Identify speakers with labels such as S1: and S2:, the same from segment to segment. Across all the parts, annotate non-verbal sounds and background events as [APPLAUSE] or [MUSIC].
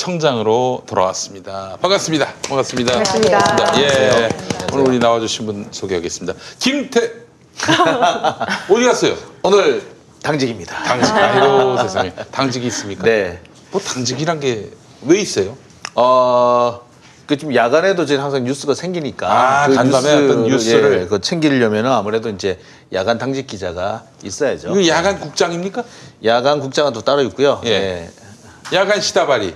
S1: 꿈찰청장으로 돌아왔습니다. 반갑습니다. 반갑습니다.
S2: 반갑습니다.
S1: 예. 오늘 우리 나와주신 분 소개하겠습니다. 김태 [LAUGHS] 어디 갔어요?
S3: 오늘 당직입니다.
S1: 당직. 아이고 세상에 당직이 있습니까?
S3: 네.
S1: 뭐 당직이란 게 왜 있어요?
S3: 어, 그좀 야간에도 이제 항상 뉴스가 생기니까
S1: 아,
S3: 그
S1: 간밤에 어떤 뉴스를.
S3: 예, 그 챙기려면 아무래도 이제 야간 당직 기자가 있어야죠.
S1: 이거 야간 국장입니까?
S3: 야간 국장은 또 따로 있고요.
S1: 예.
S3: 예.
S1: 야간 시다바리.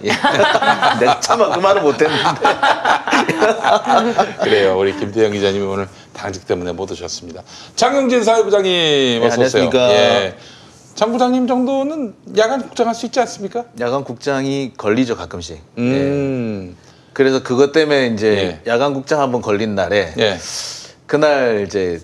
S3: 내가 차마 그 말을 못했는데. [LAUGHS]
S1: 그래요. 우리 김태형 기자님이 오늘 당직 때문에 못 오셨습니다. 장영진 사회부장님 어서 오세요.
S3: 안녕하십니까.
S1: 예. 장 부장님 정도는 야간 국장할 수 있지 않습니까?
S3: 야간 국장이 걸리죠 가끔씩. 예.
S1: 음.
S3: 그래서 그것 때문에 이제
S1: 예.
S3: 야간 국장 한번 걸린 날에
S1: 예.
S3: 그날 이제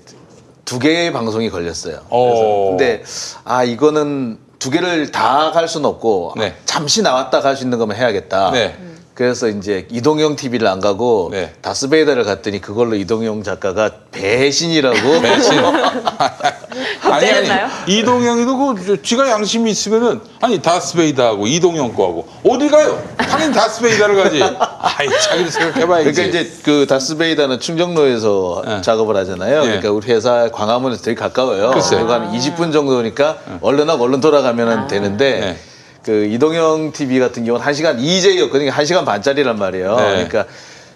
S3: 두 개의 방송이 걸렸어요.
S1: 오.
S3: 그래서 근데 아 이거는 두 개를 다 갈 수는 없고
S1: 네.
S3: 잠시 나왔다 갈 수 있는 거면 해야겠다.
S1: 네.
S3: 그래서 이제 이동영 TV를 안 가고
S1: 네.
S3: 다스베이다를 갔더니 그걸로 이동영 작가가 배신이라고 [LAUGHS]
S1: 배신. [LAUGHS] 아니? 아니 이동영이도 그 쥐가 양심이 있으면은 아니 다스베이다하고 이동영 거하고 어디 가요? 당연히 다스베이다를 가지. 아이 자기를 생각해봐야지.
S3: 그러니까 이제 그 다스베이다는 충정로에서
S1: 네.
S3: 작업을 하잖아요.
S1: 네.
S3: 그러니까 우리 회사 광화문에서 되게 가까워요.
S1: 글쎄.
S3: 그리고 한 20분 정도니까 얼른 하고 얼른 돌아가면 되는데
S1: 네.
S3: 그 이동영 TV 같은 경우는 1시간 EJ였거든요. 1시간 반짜리란 말이에요.
S1: 네.
S3: 그러니까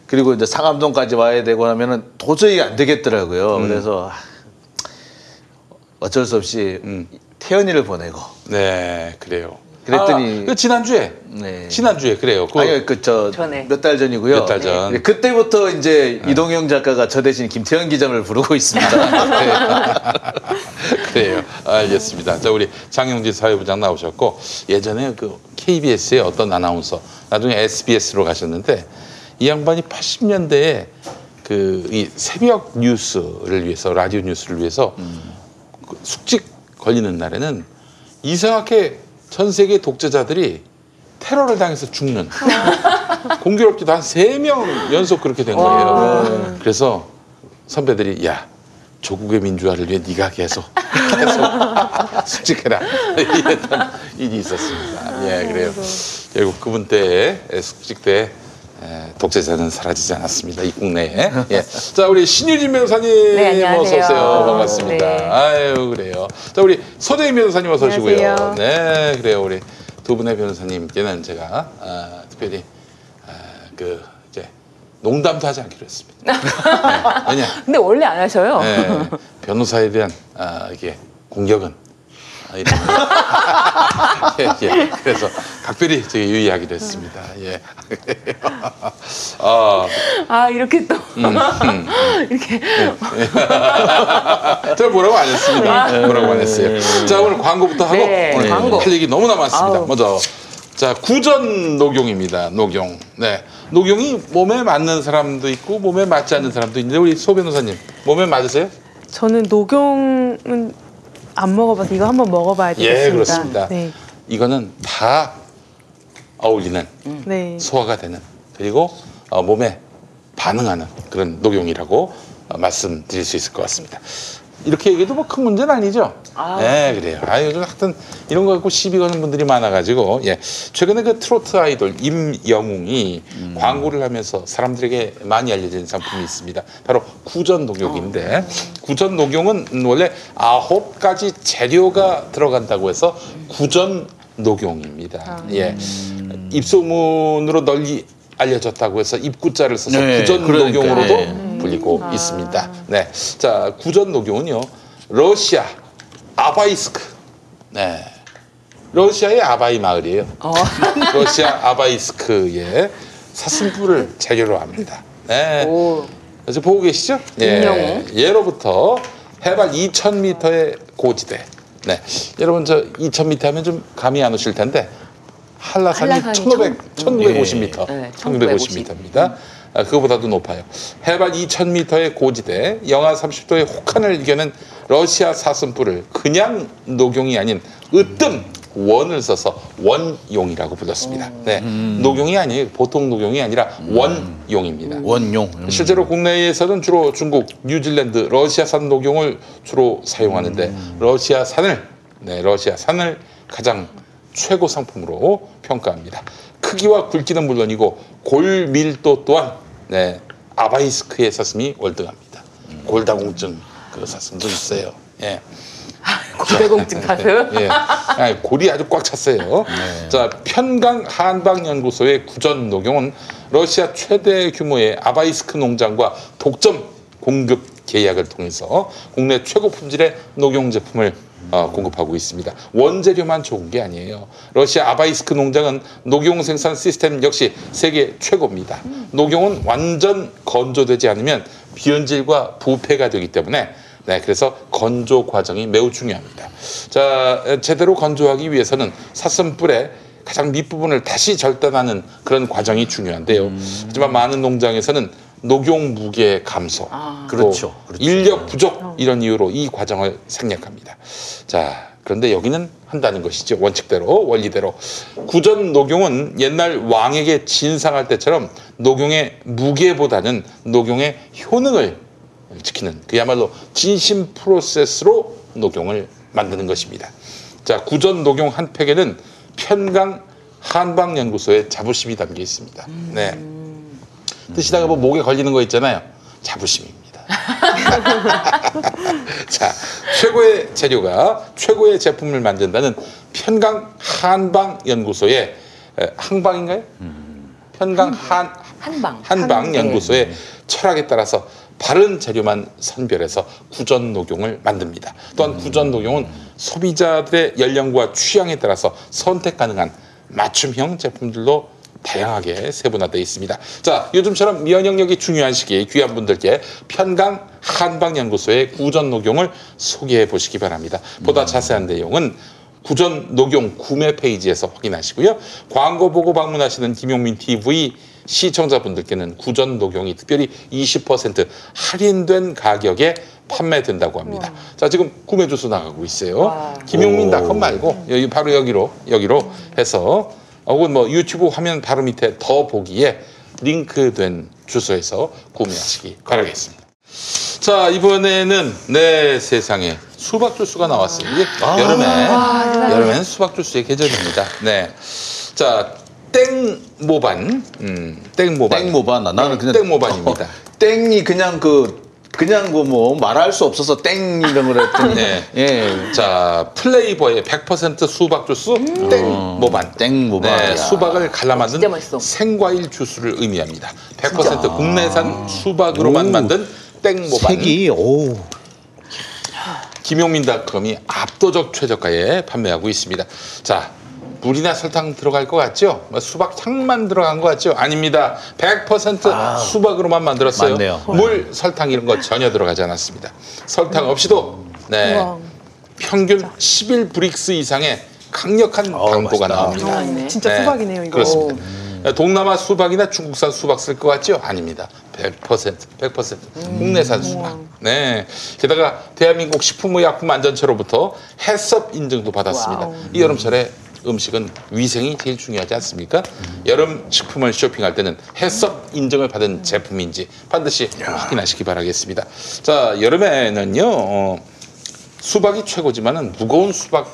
S3: 그리고 이제 상암동까지 와야 되고 하면은 도저히 안 되겠더라고요.
S1: 음.
S3: 그래서 어쩔 수 없이 태연이를 보내고
S1: 네 그래요.
S3: 그랬더니-
S1: 아, 그 지난주에
S3: 네.
S1: 지난주에 그래요. 그
S3: 아니 그저
S2: 전에.
S3: 몇달 전이고요.
S1: 몇 달 전.
S3: 네. 그때부터 이제 이동영 작가가 저 대신 김태현 기자를 부르고 있습니다. [LAUGHS]
S1: 그래요. 알겠습니다. 자, 우리 장영진 사회부장 나오셨고, 예전에 그 KBS의 어떤 아나운서, 나중에 SBS로 가셨는데, 이 양반이 80년대에 그 이 새벽 뉴스를 위해서, 라디오 뉴스를 위해서 그 숙직 걸리는 날에는 이상하게 전 세계 독재자들이 테러를 당해서 죽는 [LAUGHS] 공교롭게도 한 세 명 연속 그렇게 된 거예요. 그래서 선배들이 야 조국의 민주화를 위해 네가 계속 계속 [LAUGHS] 숙직해라 이랬던 일이 있었습니다. 예, 그래요. 결국 그분 때에 숙직 때 에, 독재자는 사라지지 않았습니다. 이 국내에. 예. [LAUGHS] 자, 우리 신유진 변호사님
S2: 네,
S1: 어서
S2: 안녕하세요.
S1: 오세요. 반갑습니다.
S2: 네.
S1: 아유, 그래요. 자, 우리 서대인 변호사님 어서 오시고요.
S2: 안녕하세요.
S1: 네, 그래요. 우리 두 분의 변호사님께는 제가 아, 특별히 아, 그 이제 농담도 하지 않기로 했습니다. [LAUGHS] 네. 왜냐?
S2: 근데 원래 안 하셔요.
S1: 예, 변호사에 대한 아, 이게 공격은 아, 이런 [LAUGHS] 예, 예. 그래서 각별히 저희 유의하기로 했습니다. 예. [LAUGHS] 아,
S2: 아 이렇게 또
S1: 음, [LAUGHS]
S2: 이렇게
S1: 제가 뭐라고 안 했습니다. 뭐라고 안 했어요. 자, 오늘 광고부터 하고
S2: 네,
S1: 오늘
S2: 광고.
S1: 할 얘기 너무나 많습니다.
S2: 아우.
S1: 먼저 자, 구전 녹용입니다. 녹용. 네. 녹용이 몸에 맞는 사람도 있고 몸에 맞지 않는 사람도 있는데 우리 소 변호사님 몸에 맞으세요?
S4: 저는 녹용은 안 먹어봐서 이거 한번 먹어봐야 되겠습니다.
S1: 예, 그렇습니다.
S4: 네,
S1: 이거는 다 어울리는
S4: 네.
S1: 소화가 되는 그리고 어, 몸에 반응하는 그런 녹용이라고 어, 말씀드릴 수 있을 것 같습니다. 이렇게 얘기해도 뭐 큰 문제는 아니죠? 네, 그래요. 아, 요즘 하여튼 이런 거 갖고 시비 거는 분들이 많아가지고, 예. 최근에 그 트로트 아이돌 임영웅이 광고를 하면서 사람들에게 많이 알려진 상품이 있습니다. 바로 구전 녹용인데, 구전 녹용은 원래 아홉 가지 재료가 들어간다고 해서 구전 녹용입니다. 예. 입소문으로 널리 알려졌다고 해서 입구자를 써서
S3: 네,
S1: 구전
S3: 그러니까요.
S1: 녹용으로도
S3: 네.
S1: 불리고 있습니다. 네. 자, 구전 녹용은요. 러시아 아바이스크. 네. 러시아의 아바이 마을이에요. [LAUGHS] 러시아 아바이스크의 사슴뿔을 재료로 합니다. 네.
S2: 오.
S1: 그래서 보고 계시죠? 예. 예로부터 해발 2,000m의 고지대. 네, 여러분 저 2,000m 하면 좀 감이 안 오실 텐데 한라산이
S2: 한라산이
S1: 1,500, 1,950m,
S2: 네,
S1: 1,950m입니다. 아, 그거보다도 높아요. 해발 2,000m의 고지대, 영하 30도의 혹한을 이겨낸 러시아 사슴뿔을 그냥 녹용이 아닌 으뜸 원을 써서 원용이라고 불렀습니다. 네, 녹용이 아니에요. 보통 녹용이 아니라 원용입니다.
S3: 원용. 음.
S1: 실제로 국내에서는 주로 중국, 뉴질랜드, 러시아산 녹용을 주로 사용하는데 러시아산을 네, 러시아산을 가장 최고 상품으로 평가합니다. 크기와 굵기는 물론이고 골 밀도 또한 네, 아바이스크의 사슴이 월등합니다. 골다공증 그 사슴도 있어요. 예. [LAUGHS]
S2: 고대공증 사슴.
S1: 예. 아니, 골이 아주 꽉 찼어요. 자, 편강 한방연구소의 구전 녹용은 러시아 최대 규모의 아바이스크 농장과 독점 공급 계약을 통해서 국내 최고 품질의 녹용 제품을 어, 공급하고 있습니다. 원재료만 좋은 게 아니에요. 러시아 아바이스크 농장은 녹용 생산 시스템 역시 세계 최고입니다. 녹용은 완전 건조되지 않으면 비연질과 부패가 되기 때문에 네, 그래서 건조 과정이 매우 중요합니다. 자, 에, 제대로 건조하기 위해서는 사슴뿔의 가장 밑부분을 다시 절단하는 그런 과정이 중요한데요. 하지만 많은 농장에서는 녹용 무게 감소, 또
S3: 그렇죠, 그렇죠.
S1: 인력 부족 이런 이유로 이 과정을 생략합니다. 자, 그런데 여기는 한다는 것이죠. 원칙대로, 원리대로. 구전 녹용은 옛날 왕에게 진상할 때처럼 녹용의 무게보다는 녹용의 효능을 지키는 그야말로 진심 프로세스로 녹용을 만드는 것입니다. 자, 구전 녹용 한 팩에는 편강 한방연구소의 자부심이 담겨 있습니다. 네. 드시다가 뭐 목에 걸리는 거 있잖아요. 자부심입니다. [LAUGHS] 자, 최고의 재료가 최고의 제품을 만든다는 편강 한방 연구소의 에, 항방인가요? 편강 한
S2: 한방.
S1: 한방 연구소의 철학에 따라서 바른 재료만 선별해서 구전 녹용을 만듭니다. 또한 구전 녹용은 소비자들의 연령과 취향에 따라서 선택 가능한 맞춤형 제품들로 다양하게 세분화되어 있습니다. 자, 요즘처럼 면역력이 중요한 시기에 귀한 분들께 편강 한방연구소의 구전 녹용을 소개해 보시기 바랍니다. 보다 자세한 내용은 구전 녹용 구매 페이지에서 확인하시고요. 광고 보고 방문하시는 김용민 TV 시청자분들께는 구전 녹용이 특별히 20% 할인된 가격에 판매된다고 합니다. 자, 지금 구매 주소 나가고 있어요. 김용민닷컴 말고 여기 바로 여기로 여기로 해서 혹은 뭐 유튜브 화면 바로 밑에 더 보기에 링크된 주소에서 구매하시기 바라겠습니다. 자 이번에는 내 세상에 수박 주스가 나왔어요. 이게 여름에 여름에는 수박 주스의 계절입니다. 네. 자 땡모반, 음, 땡모반,
S3: 땡모반. 나는 그냥
S1: 땡모반입니다.
S3: 어, [LAUGHS] 땡이 그냥 그 그냥 그뭐 말할 수 없어서 땡 이런 걸 했더니 [LAUGHS]
S1: 네.
S3: 예.
S1: 자 플레이버의 100% 수박 주스 땡모반.
S3: 땡 모반.
S1: 네, 수박을 갈라 만든
S2: 진짜 맛있어.
S1: 생과일 주스를 의미합니다. 100% 국내산 수박으로만 만든 땡 모반.
S3: 색이 오.
S1: 김용민닷컴이 압도적 최저가에 판매하고 있습니다. 자, 물이나 설탕 들어갈 것 같죠? 뭐 수박 향만 들어간 것 같죠? 아닙니다. 100% 수박으로만 만들었어요.
S3: 맞네요.
S1: 물, 설탕 이런 거 전혀 들어가지 않았습니다. 설탕 없이도 네
S4: 우와.
S1: 평균 11 브릭스 이상의 강력한
S3: 어우,
S1: 당도가
S3: 맛있다.
S1: 나옵니다.
S2: 있네.
S4: 진짜
S1: 네,
S4: 수박이네요, 이거.
S1: 그렇습니다. 동남아 수박이나 중국산 수박 쓸 것 같죠? 아닙니다. 100% 100% 국내산 수박. 네. 게다가 대한민국 식품의약품 안전처로부터 해썹 인증도 받았습니다. 이 여름철에 음식은 위생이 제일 중요하지 않습니까? 여름 식품을 쇼핑할 때는 해썹 인증을 받은 제품인지 반드시 확인하시기 바라겠습니다. 자, 여름에는요. 어, 수박이 최고지만은 무거운 수박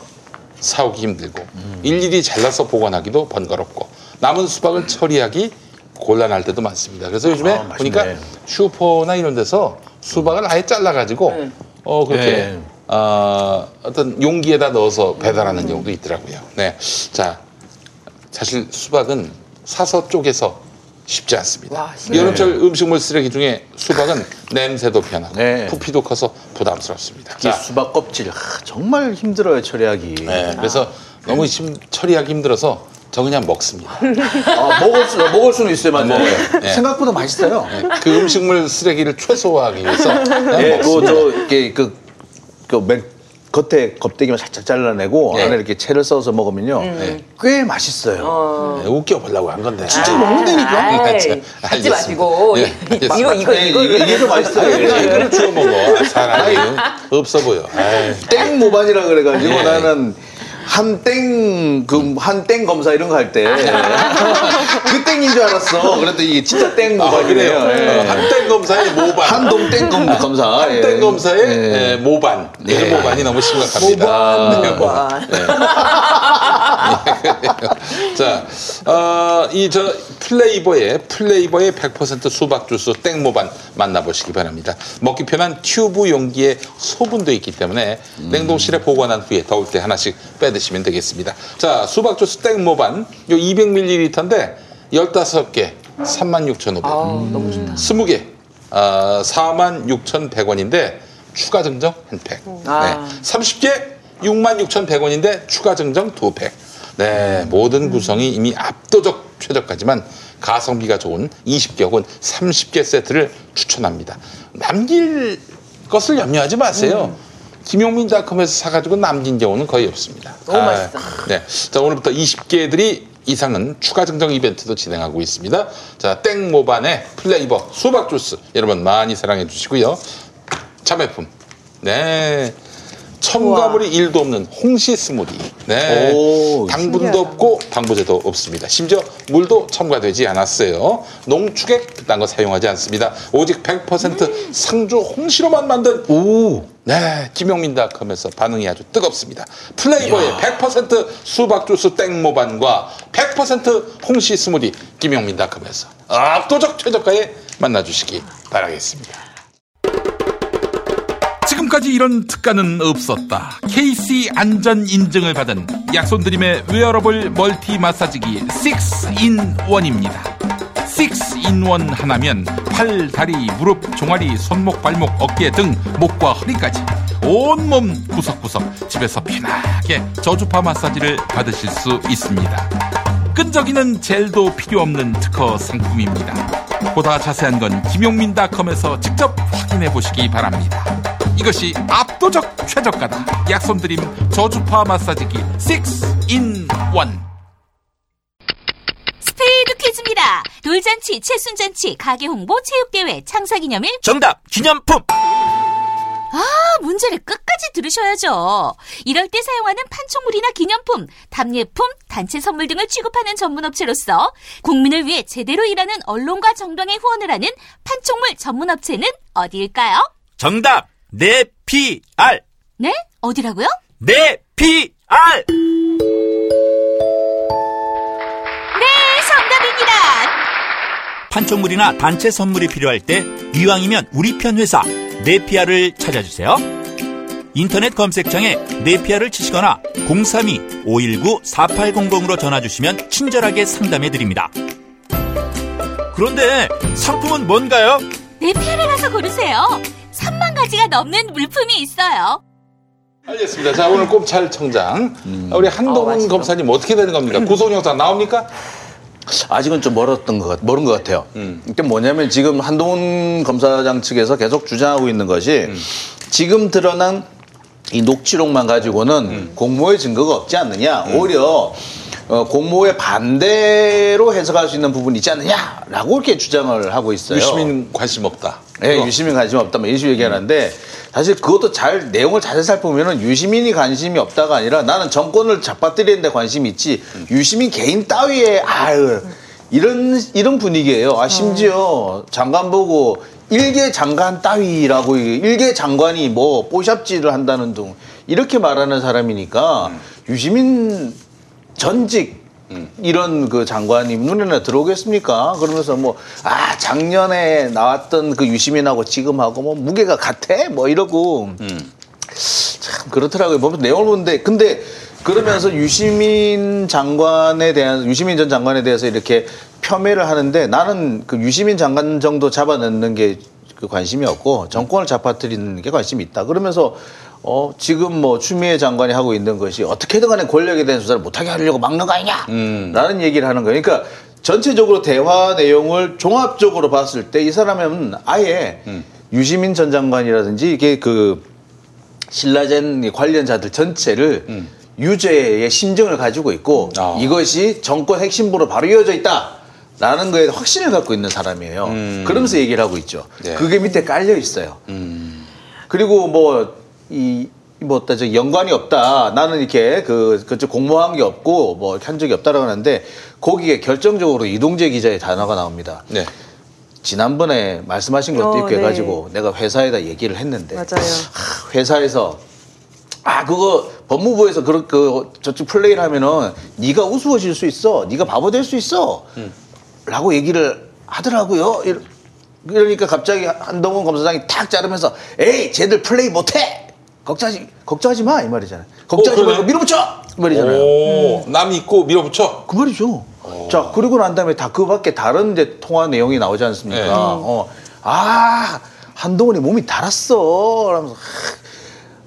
S1: 사오기 힘들고 일일이 잘라서 보관하기도 번거롭고 남은 수박을 처리하기 곤란할 때도 많습니다. 그래서 요즘에
S3: 아.
S1: 보니까 슈퍼나 이런 데서 수박을 아예 잘라가지고 어 그렇게
S3: 네.
S1: 어, 어떤 용기에다 넣어서 배달하는 경우도 있더라고요. 네, 자 사실 수박은 사서 쪼개서 쉽지 않습니다.
S2: 와.
S1: 여름철 음식물 쓰레기 중에 수박은 [LAUGHS] 냄새도 편하고
S3: 네.
S1: 부피도 커서 부담스럽습니다.
S3: 특히
S1: 자,
S3: 수박 껍질 하, 정말 힘들어요 처리하기.
S1: 네, 그래서 너무 심, 처리하기 힘들어서 저 그냥 먹습니다. [LAUGHS]
S3: 아, 먹을 수 먹을 수는 있어요, 맞네.
S1: 먹어요. 네.
S3: 생각보다 맛있어요.
S1: 그 음식물 쓰레기를 최소화하기 위해서 그냥
S3: 예,
S1: 먹습니다.
S3: 그저 이렇게 그 그맨 겉에 껍데기만 살짝 잘라내고
S1: 네.
S3: 안에 이렇게 채를 써서 먹으면요
S1: 네.
S3: 꽤 맛있어요.
S1: 네, 웃겨 보려고 한 건데.
S3: 진짜 먹는다니까.
S2: 아이,
S1: 알겠습니다.
S2: 찾지 마시고
S1: 예, 알겠습니다.
S2: 이거 이거
S3: 네,
S2: 이거
S3: 이게, 이게 더 맛있어요.
S1: 이거를 주워 먹어. 사람이 없어 보여.
S3: 땡 모반이라 그래가지고
S1: 예.
S3: 나는 한땡 그 한땡 검사 이런 거 할 때 [LAUGHS] 그 땡인 줄 알았어. 그랬더니 이게 진짜 땡
S1: 아,
S3: 모반이네요.
S1: 그래요.
S3: 예.
S1: 어, 한땡 검사의 모반.
S3: 한동 땡 검- 검사.
S1: 한땡
S3: 예.
S1: 검사의
S3: 예.
S1: 예, 모반. 네,
S3: 예.
S1: 모반이 너무 심각합니다. 네, 모반. 자, 어, 이 저 플레이버의 플레이버의 100% 수박 주스 땡모반 만나보시기 바랍니다. 먹기 편한 튜브 용기에 소분도 있기 때문에 냉동실에 보관한 후에 더울 때 하나씩 빼드 시면 되겠습니다. 자, 수박 주스 땡모반 요 200ml인데 15개 36,500원.
S2: 아, 너무 좋다.
S1: 20개 어, 46,100원인데 추가 증정 한 팩.
S2: 아.
S1: 네. 30개 66,100원인데 추가 증정 두 팩. 네, 모든 구성이 이미 압도적 최저가지만 가성비가 좋은 20개 혹은 30개 세트를 추천합니다. 남길 것을 염려하지 마세요. 김용민 닷컴에서 사가지고 남긴 경우는 거의 없습니다.
S2: 너무 맛있다.
S1: 네. 자, 오늘부터 20개들이 이상은 추가 증정 이벤트도 진행하고 있습니다. 자, 땡모반의 플레이버 수박 주스 여러분 많이 사랑해 주시고요. 자매품. 네. 첨가물이 일도 없는 홍시 스무디. 네.
S3: 오,
S1: 당분도
S4: 신기하다.
S1: 없고 방부제도 없습니다. 심지어 물도 첨가되지 않았어요. 농축액 그딴 거 사용하지 않습니다. 오직 100% 상주 홍시로만 만든
S3: 오.
S1: 네, 김용민닷컴에서 반응이 아주 뜨겁습니다. 플레이버의 100% 수박 주스 땡모반과 100% 홍시 스무디 김용민닷컴에서 압도적 최저가에 만나주시기 바라겠습니다. 지금까지 이런 특가는 없었다. KC 안전 인증을 받은 약손드림의 웨어러블 멀티 마사지기 6인1입니다. 6인1 하나면 팔, 다리, 무릎, 종아리, 손목, 발목, 어깨 등 목과 허리까지 온몸 구석구석 집에서 편하게 저주파 마사지를 받으실 수 있습니다. 끈적이는 젤도 필요 없는 특허 상품입니다. 보다 자세한 건 김용민닷컴에서 직접 확인해 보시기 바랍니다. 이것이 압도적 최저가다. 약손드림 저주파 마사지기 6인 1.
S5: 스피드 퀴즈입니다. 돌잔치, 칠순잔치, 가게 홍보, 체육대회, 창사기념일.
S6: 정답 기념품
S5: 아, 문제를 끝까지 들으셔야죠. 이럴 때 사용하는 판촉물이나 기념품, 답례품, 단체 선물 등을 취급하는 전문업체로서 국민을 위해 제대로 일하는 언론과 정당에 후원을 하는 판촉물 전문업체는 어디일까요?
S6: 정답 네피알
S5: 네? 어디라고요?
S6: 네피알
S5: 네, 정답입니다.
S6: 판촉물이나 단체 선물이 필요할 때 이왕이면 우리 편 회사 네피알을 찾아주세요. 인터넷 검색창에 네피알을 치시거나 032-519-4800으로 전화 주시면 친절하게 상담해 드립니다. 그런데 상품은 뭔가요?
S5: 네피알에 가서 고르세요. 3만 가지가 넘는 물품이 있어요.
S1: 알겠습니다. 자, 오늘 꼼찰청장. 우리
S2: 어,
S1: 한동훈
S2: 맛있어.
S1: 검사님 어떻게 되는 겁니까? 구속영장 나옵니까?
S3: 아직은 좀 멀었던 것 같, 멀은 것 같아요.
S1: 음.
S3: 이게 뭐냐면 지금 한동훈 검사장 측에서 계속 주장하고 있는 것이
S1: 음.
S3: 지금 드러난 이 녹취록만 가지고는
S1: 음.
S3: 공모의 증거가 없지 않느냐. 오히려 어, 공모에 반대로 해석할 수 있는 부분이 있지 않느냐라고 이렇게 주장을 하고 있어요.
S1: 유시민 관심 없다.
S3: 네,
S1: 그거.
S3: 유시민 관심 없다면 이런 식으로 얘기하는데 사실 그것도 잘 내용을 자세히 살펴보면은 유시민이 관심이 없다가 아니라 나는 정권을 잡아뜨리는 데 관심이 있지 유시민 개인 따위에 아유 이런 이런 분위기예요. 아 심지어 장관 보고 일개 장관 따위라고 일개 장관이 뭐 뽀샵질을 한다는 등 이렇게 말하는 사람이니까 유시민 전직 이런 그 장관이 눈에나 들어오겠습니까? 그러면서 뭐, 아, 작년에 나왔던 그 유시민하고 지금하고 뭐 무게가 같아? 뭐 이러고. 참 그렇더라고요. 보면 내용을 보는데. 근데 그러면서 유시민 장관에 대한, 유시민 전 장관에 대해서 이렇게 폄훼를 하는데 나는 그 유시민 장관 정도 잡아넣는 게 그 관심이 없고 정권을 잡아뜨리는 게 관심이 있다. 그러면서 어, 지금 뭐 추미애 장관이 하고 있는 것이 어떻게든 간에 권력에 대한 수사를 못하게 하려고 막는 거 아니냐? 라는 얘기를 하는 거예요. 그러니까 전체적으로 대화 내용을 종합적으로 봤을 때 이 사람은 아예 유시민 전 장관이라든지 이게 그 신라젠 관련자들 전체를 유죄의 심정을 가지고 있고
S1: 아.
S3: 이것이 정권 핵심부로 바로 이어져 있다. 라는 거에 확신을 갖고 있는 사람이에요. 그러면서 얘기를 하고 있죠.
S1: 네.
S3: 그게 밑에 깔려 있어요. 그리고 뭐, 이, 뭐, 저, 연관이 없다. 나는 이렇게 그, 그쪽 공모한 게 없고, 뭐, 한 적이 없다라고 하는데, 거기에 결정적으로 이동재 기자의 단어가 나옵니다.
S1: 네.
S3: 지난번에 말씀하신 것도
S4: 어,
S3: 있고
S4: 네.
S3: 해가지고, 내가 회사에다 얘기를 했는데,
S4: 맞아요.
S3: 아, 회사에서, 아, 그거, 법무부에서 그, 그, 저쪽 플레이를 하면은, 네가 우스워질 수 있어. 네가 바보 될 수 있어. 라고 얘기를 하더라고요. 이러- 그러니까 갑자기 한동훈 검사장이 탁 자르면서 에이 쟤들 플레이 못해 걱정하지 걱정하지 마 이 말이잖아요. 걱정하지
S1: 어.
S3: 말고 밀어붙여 이 말이잖아요.
S1: 오, 남 있고 밀어붙여.
S3: 그 말이죠. 자 그리고 난 다음에 다 그밖에 다른 이제 통화 내용이 나오지 않습니까?
S1: 네.
S3: 어, 아 한동훈이 몸이 달았어. 그러면서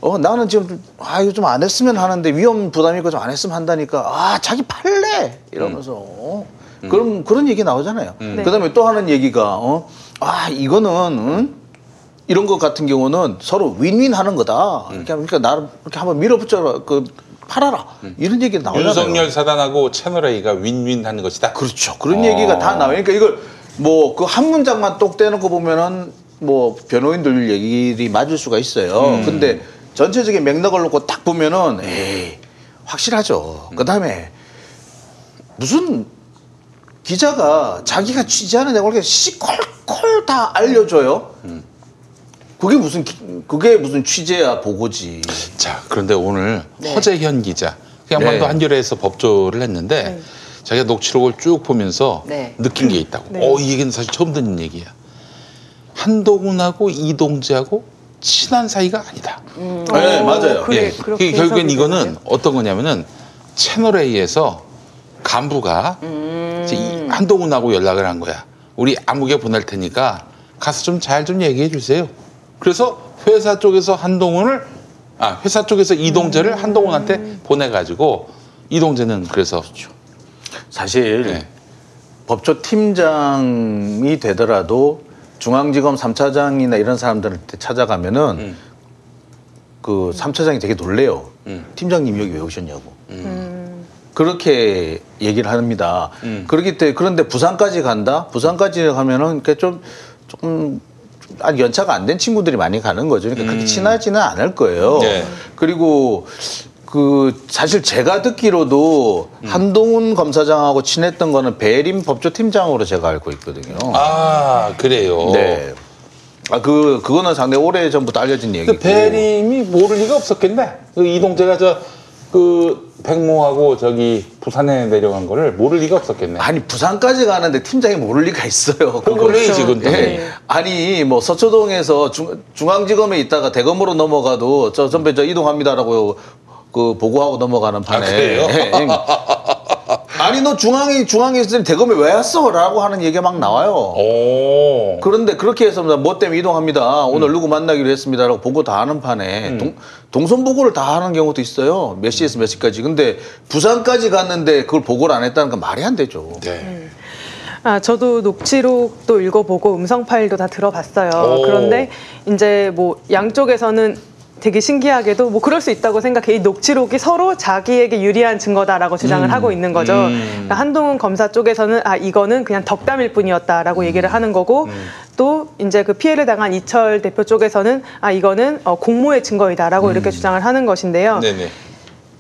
S3: 어 나는 지금 아 이거 좀 안 했으면 하는데 위험 부담이 있고 좀 안 했으면 한다니까 아 자기 팔래 이러면서 어? 그럼 그런 얘기 나오잖아요. 그다음에 또 하는 얘기가 어? 아 이거는 응? 이런 것 같은 경우는 서로 윈윈 하는 거다. 이렇게 하니까 나를 이렇게 한번 밀어붙여라 그 팔아라 이런 얘기 나오잖아요.
S1: 윤석열 사단하고 채널 A가 윈윈 하는 것이다.
S3: 그렇죠. 그런
S1: 어.
S3: 얘기가 다 나오니까 이걸 뭐 그 한 문장만 똑 떼놓고 보면은 뭐 변호인들 얘기들이 맞을 수가 있어요. 근데 전체적인 맥락을 놓고 딱 보면은 에이 확실하죠. 그다음에 무슨 기자가 자기가 취재하는 내용을 이렇게 시콜콜 다 알려줘요. 그게 무슨 기- 그게 무슨 취재야 보고지.
S1: 자, 그런데 오늘 허재현 기자, 그 양반도
S3: 네.
S1: 한겨레에서 법조를 했는데 자기가 녹취록을 쭉 보면서
S2: 네.
S1: 느낀 게 있다고.
S4: 네.
S1: 어, 이 얘기는 사실 처음 듣는 얘기야. 한동훈하고 이동재하고 친한 사이가 아니다.
S3: 네 맞아요.
S4: 그래,
S1: 예. 결국엔 이거는. 어떤 거냐면은 채널 A에서 간부가 이제 이 한동훈하고 연락을 한 거야. 우리 아무개 보낼 테니까 가서 좀 잘좀 얘기해 주세요. 그래서 회사 쪽에서 한동훈을 아 회사 쪽에서 이동재를 한동훈한테 보내가지고 이동재는 그래서
S3: 사실
S1: 네.
S3: 법조 팀장이 되더라도 중앙지검 3차장이나 이런 사람들한테 찾아가면은
S1: 음.
S3: 그 3차장이 되게 놀래요.
S1: 음.
S3: 팀장님 여기 왜 오셨냐고.
S4: 음.
S3: 그렇게 얘기를 합니다.
S1: 음.
S3: 그렇기 때문에 그런데 부산까지 간다? 부산까지 가면은 그좀 조금 아직 연차가 안 된 친구들이 많이 가는 거죠. 그러니까 그렇게 친하지는 않을 거예요.
S1: 음. 네.
S3: 그리고 그 사실 제가 듣기로도
S1: 음.
S3: 한동훈 검사장하고 친했던 거는 배림 법조팀장으로 제가 알고 있거든요.
S1: 아 그래요.
S3: 네. 아, 그, 그거는 상당히 오래 전부터 알려진 얘기고.
S1: 그 배림이 모를 리가 없었겠네. 그 이동재가 저 그 백모하고 저기 부산에 내려간 거를 모를 리가 없었겠네.
S3: 아니, 부산까지 가는데 팀장이 모를 리가 있어요.
S1: 그걸 해 지금
S3: 예.
S1: 당연히.
S3: 아니 뭐 서초동에서 중, 중앙지검에 있다가 대검으로 넘어가도 저 선배 저 이동합니다라고 그 보고하고 넘어가는 판에
S1: 아, 그래요?
S3: 예, 예. [LAUGHS] 아니 너 중앙에 중앙에 있을 때 대검에 왜 왔어?라고 하는 얘기가 막 나와요.
S1: 오.
S3: 그런데 그렇게 해서 뭐 때문에 이동합니다. 오늘 누구 만나기로 했습니다라고 보고 다 하는 판에 동, 동선 보고를 다 하는 경우도 있어요. 몇 시에서 몇 시까지. 근데 부산까지 갔는데 그걸 보고를 안 했다는 건 말이 안 되죠.
S1: 네.
S4: 아, 저도 녹취록도 읽어보고 음성 파일도 다 들어봤어요.
S1: 오.
S4: 그런데 이제 뭐 양쪽에서는 되게 신기하게도 뭐 그럴 수 있다고 생각해. 이 녹취록이 서로 자기에게 유리한 증거다라고 주장을 하고 있는 거죠. 그러니까 한동훈 검사 쪽에서는 아 이거는 그냥 덕담일 뿐이었다라고 얘기를 하는 거고 또 이제 그 피해를 당한 이철 대표 쪽에서는 아 이거는 어, 공모의 증거이다라고 이렇게 주장을 하는 것인데요.
S1: 네네.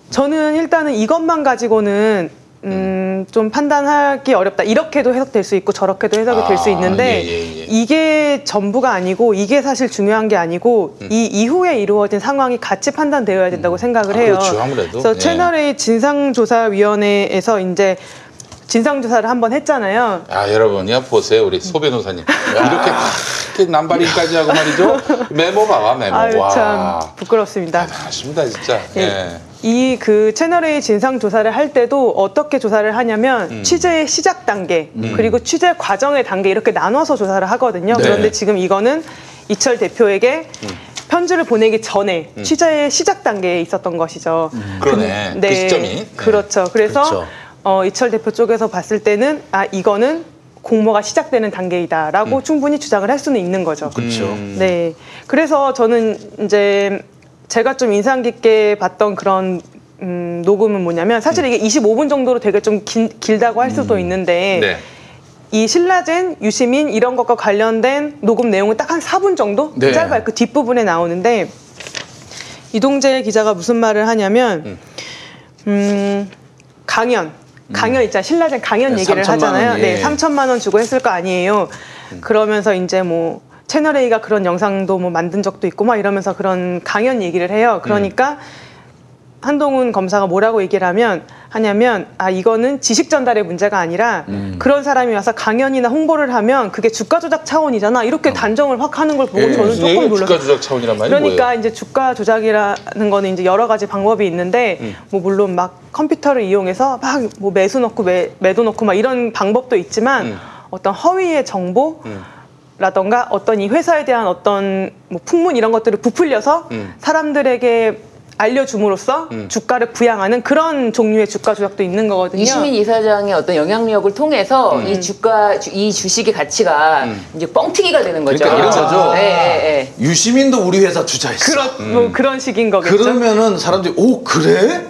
S4: 저는 일단은 이것만 가지고는 음, 좀 판단하기 어렵다. 이렇게도 해석될 수 있고 저렇게도 해석이 될수
S1: 아,
S4: 있는데
S1: 예, 예, 예.
S4: 이게 전부가 아니고 이게 사실 중요한 게 아니고
S1: 음.
S4: 이 이후에 이루어진 상황이 같이 판단되어야 된다고 생각을
S1: 아,
S4: 해요.
S1: 그렇죠, 아무래도.
S4: 그래서
S1: 예.
S4: 채널A 진상조사위원회에서 이제 진상조사를 한번 했잖아요.
S1: 아 여러분, 야 보세요 우리 소 변호사님 이렇게 이렇게 남발인까지 하고 말이죠. 메모 봐봐 메모.
S4: 아유
S1: 와.
S4: 참 부끄럽습니다.
S1: 대단하십니다 진짜. 예.
S4: 예. 이 그 채널A 진상 조사를 할 때도 어떻게 조사를 하냐면
S1: 음.
S4: 취재의 시작 단계 그리고 취재 과정의 단계 이렇게 나눠서 조사를 하거든요.
S1: 네.
S4: 그런데 지금 이거는 이철 대표에게
S1: 음.
S4: 편지를 보내기 전에 취재의 시작 단계에 있었던 것이죠.
S1: 그러네. 그 시점이. 네.
S4: 그렇죠. 그래서
S3: 그렇죠.
S4: 어, 이철 대표 쪽에서 봤을 때는 아 이거는 공모가 시작되는 단계이다라고
S1: 음.
S4: 충분히 주장을 할 수는 있는 거죠.
S3: 그렇죠.
S4: 네. 그래서 저는 이제 제가 좀 인상 깊게 봤던 그런 음, 녹음은 뭐냐면 사실 이게 25분 정도로 되게 좀 긴, 길다고 할 수도 있는데
S1: 네.
S4: 이 신라젠, 유시민 이런 것과 관련된 녹음 내용은 딱 한 4분 정도
S3: 네.
S4: 짧아요. 그 뒷부분에 나오는데 이동재 기자가 무슨 말을 하냐면 음, 강연 강연 있잖아요. 신라젠 강연
S3: 네,
S4: 얘기를
S3: 3천만
S4: 하잖아요.
S3: 원,
S4: 네,
S3: 예.
S4: 3천만 원 주고 했을 거 아니에요. 그러면서 이제 뭐 채널 A가 그런 영상도 뭐 만든 적도 있고 막 이러면서 그런 강연 얘기를 해요. 그러니까 한동훈 검사가 뭐라고 얘기를 하면 하냐면 아 이거는 지식 전달의 문제가 아니라
S3: 음.
S4: 그런 사람이 와서 강연이나 홍보를 하면 그게 주가 조작 차원이잖아 이렇게 단정을 확 하는 걸 보고
S3: 예.
S4: 저는 조금? 놀랐어요.
S1: 주가 조작 차원이란 말이
S4: 그러니까
S1: 뭐예요?
S4: 이제 주가 조작이라는 거는 이제 여러 가지 방법이 있는데
S1: 음.
S4: 뭐 물론 막 컴퓨터를 이용해서 막 뭐 매수 넣고 매, 매도 넣고 막 이런 방법도 있지만
S1: 음.
S4: 어떤 허위의 정보 라던가 어떤 이 회사에 대한 어떤 뭐 풍문 이런 것들을 부풀려서
S1: 음.
S4: 사람들에게 알려줌으로써
S1: 음.
S4: 주가를 부양하는 그런 종류의 주가 조작도 있는 거거든요.
S2: 이시민 이사장의 어떤 영향력을 통해서 이 주가 주- 이 주식의 가치가 이제 뻥튀기가 되는 거죠.
S3: 그러니까 이런 거죠.
S2: 예, 예, 예.
S3: 유시민도 우리 회사 투자했어.
S4: 그런 뭐 그런 식인 거겠죠.
S3: 그러면은 사람들이 오 그래?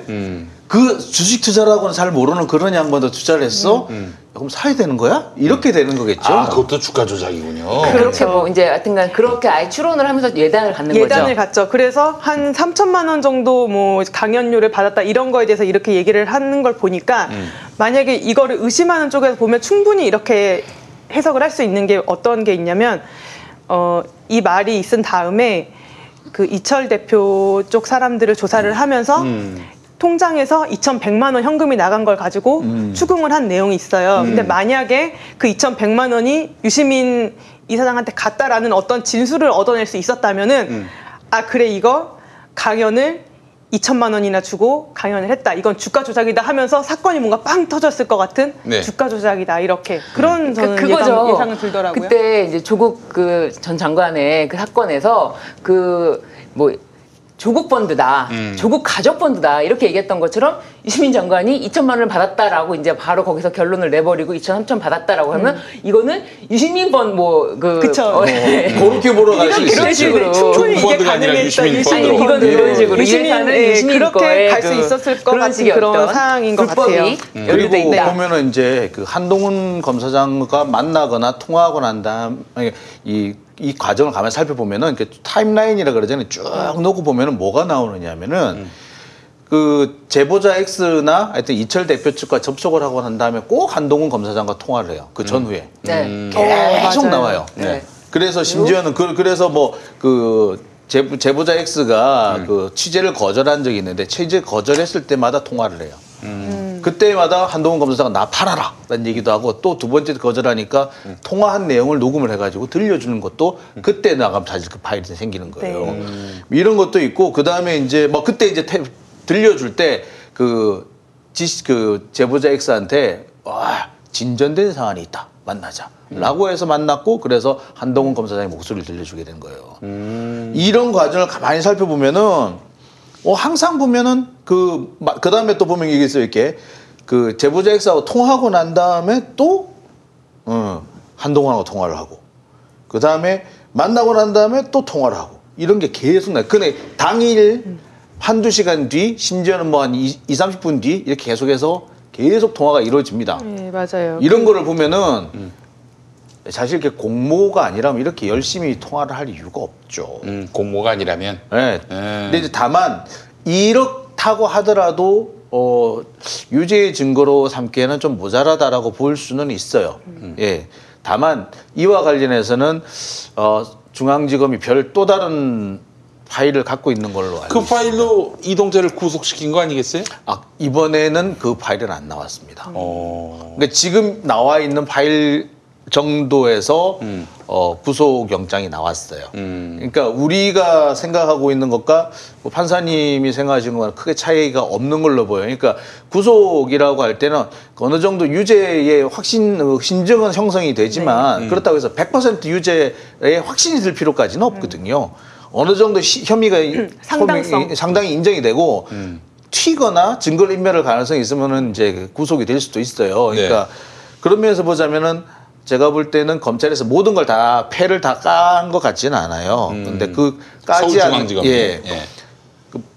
S1: 음.
S3: 그 주식 투자라고는 잘 모르는 그런 양반도 투자를 했어? 그럼 사야 되는 거야? 이렇게 되는 거겠죠.
S1: 아, 그것도 주가 조작이군요.
S2: 그렇게
S4: 그렇죠.
S2: 뭐 이제 하여튼간 그렇게 아예 추론을 하면서 예단을 갖는
S4: 예단을
S2: 거죠.
S4: 갔죠. 그래서 한 3천만 원 정도 뭐 강연료를 받았다 이런 거에 대해서 이렇게 얘기를 하는 걸 보니까 만약에 이거를 의심하는 쪽에서 보면 충분히 이렇게 해석을 할 수 있는 게 어떤 게 있냐면 어, 이 말이 있은 다음에 그 이철 대표 쪽 사람들을 조사를 하면서 통장에서 2,100만 원 현금이 나간 걸 가지고 추궁을 한 내용이 있어요. 근데 만약에 그 2,100만 원이 유시민 이사장한테 갔다라는 어떤 진술을 얻어낼 수 있었다면은 아 그래 이거 강연을 2천만 원이나 주고 강연을 했다. 이건 주가 조작이다 하면서 사건이 뭔가 빵 터졌을 것 같은
S1: 네.
S4: 주가 조작이다 이렇게 그런 저는
S2: 그, 그거죠.
S4: 예상, 예상은 들더라고요.
S2: 그때 이제 조국 그 전 장관의 그 사건에서 그뭐 조국 펀드다,
S1: 음.
S2: 조국 가족 펀드다 이렇게 얘기했던 것처럼 유시민 장관이 2천만 원을 받았다라고 이제 바로 거기서 결론을 내버리고 2천 3천 받았다라고 하면 이거는 유시민 번뭐그
S4: 음. 그쵸.
S3: 그렇게 보러 갈수
S2: 이런-
S3: 있어.
S2: 이런 식으로.
S4: 충분히 이게 가능했다.
S1: 유시민.
S2: 이건 이런 식으로 이
S4: 유시민, 예,
S2: 유시민
S4: 그렇게
S2: 거에 갈수그
S4: 있었을 것
S2: 그런
S4: 같은 그런 상황인 것 같아요.
S2: 연루돼
S3: 그리고
S2: 있다.
S3: 보면은 이제 그 한동훈 검사장과 만나거나 통화하고 난 다음 이, 이 과정을 가만 살펴보면은 그 타임라인이라 그러잖아요. 쭉 놓고 보면은 뭐가 나오느냐면은 그 제보자 X나 하여튼 이철 대표 측과 접촉을 하고 난 다음에 꼭 한동훈 검사장과 통화를 해요. 그 전후에
S2: 네.
S3: 계속
S4: 맞아요.
S3: 나와요.
S2: 네.
S3: 그래서 심지어는 그, 그래서 뭐그 제보자 X가
S1: 음.
S3: 그 취재를 거절한 적이 있는데 취재 거절했을 때마다 통화를 해요.
S1: 음.
S3: 그때마다 한동훈 검사가 나 팔아라 라는 얘기도 하고 또 두 번째 거절하니까
S1: 음.
S3: 통화한 내용을 녹음을 해가지고 들려주는 것도 그때 나가면 사실 그 파일이 생기는 거예요.
S4: 네.
S1: 음.
S3: 이런 것도 있고 그 다음에 이제 뭐 그때 이제 태- 들려줄 때그 그 제보자 X한테 와 진전된 사안이 있다 만나자. 라고 해서 만났고 그래서 한동훈 검사장의 목소리를 들려주게 된 거예요. 이런 과정을 가만히 살펴보면은 어, 항상 보면은 그, 그 다음에 또 보면 이게 있어요, 이렇게. 그 제보자 X하고 통화하고 난 다음에 또, 어, 한동훈하고 통화를 하고. 그 다음에 만나고 난 다음에 또 통화를 하고. 이런 게 계속 나요. 근데 당일 한두 시간 뒤, 심지어는 뭐한 2, 30분 뒤 이렇게 계속해서 계속 통화가 이루어집니다.
S4: 네, 맞아요.
S3: 이런 거를 보면은 사실 이렇게 공모가 아니라면 이렇게 열심히 통화를 할 이유가 없죠.
S1: 음, 공모가 아니라면.
S3: 네.
S1: 네.
S3: 근데 이제 다만 이렇다고 하더라도 어, 유죄의 증거로 삼기에는 좀 모자라다라고 볼 수는 있어요. 예. 다만 이와 관련해서는 어, 중앙지검이 별 또 다른 파일을 갖고 있는 걸로 알고
S1: 그
S3: 있습니다.
S1: 파일로 이동재를 구속시킨 거 아니겠어요?
S3: 아, 이번에는 그 파일은 안 나왔습니다.
S1: 어.
S3: 그러니까 지금 나와 있는 파일 정도에서
S1: 음.
S3: 어, 구속 영장이 나왔어요.
S1: 음.
S3: 그러니까 우리가 생각하고 있는 것과 뭐 판사님이 생각하시는 거랑 크게 차이가 없는 걸로 보여요. 그러니까 구속이라고 할 때는 어느 정도 유죄의 확신, 어, 신증은 형성이 되지만 그렇다고 해서 100% 유죄에 확신이 들 필요까지는 없거든요. 어느 정도 시- 혐의가
S4: 상당성.
S3: 혐의- 상당히 인정이 되고 튀거나 증거를 인멸할 가능성이 있으면은 이제 구속이 될 수도 있어요. 그러니까 그런 면에서 보자면은 제가 볼 때는 검찰에서 모든 걸 다 패를 다 깐 것 같지는 않아요. 근데 그 까지 않은. 예.
S1: 예.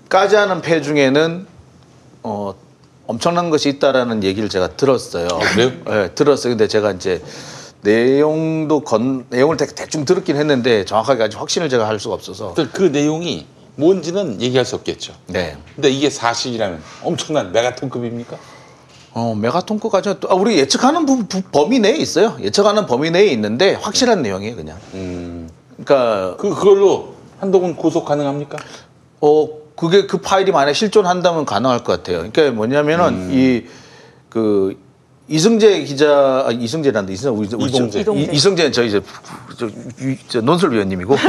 S3: 까지 하는 패 중에는 어 엄청난 것이 있다라는 얘기를 제가 들었어요.
S1: 그래요?
S3: 네, 들었어요. 근데 제가 이제 내용도 건 내용을 대, 대충 들었긴 했는데 정확하게 아직 확신을 제가 할 수가 없어서.
S1: 그- 그 내용이 뭔지는 얘기할 수 없겠죠.
S3: 네.
S1: 근데 이게 사실이라면 엄청난 메가톤급입니까?
S3: 어, 메가톤크까지 아, 우리 예측하는 부, 부- 범위 내에 있어요. 예측하는 범위 내에 있는데 확실한 내용이에요, 그냥.
S1: 음.
S3: 그러니까
S1: 그 그걸로 한동훈 구속 가능합니까?
S3: 어 그게 그 파일이 만약 실존한다면 가능할 것 같아요. 그러니까 뭐냐면은 이그 이승재 기자 아, 이승재란다 이승재 우리 저-
S1: 이동재.
S3: 이- 이승재는 저희 저, 저, 유- 저 논술위원님이고 [LAUGHS]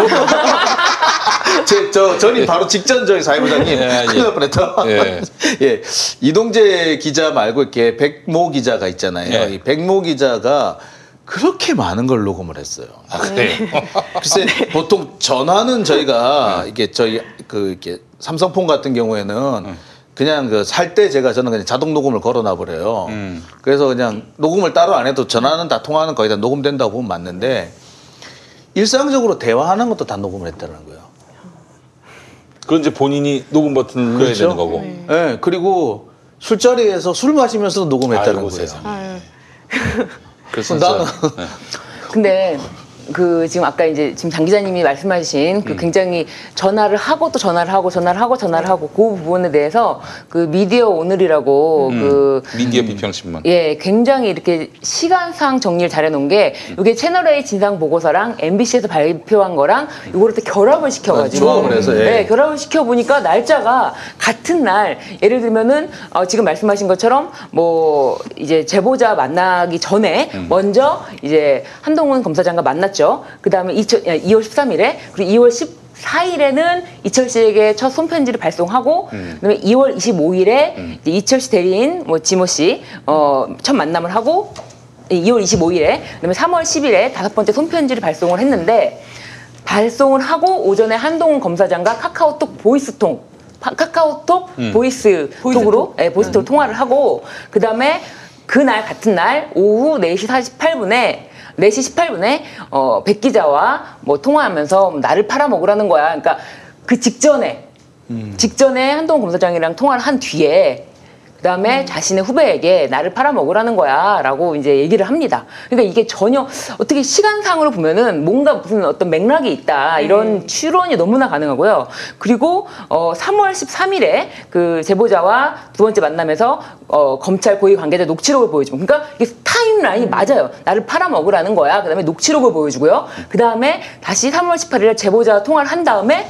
S3: 제, 저 전임 바로 직전 저희 사회부장님
S1: 예, 예.
S3: 큰일 날 뻔했다.
S1: 예. [LAUGHS]
S3: 예. 이동재 기자 말고 이렇게 백모 기자가 있잖아요.
S1: 예.
S3: 이 백모 기자가 그렇게 많은 걸 녹음을 했어요.
S1: 아 그래요. [LAUGHS]
S3: 글쎄 보통 전화는 저희가 이게 저희 그 이렇게 삼성폰 같은 경우에는 그냥 그 살 때 제가 저는 그냥 자동 녹음을 걸어놔 버려요.
S1: 음.
S3: 그래서 그냥 녹음을 따로 안 해도 전화는 다 통화는 거의 다 녹음된다고 보면 맞는데 일상적으로 대화하는 것도 다 녹음을 했다는 거예요.
S1: 그건 이제 본인이 녹음 버튼을 눌러야
S3: 그렇죠?
S1: 되는 거고.
S3: 예, 그리고 술자리에서 술 마시면서도 녹음했다는
S1: 아이고,
S3: 거예요.
S4: 아유.
S1: 그래서
S3: 나는
S1: 네.
S2: 근데 그 지금 아까 이제 지금 장 기자님이 말씀하신 그 굉장히 전화를 하고 또 전화를 하고 전화를 하고 전화를 하고 그 부분에 대해서 그 미디어 오늘이라고 그
S1: 미디어 비평 신문.
S2: 예, 굉장히 이렇게 시간상 정리를 잘 해놓은 게 이게 채널A 진상 보고서랑 MBC에서 발표한 거랑 이거를 또 결합을 시켜가지고
S3: 아, 조합을 해서, 예.
S2: 네, 결합을 시켜 보니까 날짜가 같은 날 예를 들면은 어, 지금 말씀하신 것처럼 뭐 이제 제보자 만나기 전에 먼저 이제 한동훈 검사장과 만났죠. 그 다음에 2월 13일에 그리고 2월 10 4일에는 이철 씨에게 첫 손편지를 발송하고 그다음에 2월 25일에 이철 씨 대리인 뭐 지모 씨어첫 만남을 하고 2월 25일에 그다음에 3월 10일에 다섯 번째 손편지를 발송을 했는데 발송을 하고 오전에 한동훈 검사장과 카카오톡 보이스통 파- 카카오톡 보이스 톡으로 예, 보이스톡 통화를 하고 그다음에 그날 같은 날 오후 4시 48분에 4시 18분에 어, 백 기자와 뭐 통화하면서 나를 팔아먹으라는 거야. 그러니까 그 직전에 직전에 한동훈 검사장이랑 통화를 한 뒤에 그다음에 자신의 후배에게 나를 팔아먹으라는 거야라고 이제 얘기를 합니다. 그러니까 이게 전혀 어떻게 시간상으로 보면은 뭔가 무슨 어떤 맥락이 있다 이런 추론이 너무나 가능하고요. 그리고 어 3월 13일에 그 제보자와 두 번째 만남에서 어 검찰 고위 관계자 녹취록을 보여주고 그러니까 이게 타임라인이 맞아요. 나를 팔아먹으라는 거야. 그다음에 녹취록을 보여주고요. 그다음에 다시 3월 18일에 제보자와 통화를 한 다음에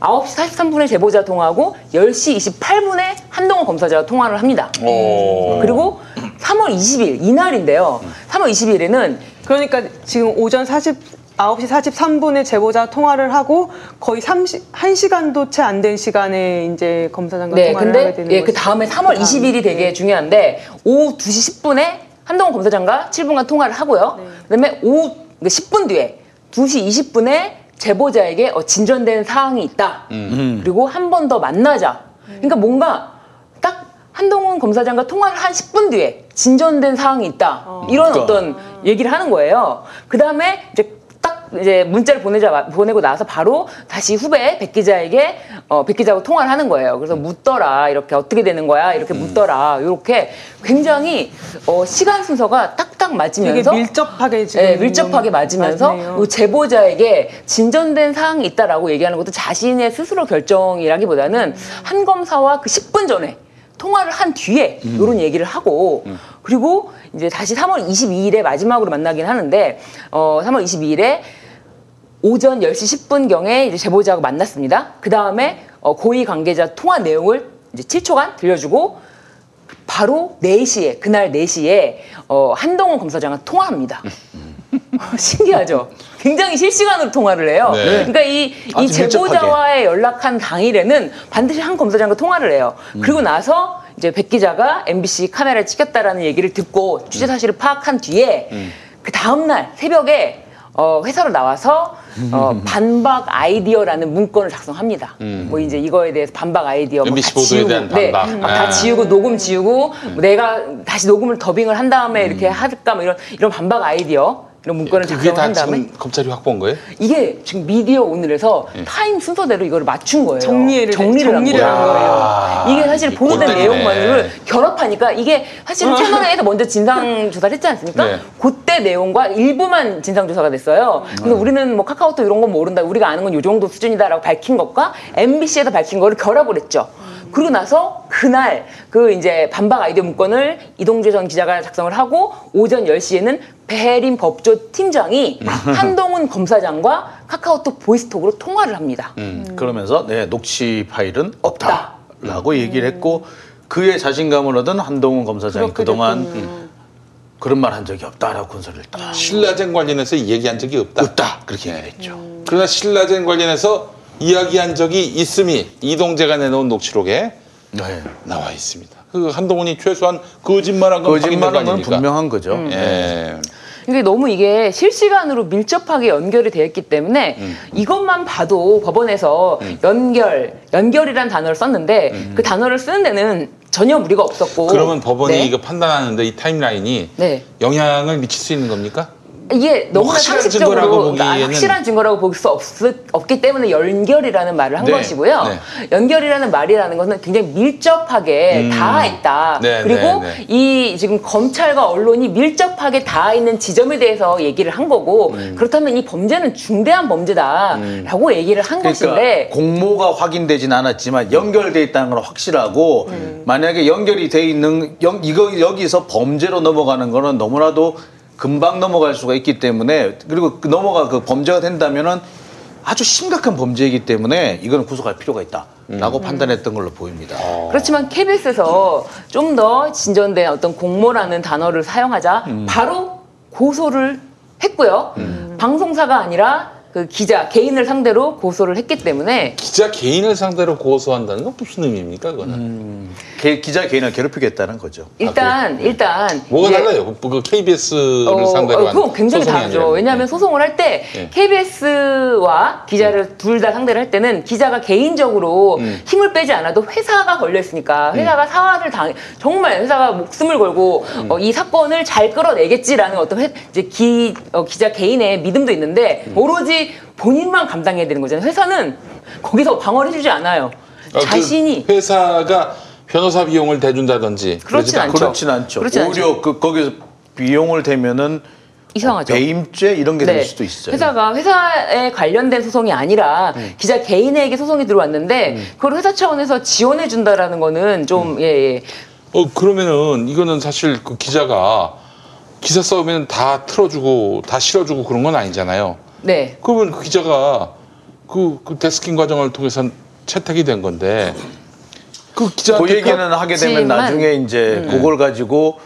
S2: 9시 43분에 제보자 통화하고 10시 28분에 한동훈 검사자와 통화를 합니다.
S1: 오.
S2: 그리고 3월 20일 이날인데요. 3월 20일에는
S4: 그러니까 지금 오전 40 9시 43분에 제보자 통화를 하고 거의 30, 1시간도 채 안 된 시간에 이제 검사장과
S2: 네,
S4: 통화를
S2: 근데
S4: 하게 되는
S2: 예, 그
S4: 거죠.
S2: 다음에 3월
S4: 그
S2: 20일이 되게 중요한데 오후 2시 10분에 한동훈 검사장과 7분간 통화를 하고요. 그다음에 오후 10분 뒤에 2시 20분에 제보자에게 어, 진전된 사항이 있다. 그리고 한 번 더 만나자. 그러니까 뭔가 딱 한동훈 검사장과 통화를 한 10분 뒤에 진전된 사항이 있다. 이런
S3: 그러니까.
S2: 어떤 얘기를 하는 거예요. 그 다음에 이제 딱 이제 문자를 보내자 보내고 나서 바로 다시 후배 백 기자에게 어, 백 기자하고 통화를 하는 거예요. 그래서 묻더라. 이렇게 어떻게 되는 거야? 이렇게 묻더라. 이렇게 굉장히 어, 시간 순서가 딱딱
S4: 되게
S2: 맞으면서
S4: 밀접하게 지금
S2: 네, 밀접하게 맞으면서. 이 제보자에게 진전된 사항이 있다라고 얘기하는 것도 자신의 스스로 결정이라기보다는 한 검사와 그 10분 전에 통화를 한 뒤에 이런 얘기를 하고 그리고 이제 다시 3월 22일에 마지막으로 만나긴 하는데 어 3월 22일에 오전 10시 10분경에 이제 제보자하고 만났습니다. 그 다음에 어, 고위 관계자 통화 내용을 이제 7초간 들려주고 바로 4시에 그날 4시에 어, 한동훈 검사장과 통화합니다. [LAUGHS] 신기하죠. 굉장히 실시간으로 통화를 해요.
S1: 네.
S2: 그러니까 이, 이. 제보자와의 연락한 당일에는 반드시 한 검사장과 통화를 해요. 그리고 나서 이제 백 기자가 MBC 카메라에 찍혔다라는 얘기를 듣고 취재 사실을 파악한 뒤에 그 다음날 새벽에 어, 회사로 나와서 어, [LAUGHS] 반박 아이디어라는 문건을 작성합니다. 뭐 이제 이거에 대해서 반박 아이디어 뭐
S1: MBC
S2: 다
S1: 보도에
S2: 지우고,
S1: 대한
S2: 네,
S1: 반박.
S2: 막다
S1: 아.
S2: 지우고 녹음 지우고 뭐 내가 다시 녹음을 더빙을 한 다음에 이렇게 할까 뭐 이런 이런 반박 아이디어 이런 문건을
S1: 그게
S2: 작성을 다한 다음에
S1: 지금 검찰이 확보한 거예요?
S2: 이게 지금 미디어 오늘에서
S1: 예.
S2: 타임 순서대로 이걸 맞춘 거예요.
S4: 정리를
S2: 정리를,
S4: 정리를 한한
S2: 거예요.
S1: 거예요.
S2: 이게 사실 보도된. 내용만을 결합하니까 이게 사실 은 채널A에서 먼저 진상 조사를 했지 않습니까?
S1: 네.
S2: 그때 내용과 일부만 진상 조사가 됐어요. 근데 우리는 뭐 카카오톡 이런 건 모른다. 우리가 아는 건이 정도 수준이다라고 밝힌 것과 MBC에서 밝힌 거를 결합을 했죠. 그러고 나서 그날 그 이제 반박 아이디어 문건을 이동재 전 기자가 작성을 하고 오전 10시에는 배혜림 법조 팀장이 [LAUGHS] 한동훈 검사장과 카카오톡 보이스톡으로 통화를 합니다.
S3: 그러면서 네 녹취 파일은
S2: 없다.
S3: 없다 라고 얘기를 했고 그의 자신감을 얻은 한동훈 검사장이 그동안
S4: 됐군요.
S3: 그런 말 한 적이 없다라고 군소리를 딱
S1: 신라젠 관련해서 얘기한 적이 없다.
S3: 없다 그렇게 얘기했죠.
S1: 그러나 신라젠 관련해서 이야기한 적이 있음이 이동재가 내놓은 녹취록에
S3: 네.
S1: 나와 있습니다. 그 한동훈이 최소한 거짓말한 건 확인된 거
S3: 거짓말은 건? 분명한 거죠.
S1: 예.
S2: 이게 너무 이게 실시간으로 밀접하게 연결이 되어 있기 때문에
S1: 음.
S2: 이것만 봐도 법원에서 연결, 연결이란 단어를 썼는데 그 단어를 쓰는 데는 전혀 무리가 없었고.
S1: 음. 그러면 법원이
S2: 네.
S1: 이거 판단하는데 이 타임라인이
S2: 네.
S1: 영향을 미칠 수 있는 겁니까?
S2: 이게 너무나
S1: 확실한
S2: 상식적으로 그러니까 확실한 증거라고 볼 수 없기 때문에 연결이라는 말을 한
S3: 네.
S2: 것이고요.
S1: 네.
S2: 연결이라는 말이라는 것은 굉장히 밀접하게 닿아 있다.
S1: 음. 네,
S2: 그리고
S1: 네, 네.
S2: 이 지금 검찰과 언론이 밀접하게 닿아 있는 지점에 대해서 얘기를 한 거고
S1: 음.
S2: 그렇다면 이 범죄는 중대한 범죄다라고 얘기를 한
S3: 그러니까
S2: 것인데
S3: 공모가 확인되진 않았지만 연결돼 있다는 건 확실하고 만약에 연결이 돼 있는 영- 이거 여기서 범죄로 넘어가는 거는 너무나도 금방 넘어갈 수가 있기 때문에 그리고 그 넘어가 그 범죄가 된다면은 아주 심각한 범죄이기 때문에 이거는 구속할 필요가 있다라고 판단했던 걸로 보입니다.
S2: 그렇지만 KBS에서 좀 더 진전된 어떤 공모라는 단어를 사용하자
S1: 음.
S2: 바로 고소를 했고요. 방송사가 아니라 그 기자 개인을 상대로 고소를 했기 때문에
S1: 기자 개인을 상대로 고소한다는 건 무슨 의미입니까? 그거는
S3: 개- 기자 개인을 괴롭히겠다는 거죠.
S2: 일단 일단
S1: 아, 뭐가
S2: 이제
S1: 달라요? 그 KBS를
S2: 어,
S1: 상대로
S2: 어,
S1: 한
S2: 그건 굉장히 다르죠. 왜냐하면 소송을 할때
S1: 네.
S2: KBS와 기자를 둘다 상대를 할 때는 기자가 개인적으로
S1: 음.
S2: 힘을 빼지 않아도 회사가 걸려 있으니까 회사가 사활을 당 정말 회사가 목숨을 걸고
S1: 음.
S2: 어, 이 사건을 잘 끌어내겠지라는 어떤 회, 이제 기 어, 기자 개인의 믿음도 있는데
S1: 음.
S2: 오로지 본인만 감당해야 되는 거잖아요. 회사는 거기서 방어를 해주지 않아요.
S1: 아, 그
S2: 자신이
S1: 회사가 변호사 비용을 대준다든지
S2: 그렇진 않죠.
S3: 그렇진 않죠.
S2: 그렇진
S3: 오히려 그 거기서 비용을 대면은
S2: 이상하죠.
S3: 배임죄 이런 게될 수도 있어요.
S2: 네. 회사가 회사에 관련된 소송이 아니라 기자 개인에게 소송이 들어왔는데 그걸 회사 차원에서 지원해 준다라는 거는 좀 예, 예.
S1: 어 그러면은 이거는 사실 그 기자가 기사 써면 다 틀어주고 다 실어주고 그런 건 아니잖아요.
S2: 네.
S1: 그러면 그 기자가 그, 그 데스킹 과정을 통해서 채택이 된 건데 그 기자
S3: 그 얘기는 하게 되면
S2: 그렇지만-
S3: 나중에 이제 그걸 가지고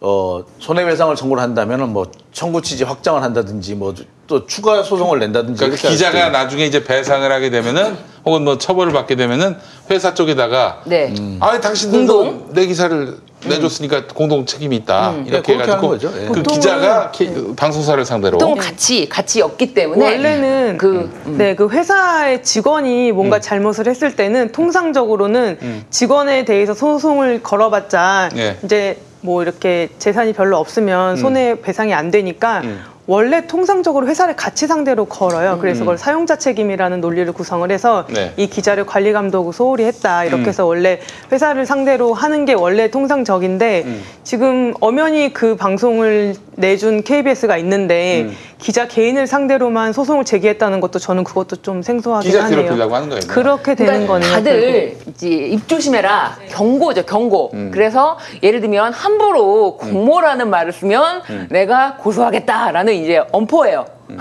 S3: 어 손해배상을 청구를 한다면은 뭐 청구 취지 확장을 한다든지 뭐 또 추가 소송을 낸다든지
S1: 그러니까 기자가. 나중에 이제 배상을 하게 되면은 혹은 뭐 처벌을 받게 되면은 회사 쪽에다가
S2: 네.
S1: 아 당신들도
S2: 공동?
S1: 내 기사를 내줬으니까 공동 책임이 있다. 이렇게
S3: 네,
S1: 해가지고.
S3: 예.
S1: 그 기자가 기- 방송사를 상대로.
S2: 보통 같이 같이 엮기 때문에
S4: 원래는
S2: 그
S4: 네, 그 회사의 직원이 뭔가 잘못을 했을 때는 통상적으로는 직원에 대해서 소송을 걸어봤자
S1: 네.
S4: 이제 뭐 이렇게 재산이 별로 없으면 손해 배상이 안 되니까 원래 통상적으로 회사를 같이 상대로 걸어요. 그래서 그걸 사용자 책임이라는 논리를 구성을 해서
S1: 네.
S4: 이 기자를 관리 감독 소홀히 했다 이렇게
S1: 음.
S4: 해서 원래 회사를 상대로 하는 게 원래 통상적인데
S1: 음.
S4: 지금 엄연히 그 방송을 내준 KBS가 있는데
S1: 음.
S4: 기자 개인을 상대로만 소송을 제기했다는 것도 저는 그것도 좀 생소하긴
S1: 기자
S4: 하네요.
S1: 괴롭히려고 하는 거예요.
S4: 그렇게 되는
S2: 그러니까
S4: 거네요.
S2: 다들 이제 입 조심해라 경고죠 경고.
S1: 음.
S2: 그래서 예를 들면 함부로 공모라는 말을 쓰면
S1: 음.
S2: 내가 고소하겠다라는 이제 엄포예요. [LAUGHS]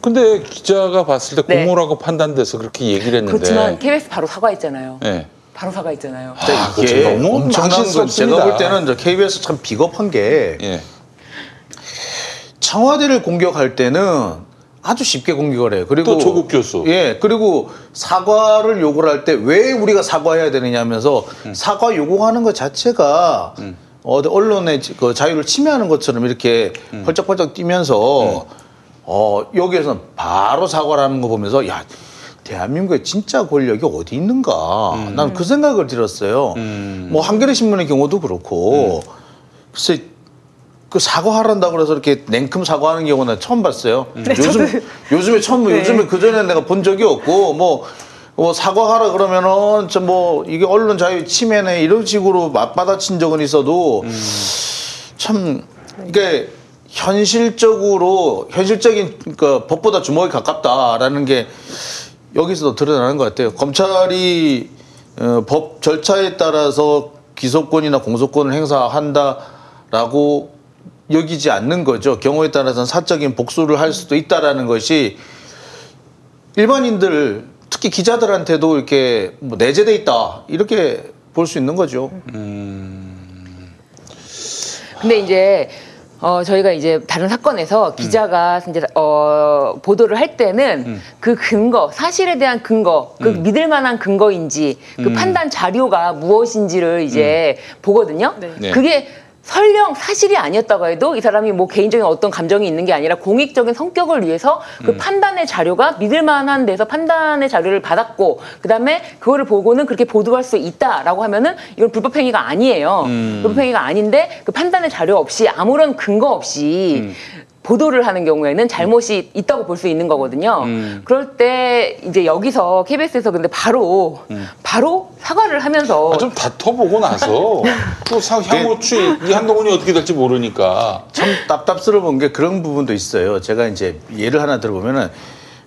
S1: 근데 기자가 봤을 때
S2: 네.
S1: 공모라고 판단돼서 그렇게 얘기를 했는데
S2: 그렇지만 KBS 바로 사과했잖아요.
S1: 예.
S2: 바로 사과했잖아요.
S1: 아,
S3: 이게
S1: 좀 너무
S3: 엄청난 건
S1: 망신스럽습니다.
S3: 제가 볼 때는 저 KBS 참 비겁한 게
S1: 예.
S3: 청와대를 공격할 때는 아주 쉽게 공격을 해요. 그리고
S1: 또 조국 교수.
S3: 예, 그리고 사과를 요구를 할 때 왜 우리가 사과해야 되느냐 하면서
S1: 음.
S3: 사과 요구하는 것 자체가 어, 언론의 지- 그 자유를 침해하는 것처럼 이렇게
S1: 음.
S3: 펄쩍펄쩍 뛰면서 어, 여기에서는 바로 사과를 하는 거 보면서 야, 대한민국에 진짜 권력이 어디 있는가. 난그 생각을 들었어요.
S1: 음.
S3: 뭐 한겨레 신문의 경우도 그렇고 글쎄 그 사과하란다고 그래서 이렇게 냉큼 사과하는 경우는 처음 봤어요.
S4: 네,
S3: 요즘
S4: 저도-
S3: 요즘에 처음
S4: 네.
S3: 요즘에 그 전에 내가 본 적이 없고 뭐. 뭐 사과하라 그러면은 저 뭐 이게 언론 자유 침해네 이런 식으로 맞받아친 적은 있어도 참 이게 현실적으로 현실적인 그러니까 법보다 주먹이 가깝다라는 게 여기서도 드러나는 것 같아요. 검찰이 어, 법 절차에 따라서 기소권이나 공소권을 행사한다라고 여기지 않는 거죠. 경우에 따라서는 사적인 복수를 할 수도 있다라는 것이 일반인들 특히 기자들한테도 이렇게 뭐 내재돼 있다 이렇게 볼 수 있는 거죠.
S2: 근데 이제 어 저희가 이제 다른 사건에서 기자가 이제 어 보도를 할 때는 그 근거 사실에 대한 근거 그 믿을 만한 근거인지 그 판단 자료가 무엇인지를 이제 보거든요.
S4: 네.
S1: 네.
S2: 그게 설령 사실이 아니었다고 해도 이 사람이 뭐 개인적인 어떤 감정이 있는 게 아니라 공익적인 성격을 위해서 그 판단의 자료가 믿을 만한 데서 판단의 자료를 받았고 그다음에 그거를 보고는 그렇게 보도할 수 있다라고 하면은 이건 불법 행위가 아니에요. 불법 행위가 아닌데 그 판단의 자료 없이 아무런 근거 없이 보도를 하는 경우에는 잘못이 있다고 볼 수 있는 거거든요. 그럴 때 이제 여기서 KBS에서 근데 바로 바로 사과를 하면서
S1: 아, 좀 다퉈보고 나서 [LAUGHS] 또 사- 향후 추이 이 한동훈이 어떻게 될지 모르니까
S3: 참 답답스러운 게 그런 부분도 있어요. 제가 이제 예를 하나 들어보면은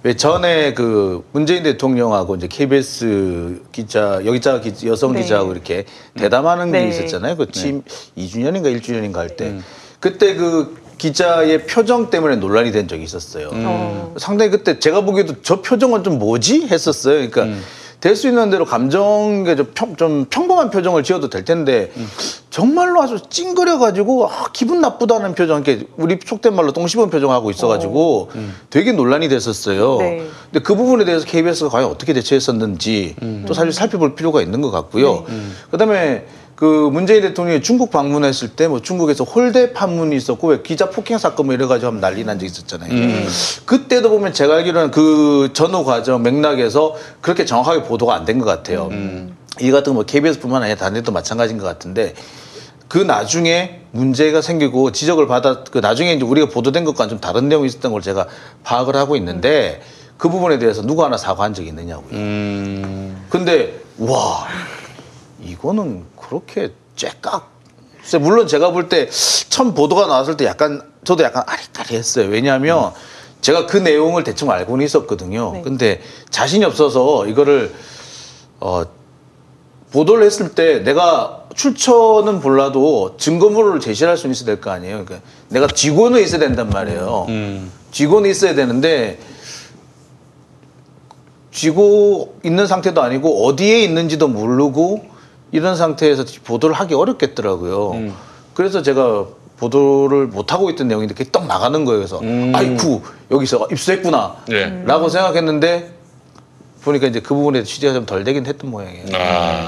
S3: 왜 전에 그 문재인 대통령하고 이제 KBS 기자 여기자 기- 여성
S4: 네.
S3: 기자하고 이렇게 대담하는 게
S4: 네.
S3: 있었잖아요. 그팀 2주년인가 1주년인가 할 때. 그때 그 기자의 표정 때문에 논란이 된 적이 있었어요.
S4: 어.
S3: 상당히 그때 제가 보기에도 저 표정은 좀 뭐지 했었어요. 그러니까 될수 있는 대로 감정에 좀, 평, 좀 평범한 표정을 지어도 될 텐데 정말로 아주 찡그려 가지고 아, 기분 나쁘다는 표정, 이렇게 우리 속된 말로 똥 씹은 표정 하고 있어가지고 되게 논란이 됐었어요.
S4: 네.
S3: 근데 그 부분에 대해서 KBS가 과연 어떻게 대처했었는지 또 사실 살펴볼 필요가 있는 것 같고요. 그다음에 그 문재인 대통령이 중국 방문했을 때 뭐 중국에서 홀대 판문이 있었고 왜 기자 폭행 사건 뭐 이래 가지고 한번 난리 난 적이 있었잖아요. 그때도 보면 제가 알기로는 그 전후 과정 맥락에서 그렇게 정확하게 보도가 안 된 것 같아요. 이 같은 뭐 KBS뿐만 아니라 다른 데도 마찬가지인 것 같은데 그 나중에 문제가 생기고 지적을 받아 그 나중에 이제 우리가 보도된 것과는 좀 다른 내용이 있었던 걸 제가 파악을 하고 있는데 그 부분에 대해서 누구 하나 사과한 적이 있느냐고요.
S1: 음,
S3: 근데 와 이거는 그렇게 째깍 글쎄, 물론 제가 볼 때 처음 보도가 나왔을 때 약간 저도 약간 아리까리했어요. 왜냐하면 제가 그 내용을 대충 알고는 있었거든요.
S4: 네.
S3: 근데 자신이 없어서 이거를 어 보도를 했을 때 내가 출처는 몰라도 증거물을 제시할 수는 있어야 될 거 아니에요. 그러니까 내가 쥐고는 있어야 된단 말이에요.
S1: 음.
S3: 쥐고는 있어야 되는데 쥐고 있는 상태도 아니고 어디에 있는지도 모르고 이런 상태에서 보도를 하기 어렵겠더라고요.
S1: 음.
S3: 그래서 제가 보도를 못 하고 있던 내용인데 그게 떡 나가는 거예요. 그래서
S1: 음.
S3: 아이쿠 여기서 입수했구나.
S1: 네.
S3: 라고 생각했는데 보니까 이제 그 부분에 취재가 좀 덜 되긴 했던 모양이에요.
S1: 아,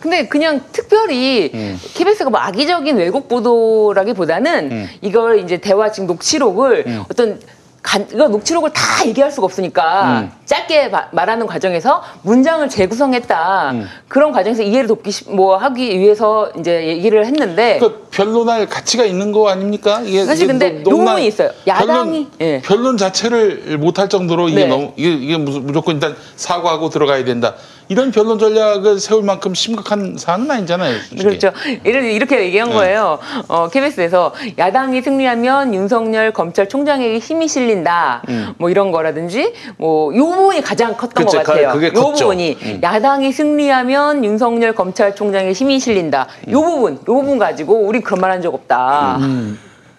S2: 근데 그냥 특별히 KBS가 뭐 악의적인 왜곡 보도라기보다는 이걸 이제 대화 지금 녹취록을 어떤 간, 이거 녹취록을 다 얘기할 수가 없으니까 짧게 마- 말하는 과정에서 문장을 재구성했다 그런 과정에서 이해를 돕기 시- 뭐 하기 위해서 이제 얘기를 했는데
S1: 그 변론할 가치가 있는 거 아닙니까? 이게
S2: 사실
S1: 이게
S2: 근데 부분이 있어요. 야당이-
S1: 변론,
S2: 예.
S1: 변론 자체를 못할 정도로 이게
S2: 네.
S1: 너무 이게, 이게 무조건 일단 사과하고 들어가야 된다. 이런 변론 전략을 세울 만큼 심각한 사안은 아니잖아요. 솔직히.
S2: 그렇죠. 이렇게, 이렇게 얘기한 거예요. 어, KBS에서 야당이 승리하면 윤석열 검찰총장에게 힘이 실린다. 뭐 이런 거라든지 뭐요 부분이 가장 컸던
S3: 그치,
S2: 것 같아요.
S3: 그게
S2: 요
S3: 컸죠.
S2: 부분이 야당이 승리하면 윤석열 검찰총장에게 힘이 실린다. 요 부분, 요 부분 가지고 우리 그런 말 한 적 없다.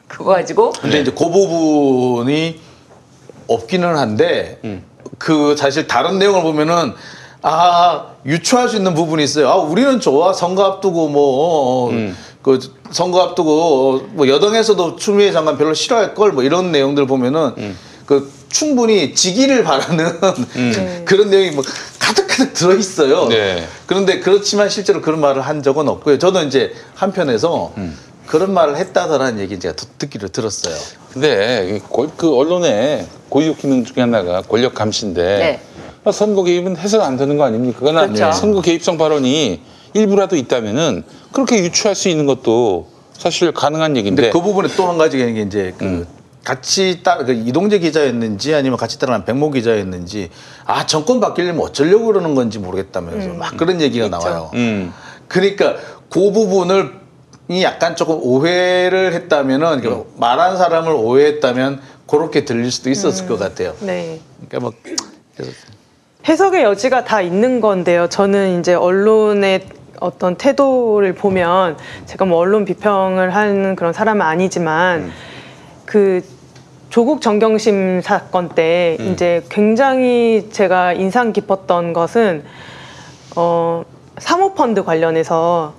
S2: 그거 가지고
S3: 근데 이제 그 부분이 없기는 한데 그 사실 다른 내용을 보면은 아 유추할 수 있는 부분이 있어요. 아 우리는 좋아 선거 앞두고 뭐그 선거 앞두고 뭐 여당에서도 추미애 장관 별로 싫어할 걸 뭐 이런 내용들 보면은 그 충분히 지기를 바라는 [LAUGHS] 그런 내용이 뭐 가득가득 들어 있어요.
S1: 네.
S3: 그런데 그렇지만 실제로 그런 말을 한 적은 없고요. 저는 이제 한편에서 그런 말을 했다더라는 얘기 제가 듣- 듣기로 들었어요.
S1: 근데 고- 그 언론의 고유 기능 중에 하나가 권력 감시인데
S2: 네.
S1: 선거 개입은 해서는 안 되는 거 아닙니까? 그러나
S2: 그렇죠.
S1: 선거 개입성 발언이 일부라도 있다면은 그렇게 유추할 수 있는 것도 사실 가능한 얘기인데
S3: 그 부분에 또 한 가지가 있는 게 이제 그
S1: 음.
S3: 같이 따, 그 이동재 기자였는지 아니면 같이 따라간 백모 기자였는지 아 정권 바뀌려면 어쩌려고 그러는 건지 모르겠다면서 막 그런 얘기가 나와요.
S1: 음.
S3: 그러니까 그 부분을 이 약간 조금 오해를 했다면은 그 말한 사람을 오해했다면 그렇게 들릴 수도 있었을 것 같아요.
S4: 네.
S3: 그러니까 뭐 그래서
S4: 해석의 여지가 다 있는 건데요. 저는 이제 언론의 어떤 태도를 보면 제가 뭐 언론 비평을 하는 그런 사람은 아니지만 그 조국 정경심 사건 때 이제 굉장히 제가 인상 깊었던 것은 어 사모펀드 관련해서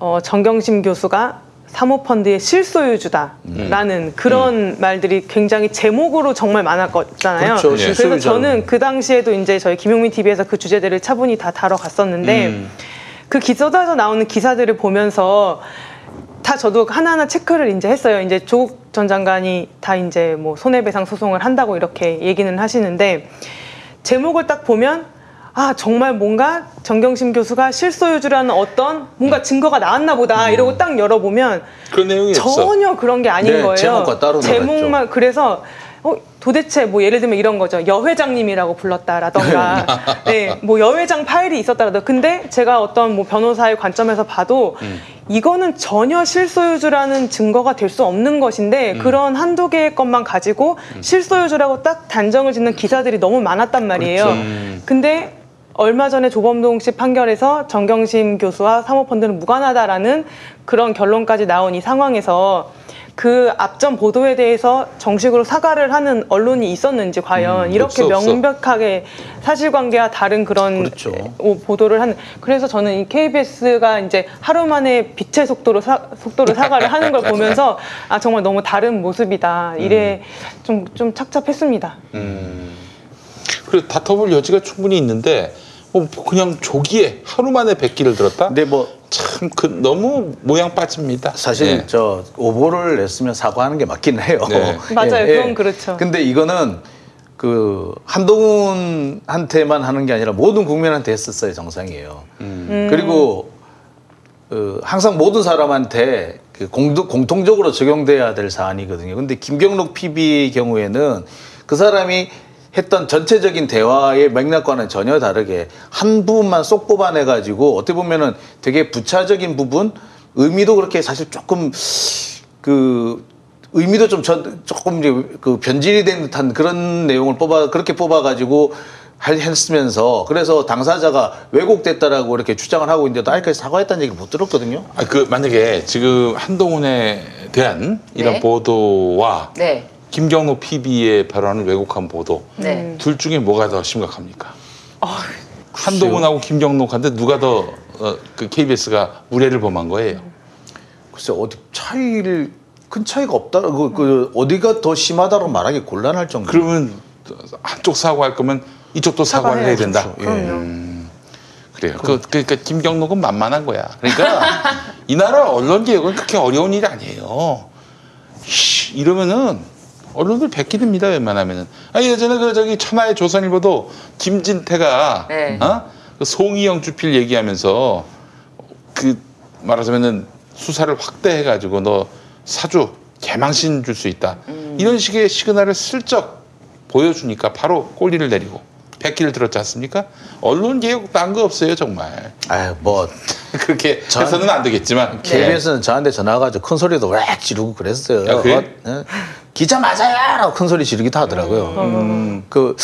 S4: 어 정경심 교수가 사모펀드의 실소유주다라는 그런 말들이 굉장히 제목으로 정말 많았잖아요.
S3: 그렇죠.
S4: 그래서
S3: 실소유자로.
S4: 저는 그 당시에도 이제 저희 김용민 TV에서 그 주제들을 차분히 다 다뤄갔었는데 그 기사에서 나오는 기사들을 보면서 다 저도 하나하나 체크를 이제 했어요. 이제 조국 전 장관이 다 이제 뭐 손해배상 소송을 한다고 이렇게 얘기는 하시는데 제목을 딱 보면 아 정말 뭔가 정경심 교수가 실소유주라는 어떤 뭔가 증거가 나왔나 보다 이러고 딱 열어보면
S1: 그런 내용이 없어.
S4: 전혀 그런 게 아닌
S3: 네,
S4: 거예요.
S3: 제목과 따로
S4: 제목만 그래서 어, 도대체 뭐 예를 들면 이런 거죠. 여회장님이라고 불렀다라던가, [LAUGHS] 네, 뭐 여회장 파일이 있었다라도. 근데 제가 어떤 뭐 변호사의 관점에서 봐도 이거는 전혀 실소유주라는 증거가 될 수 없는 것인데 그런 한두 개의 것만 가지고 실소유주라고 딱 단정을 짓는 기사들이 너무 많았단 말이에요. 근데 얼마 전에 조범동 씨 판결에서 정경심 교수와 사모펀드는 무관하다라는 그런 결론까지 나온 이 상황에서 그 앞전 보도에 대해서 정식으로 사과를 하는 언론이 있었는지 과연 이렇게
S1: 없어.
S4: 명백하게 사실관계와 다른 그런
S3: 그렇죠.
S4: 오- 보도를 하는 그래서 저는 이 KBS가 이제 하루 만에 빛의 속도로 사, 속도로 사과를 하는 걸 보면서 [LAUGHS] 아 정말 너무 다른 모습이다 이래 좀좀 착잡했습니다.
S1: 그리고 다퉈볼 여지가 충분히 있는데 뭐 그냥 조기에 하루 만에 백기를 들었다?
S3: 근데 뭐
S1: 참 그 너무 모양 빠집니다.
S3: 사실
S1: 예.
S3: 저 오보를 냈으면 사과하는 게 맞긴 해요.
S1: 네. [LAUGHS]
S4: 맞아요. 그건 그렇죠.
S3: 근데 이거는 그 한동훈한테만 하는 게 아니라 모든 국민한테 했었어요 정상이에요.
S4: 음.
S3: 그리고 어, 항상 모든 사람한테 그 공도, 공통적으로 적용돼야 될 사안이거든요. 근데 김경록 PB의 경우에는 그 사람이 했던 전체적인 대화의 맥락과는 전혀 다르게 한 부분만 쏙 뽑아내가지고 어떻게 보면은 되게 부차적인 부분 의미도 그렇게 사실 조금 그 의미도 좀 전, 조금 이제 그 변질이 된 듯한 그런 내용을 뽑아 그렇게 뽑아가지고 할- 했으면서 그래서 당사자가 왜곡됐다라고 이렇게 주장을 하고 있는데도 아직까지 사과했다는 얘기를 못 들었거든요.
S1: 아, 그 만약에 지금 한동훈에 대한 이런
S2: 네.
S1: 보도와
S2: 네.
S1: 김경록 PB의 발언을 왜곡한 보도
S2: 네.
S1: 둘 중에 뭐가 더 심각합니까? 한동훈하고 김경록한테 누가 더 어, 그 KBS가 무례를 범한 거예요?
S3: 글쎄 어디 차이를 큰 차이가 없다. 그, 그 어디가 더 심하다고 말하기 곤란할 정도.
S1: 그러면 한쪽 사과할 거면 이쪽도 사과를 해야 된다.
S3: 예.
S1: 음, 그래요. 그, 그러니까 김경록은 만만한 거야. 그러니까 [LAUGHS] 이 나라 언론 개혁은 그렇게 어려운 일이 아니에요. 씨, 이러면은 언론들 베끼됩니다. 웬만하면은. 아니 예전에 그 저기 천하의 조선일보도 김진태가
S2: 네.
S1: 어? 그 송이영 주필 얘기하면서 그 말하자면은 수사를 확대해 가지고 너 사주 개망신 줄 수 있다. 이런 식의 시그널을 슬쩍 보여주니까 바로 꼴리를 내리고 백기를 들었지 않습니까? 언론 개혁 딴 거 없어요 정말.
S3: 아유 뭐 [LAUGHS]
S1: 그렇게
S3: 전-
S1: 해서는 안 되겠지만
S3: KBS는 저한테 전화 와가지고 큰 소리도 왜 지르고 그랬어요.
S1: 야, 그래?
S3: 어, 예? 기자 맞아요라고 큰 소리 지르기도 하더라고요. 그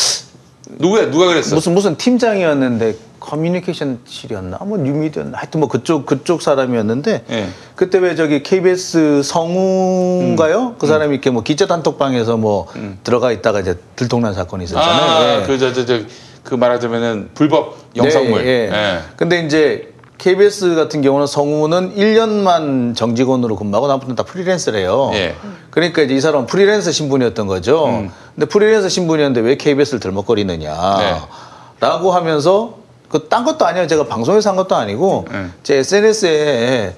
S1: 누구야 누가 그랬어?
S3: 무슨 무슨 팀장이었는데 커뮤니케이션 실이었나 뭐 뉴미디어였나 하여튼 뭐 그쪽 그쪽 사람이었는데
S1: 예.
S3: 그때 왜 저기 KBS 성우인가요? 그 사람이 이렇게 뭐 기자 단톡방에서 뭐 들어가 있다가 이제 들통난 사건이 있었잖아요. 예.
S1: 아그 저 저 저 그 말하자면은 불법 영상물.
S3: 네, 예.
S1: 예.
S3: 근데 이제 KBS 같은 경우는 성우는 1년만 정직원으로 근무하고 나머지는 다 프리랜서래요.
S1: 예.
S3: 그러니까 이제 이 사람은 프리랜서 신분이었던 거죠.
S1: 음.
S3: 근데 프리랜서 신분이었는데 왜 KBS를 들먹거리느냐.
S1: 네.
S3: 라고 하면서 그딴 것도 아니에요. 제가 방송에서 한 것도 아니고
S1: 음.
S3: 제 SNS에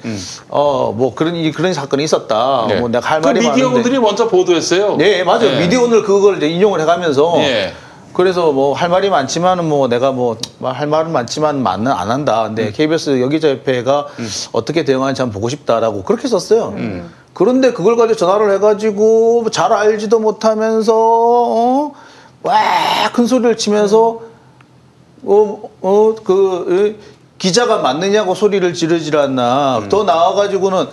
S3: 어뭐 그런 이- 그런 사건이 있었다.
S1: 네.
S3: 뭐 내가 할
S1: 그
S3: 말이 많은데.
S1: 먼저 보도했어요.
S3: 네, 맞아요.
S1: 예.
S3: 미디어 오늘 그걸 이제 인용을 해가면서
S1: 예.
S3: 그래서 뭐 할 말이 많지만은 뭐 내가 뭐 할 말은 많지만 많은 안 한다. 근데 KBS 여기자 협회가 어떻게 대응하는지 한번 보고 싶다라고 그렇게 썼어요. 그런데 그걸 가지고 전화를 해가지고 잘 알지도 못하면서 어? 와큰 소리를 치면서 어, 어, 그, 에, 기자가 맞느냐고 소리를 지르질 않나. 더 나와가지고는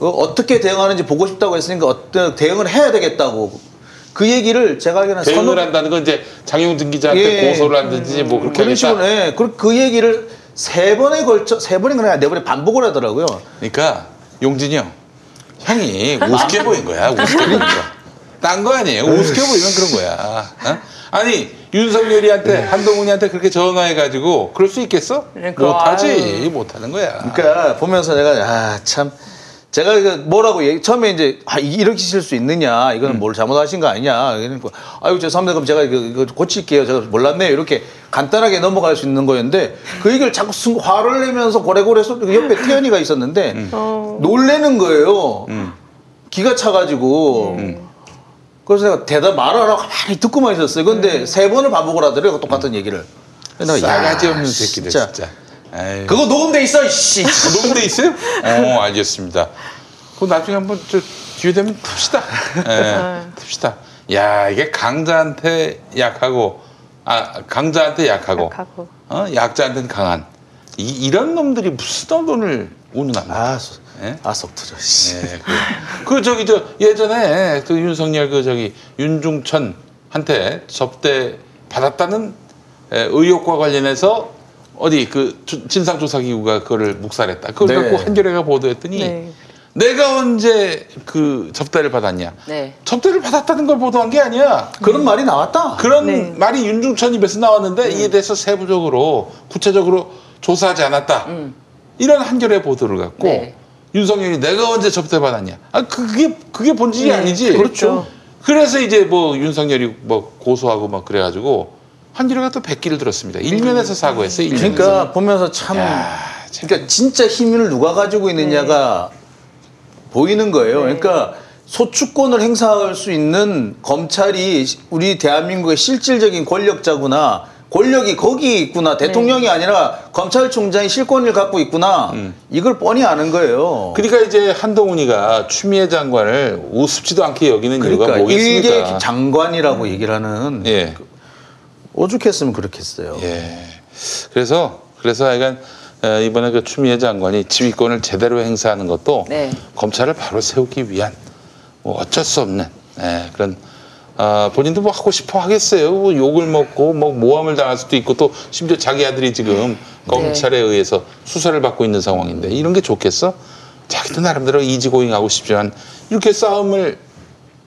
S3: 어, 어떻게 대응하는지 보고 싶다고 했으니까 어떤 대응을 해야 되겠다고. 그 얘기를 제가 알기로는
S1: 대응을
S3: 선우-
S1: 한다는 건 이제 장용진 기자한테
S3: 예.
S1: 고소를 한든지 뭐 그렇게
S3: 그런. 식으로, 예. 그, 그 얘기를 세 번에 걸쳐, 세 번인가 네 번에 반복을 하더라고요.
S1: 그러니까 용진이 형 형이 [LAUGHS] 우습게 보인 거야 우습게 보인 딴거 아니에요 우습게 보이면 그런 거야 어? 아니 윤석열이한테 한동훈이한테 그렇게 전화해가지고 그럴 수 있겠어?
S2: 그러니까,
S1: 못하지.
S2: 아유.
S1: 못하는 거야.
S3: 그러니까 보면서 내가 아 참. 제가 이거 뭐라고 얘기 처음에 이제 아 이- 이렇게 칠수 있느냐. 이거는 뭘 잘못하신 거 아니냐. 그러니까 아유 죄송합니다. 그럼 제가 이거, 이거 고칠게요. 제가 몰랐네요. 이렇게 간단하게 넘어갈 수 있는 거였는데 그 얘기를 자꾸 순 화를 내면서 고래고래 소그 옆에 태연이가 있었는데
S4: 어.
S3: 놀래는 거예요. 기가 차가지고 그래서 내가 대답 말을 하라고 가만히 듣고만 있었어요 근데 세 번을 반복을 하더라고요 똑같은 얘기를 내가
S1: 싸가지 없는 새끼들
S3: 진짜.
S1: 진짜.
S3: 그거 녹음돼 있어 씨
S1: 녹음돼 있어요? 어, 알겠습니다. 그 나중에 한번 저 기회 되면 틉시다. 예, 틉시다. 야, 이게 강자한테 약하고, 아, 강자한테 약하고,
S4: 약하고.
S1: 어, 약자한테는 강한. 이, 이런 놈들이 무슨 돈을 운운합니까?
S3: 아, 소-
S1: 예?
S3: 아, 속 터져. 씨.
S1: 예, 그, 그 저기 저 예전에 그 윤석열 그 저기 윤중천 한테 접대 받았다는 에, 의혹과 관련해서 어디 그 주- 진상조사기구가 그거를 묵살했다. 그걸
S3: 네.
S1: 갖고 한겨레가 보도했더니
S4: 네.
S1: 내가 언제 그 접대를 받았냐?
S2: 네.
S1: 접대를 받았다는 걸 보도한 게 아니야.
S3: 그런 말이 나왔다.
S1: 그런
S4: 네.
S1: 말이 윤중천 입에서 나왔는데 이에 대해서 세부적으로 구체적으로 조사하지 않았다. 이런 한겨레 보도를 갖고
S2: 네.
S1: 윤석열이 내가 언제 접대받았냐. 아, 그- 그게, 그게 본질이
S4: 네,
S1: 아니지.
S4: 그렇죠.
S1: 그래서 이제 뭐 윤석열이 뭐 고소하고 막 그래가지고 한겨레가 또 백기를 들었습니다. 일면에서 사고했어요. 일면에서.
S3: 그러니까 보면서 참,
S1: 야, 참.
S3: 그러니까 진짜 힘을 누가 가지고 있느냐가 보이는 거예요. 그러니까 소추권을 행사할 수 있는 검찰이 우리 대한민국의 실질적인 권력자구나. 권력이 거기 있구나. 대통령이 아니라 검찰총장이 실권을 갖고 있구나. 이걸 뻔히 아는 거예요.
S1: 그러니까 이제 한동훈이가 추미애 장관을 우습지도 않게 여기는
S3: 그러니까
S1: 이유가 뭐겠습니까?
S3: 일개 장관이라고 얘기를 하는
S1: 예.
S3: 오죽했으면 그렇겠어요.
S1: 예. 그래서 그래서 하여간 에, 이번에 그 추미애 장관이 지휘권을 제대로 행사하는 것도
S2: 네.
S1: 검찰을 바로 세우기 위한 뭐 어쩔 수 없는 예, 그런 아, 본인도 뭐 하고 싶어 하겠어요. 뭐 욕을 먹고 뭐 모함을 당할 수도 있고 또 심지어 자기 아들이 지금 검찰에 의해서 수사를 받고 있는 상황인데 이런 게 좋겠어? 자기도 나름대로 이지고잉 하고 싶지만 이렇게 싸움을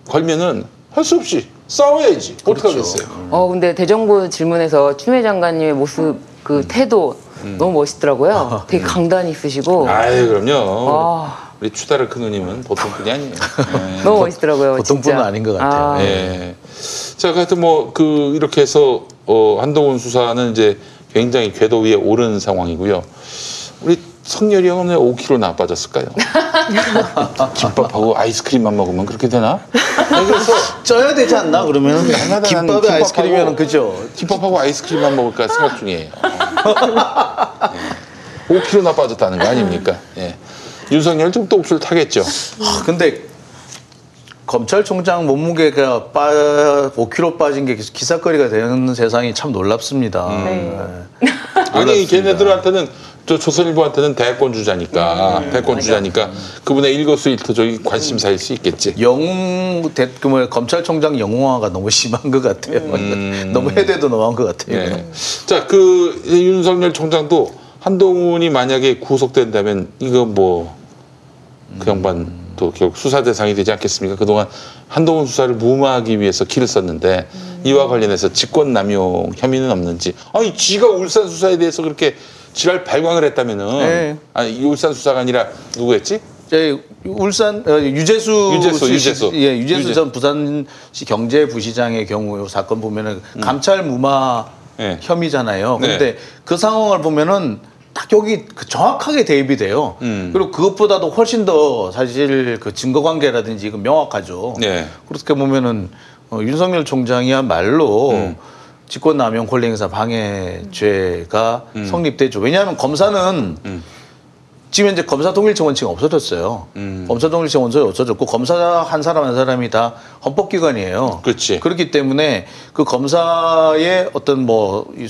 S1: 걸면은 할 수 없이 싸워야지. 어떡하겠어요.
S2: 어 근데 대정부 질문에서 추미애 장관님의 모습 그 태도 너무 멋있더라고요. 되게 강단이 있으시고
S1: 아유 그럼요.
S2: 아.
S1: 우리 추다를 큰 누님은 보통 분이 아니에요. 예. [LAUGHS]
S2: 너무 멋있더라고요.
S3: 보통
S2: 진짜.
S3: 분은 아닌 것 같아요.
S2: 아,
S1: 예. 자, 하여튼 뭐 그 이렇게 해서 어, 한동훈 수사는 이제 굉장히 궤도 위에 오른 상황이고요. 우리 성렬이 형은 왜 5kg 나 빠졌을까요? [LAUGHS] 김밥하고 아이스크림만 먹으면 그렇게 되나? 아니, 그래서 [LAUGHS]
S3: 쪄야 되지 않나 그러면 김밥에 아이스크림이면 그죠
S1: 김밥하고 아이스크림만 먹을까 생각 중이에요. 예. 5kg 나 빠졌다는 거 아닙니까? 예. 윤석열 좀또 옥수를 타겠죠.
S3: 아, 근데 검찰총장 몸무게가 빠 5kg 빠진 게 기사거리가 되는 세상이 참 놀랍습니다.
S4: 네.
S1: 아니
S3: 몰랐습니다.
S1: 걔네들한테는 저 조선일보한테는 대권 주자니까
S3: 음.
S1: 대권 주자니까 그분의 일거수일투족이 관심사일 수 있겠지.
S3: 영웅 대, 그 뭐야, 검찰총장 영웅화가 너무 심한 것 같아요. [LAUGHS] 너무 해대도 너무한 것 같아요.
S1: 네. 자그 윤석열 총장도 한동훈이 만약에 구속된다면 이거 뭐 그 양반도 결국 수사 대상이 되지 않겠습니까? 그동안 한동훈 수사를 무마하기 위해서 길을 썼는데 이와 관련해서 직권 남용 혐의는 없는지 아니 지가 울산 수사에 대해서 그렇게 지랄 발광을 했다면은
S3: 네.
S1: 아니 이 울산 수사가 아니라 누구였지?
S3: 저희 울산 어, 유재수
S1: 유재수,
S3: 씨-
S1: 유재수.
S3: 예 유재수
S1: 유재-
S3: 전 부산시 경제부시장의 경우 이 사건 보면은 감찰 무마
S1: 네.
S3: 혐의잖아요.
S1: 네.
S3: 그런데 그 상황을 보면은 딱 여기 그 정확하게 대입이 돼요.
S1: 음.
S3: 그리고 그것보다도 훨씬 더 사실 그 증거 관계라든지 이건 명확하죠.
S1: 네.
S3: 그렇게 보면은 어, 윤석열 총장이야말로
S1: 음.
S3: 직권남용 권리행사 방해죄가
S1: 음.
S3: 성립되죠. 왜냐하면 검사는 지금 현재 검사 동일체 원칙이 없어졌어요.
S1: 음.
S3: 검사 동일체 원칙이 없어졌고 검사 한 사람 한 사람이 다 헌법기관이에요.
S1: 그렇지.
S3: 그렇기 때문에 그 검사의 어떤 뭐 이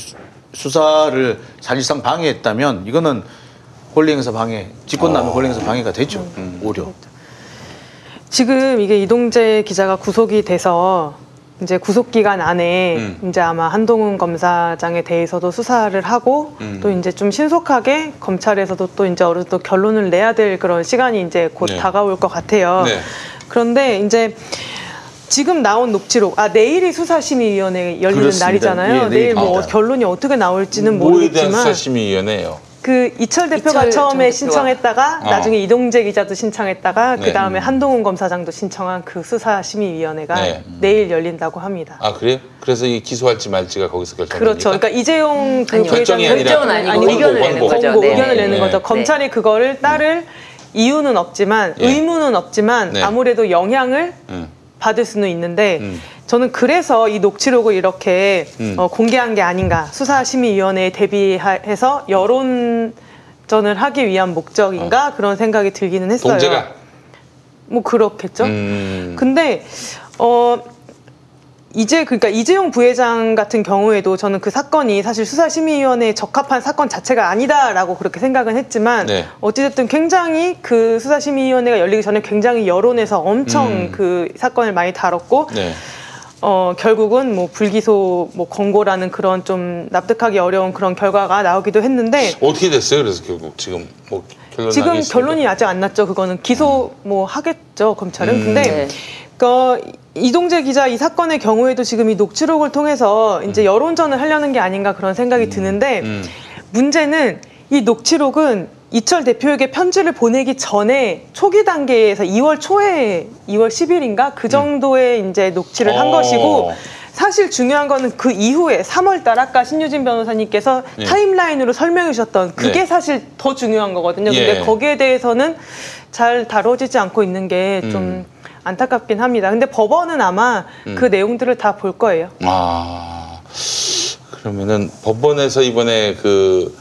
S3: 수- 수사를 사실상 방해했다면 이거는 권리행사 방해, 직권남용
S1: 어.
S3: 권리행사 방해가 되죠.
S1: 음.
S3: 오히려.
S4: 지금 이게 이동재 기자가 구속이 돼서 이제 구속 기간 안에
S1: 음.
S4: 이제 아마 한동훈 검사장에 대해서도 수사를 하고
S1: 음.
S4: 또 이제 좀 신속하게 검찰에서도 또 이제 어느 정도 결론을 내야 될 그런 시간이 이제 곧
S1: 네.
S4: 다가올 것 같아요.
S1: 네.
S4: 그런데 이제 지금 나온 녹취록, 아 내일이 수사심의위원회 열리는
S3: 그렇습니다.
S4: 날이잖아요.
S3: 예,
S4: 내일. 뭐 결론이 어떻게 나올지는 모르겠지만
S1: 수사심의위원회예요.
S4: 그 이철 대표가
S2: 이철 전
S4: 처음에
S2: 대표가.
S4: 신청했다가
S1: 어.
S4: 나중에 이동재 기자도 신청했다가
S1: 네.
S4: 그 다음에 한동훈 검사장도 신청한 그 수사심의위원회가
S1: 네.
S4: 내일 열린다고 합니다.
S1: 아 그래요? 그래서 이 기소할지 말지가 거기서 결정됩니까?
S4: 그렇죠. 그러니까 이재용 그
S2: 아니요.
S1: 결정이 아니라
S2: 결정은 아니고
S4: 아니,
S2: 의견을
S1: 권고,
S2: 내는. 거죠.
S4: 권고
S2: 네.
S4: 의견을 내는
S1: 네.
S4: 거죠.
S1: 네.
S4: 검찰이 그거를 따를 이유는 없지만
S1: 예.
S4: 의무는 없지만
S1: 네.
S4: 아무래도 영향을
S1: 음.
S4: 받을 수는 있는데
S1: 음.
S4: 저는 그래서 이 녹취록을 이렇게
S1: 음.
S4: 어, 공개한 게 아닌가 수사심의위원회에 대비해서 여론전을 하기 위한 목적인가 그런 생각이 들기는 했어요.
S1: 어. 동재가.
S4: 뭐 그렇겠죠.
S1: 음.
S4: 근데 어 이제 그러니까 이재용 부회장 같은 경우에도 저는 그 사건이 사실 수사심의위원회에 적합한 사건 자체가 아니다라고 그렇게 생각은 했지만
S1: 네.
S4: 어찌됐든 굉장히 그 수사심의위원회가 열리기 전에 굉장히 여론에서 엄청
S1: 음.
S4: 그 사건을 많이 다뤘고
S1: 네.
S4: 어 결국은 뭐 불기소 뭐 권고라는 그런 좀 납득하기 어려운 그런 결과가 나오기도 했는데
S1: 어떻게 됐어요? 그래서 결국 지금 뭐 결론
S4: 지금? 결론이 아직 안 났죠. 그거는 기소 뭐 하겠죠 검찰은.
S1: 음.
S4: 근데
S2: 네.
S4: 그 이동재 기자 이 사건의 경우에도 지금 이 녹취록을 통해서 이제 여론전을 하려는 게 아닌가 그런 생각이 드는데
S1: 음.
S4: 문제는 이 녹취록은 이철 대표에게 편지를 보내기 전에 초기 단계에서 2월 초에 2월 10일인가 그 정도에 이제 녹취를 한
S1: 어.
S4: 것이고 사실 중요한 거는 그 이후에 3월 달 아까 신유진 변호사님께서
S1: 예.
S4: 타임라인으로 설명해 주셨던 그게
S1: 네.
S4: 사실 더 중요한 거거든요.
S1: 예.
S4: 근데 거기에 대해서는 잘 다뤄지지 않고 있는 게좀
S1: 음.
S4: 안타깝긴 합니다. 근데 법원은 아마 그 내용들을 다 볼 거예요.
S1: 아 그러면은 법원에서 이번에 그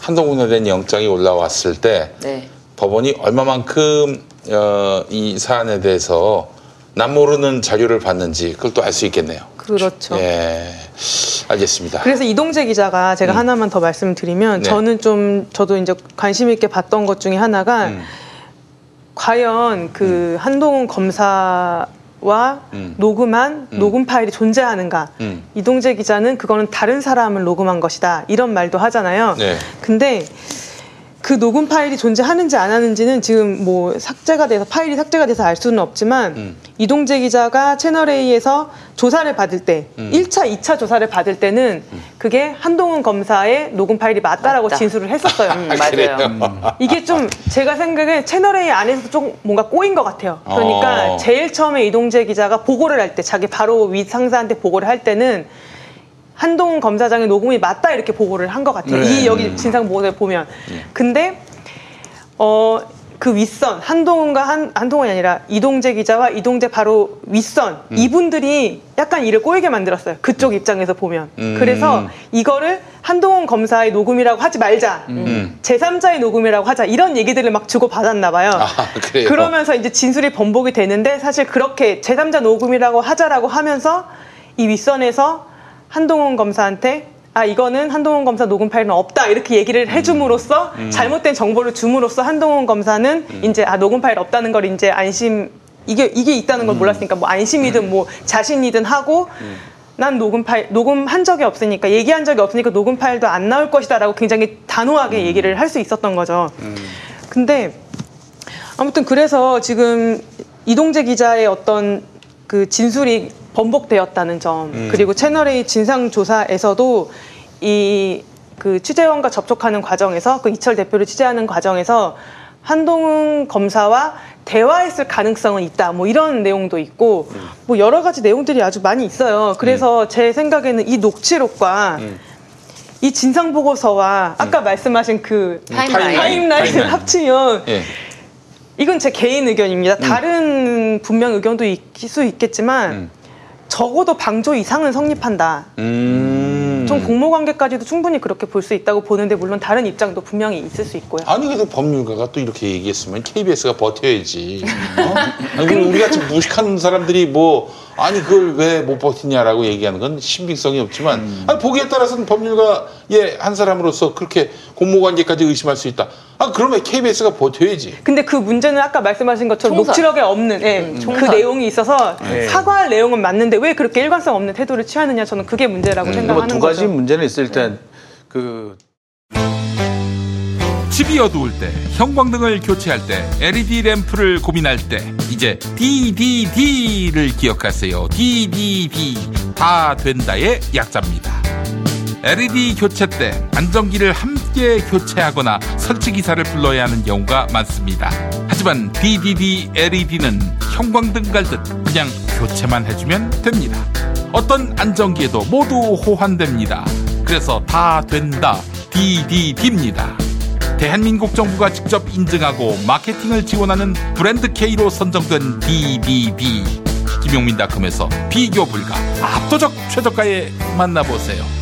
S1: 한동훈에 대한 영장이 올라왔을 때
S2: 네.
S1: 법원이 얼마만큼 어, 이 사안에 대해서 남 모르는 자료를 받는지 그걸 또 알 수 있겠네요.
S4: 그렇죠.
S1: 예, 알겠습니다.
S4: 그래서 이동재 기자가 제가
S1: 음.
S4: 하나만 더 말씀드리면
S1: 네.
S4: 저는 좀 저도 이제 관심 있게 봤던 것 중에 하나가
S1: 음.
S4: 과연 그 한동훈 검사 와
S1: 음.
S4: 녹음한
S1: 음.
S4: 녹음 파일이 존재하는가?
S1: 음.
S4: 이동재 기자는 그거는 다른 사람을 녹음한 것이다. 이런 말도 하잖아요.
S1: 네.
S4: 근데 그 녹음 파일이 존재하는지 안 하는지는 지금 뭐 삭제가 돼서 파일이 삭제가 돼서 알 수는 없지만
S1: 음.
S4: 이동재 기자가 채널 A에서 조사를 받을 때
S1: 음.
S4: 1차, 2차 조사를 받을 때는 그게 한동훈 검사의 녹음 파일이 맞다라고
S2: 맞다.
S4: 진술을 했었어요.
S2: 음, 맞아요.
S4: 이게 좀 제가 생각에 채널 A 안에서 좀 뭔가 꼬인 것 같아요. 그러니까
S1: 어.
S4: 제일 처음에 이동재 기자가 보고를 할 때 자기 바로 윗 상사한테 보고를 할 때는 한동훈 검사장의 녹음이 맞다 이렇게 보고를 한 것 같아요.
S3: 네.
S4: 이 여기 진상 보고를 보면 근데 어. 그 윗선 한동훈과 한, 한동훈이 아니라 이동재 기자와 이동재 바로 윗선
S1: 음.
S4: 이분들이 약간 일을 꼬이게 만들었어요. 그쪽 입장에서 보면.
S1: 음.
S4: 그래서 이거를 한동훈 검사의 녹음이라고 하지 말자.
S1: 음.
S4: 제3자의 녹음이라고 하자. 이런 얘기들을 막 주고 받았나 봐요.
S1: 아?
S4: 그러면서 이제 진술이 번복이 되는데 사실 그렇게 제3자 녹음이라고 하자라고 하면서 이 윗선에서 한동훈 검사한테 아 이거는 한동훈 검사 녹음 파일은 없다. 이렇게 얘기를 해줌으로써 잘못된 정보를 줌으로써 한동훈 검사는 이제 아 녹음 파일 없다는 걸 이제 안심 이게 이게 있다는 걸 몰랐으니까 뭐 안심이든 뭐 자신이든 하고 난 녹음 파일 녹음한 적이 없으니까 얘기한 적이 없으니까 녹음 파일도 안 나올 것이다라고 굉장히 단호하게 얘기를 할 수 있었던 거죠. 근데 아무튼 그래서 지금 이동재 기자의 어떤 그 진술이 번복되었다는 점 그리고 채널A 진상조사에서도 이 그 취재원과 접촉하는 과정에서 그 이철 대표를 취재하는 과정에서 한동훈 검사와 대화했을 가능성은 있다. 뭐 이런 내용도 있고 뭐 여러 가지 내용들이 아주 많이 있어요. 그래서 제 생각에는 이 녹취록과 이 진상 보고서와 아까 말씀하신 그
S2: 타임라인.
S4: 타임라인을
S1: 타임라인.
S4: 합치면
S1: 예.
S4: 이건 제 개인 의견입니다. 다른 분명 의견도 있을 수 있겠지만
S1: 음.
S4: 적어도 방조 이상은 성립한다.
S1: 음.
S4: 전 공모관계까지도 충분히 그렇게 볼 수 있다고 보는데 물론 다른 입장도 분명히 있을 수 있고요.
S1: 아니 그래도 법률가가 또 이렇게 얘기했으면 KBS가 버텨야지. 어? 아니 그럼 우리 같이 무식한 사람들이 뭐 아니 그걸 왜 못 버티냐라고 얘기하는 건 신빙성이 없지만
S4: 음.
S1: 아니 보기에 따라서는 법률가의 한 사람으로서 그렇게 공모관계까지 의심할 수 있다. 아 그러면 KBS가 버텨야지.
S4: 근데 그 문제는 아까 말씀하신 것처럼
S2: 총선.
S4: 녹취록에 없는 예, 그
S2: 총선.
S4: 내용이 있어서
S3: 네.
S4: 사과할 내용은 맞는데 왜 그렇게 일관성 없는 태도를 취하느냐 저는 그게 문제라고
S3: 뭐
S4: 생각하는
S3: 두 가지
S4: 거죠.
S3: 문제는 있어요. 일단 그
S6: 집이 어두울 때, 형광등을 교체할 때, LED 램프를 고민할 때, 이제 DDD를 기억하세요. DDD. 다 된다의 약자입니다. LED 교체 때 안전기를 함께 교체하거나 설치 기사를 불러야 하는 경우가 많습니다. 하지만 DDD LED는 형광등 갈듯 그냥 교체만 해주면 됩니다. 어떤 안전기에도 모두 호환됩니다. 그래서 다 된다 DDD입니다. 대한민국 정부가 직접 인증하고 마케팅을 지원하는 브랜드 K로 선정된 DDD. 김용민닷컴에서 비교 불가 압도적 최저가에 만나보세요.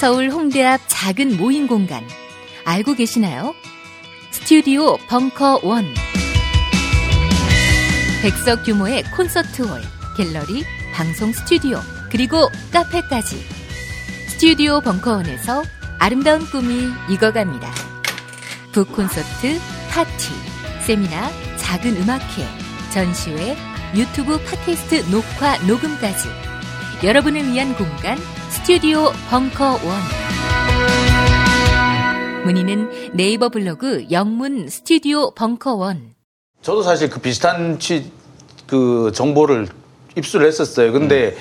S5: 서울 홍대 앞 작은 모임 공간 알고 계시나요? 스튜디오 벙커 원. 백석 규모의 콘서트홀, 갤러리, 방송 스튜디오, 그리고 카페까지. 스튜디오 벙커원에서 아름다운 꿈이 익어갑니다. 북 콘서트, 파티, 세미나, 작은 음악회, 전시회, 유튜브 팟캐스트 녹화, 녹음까지. 여러분을 위한 공간, 스튜디오 벙커 원. 문의는 네이버 블로그 영문 스튜디오 벙커 원.
S3: 저도 사실 그 비슷한 취, 그 정보를 입수를 했었어요. 근데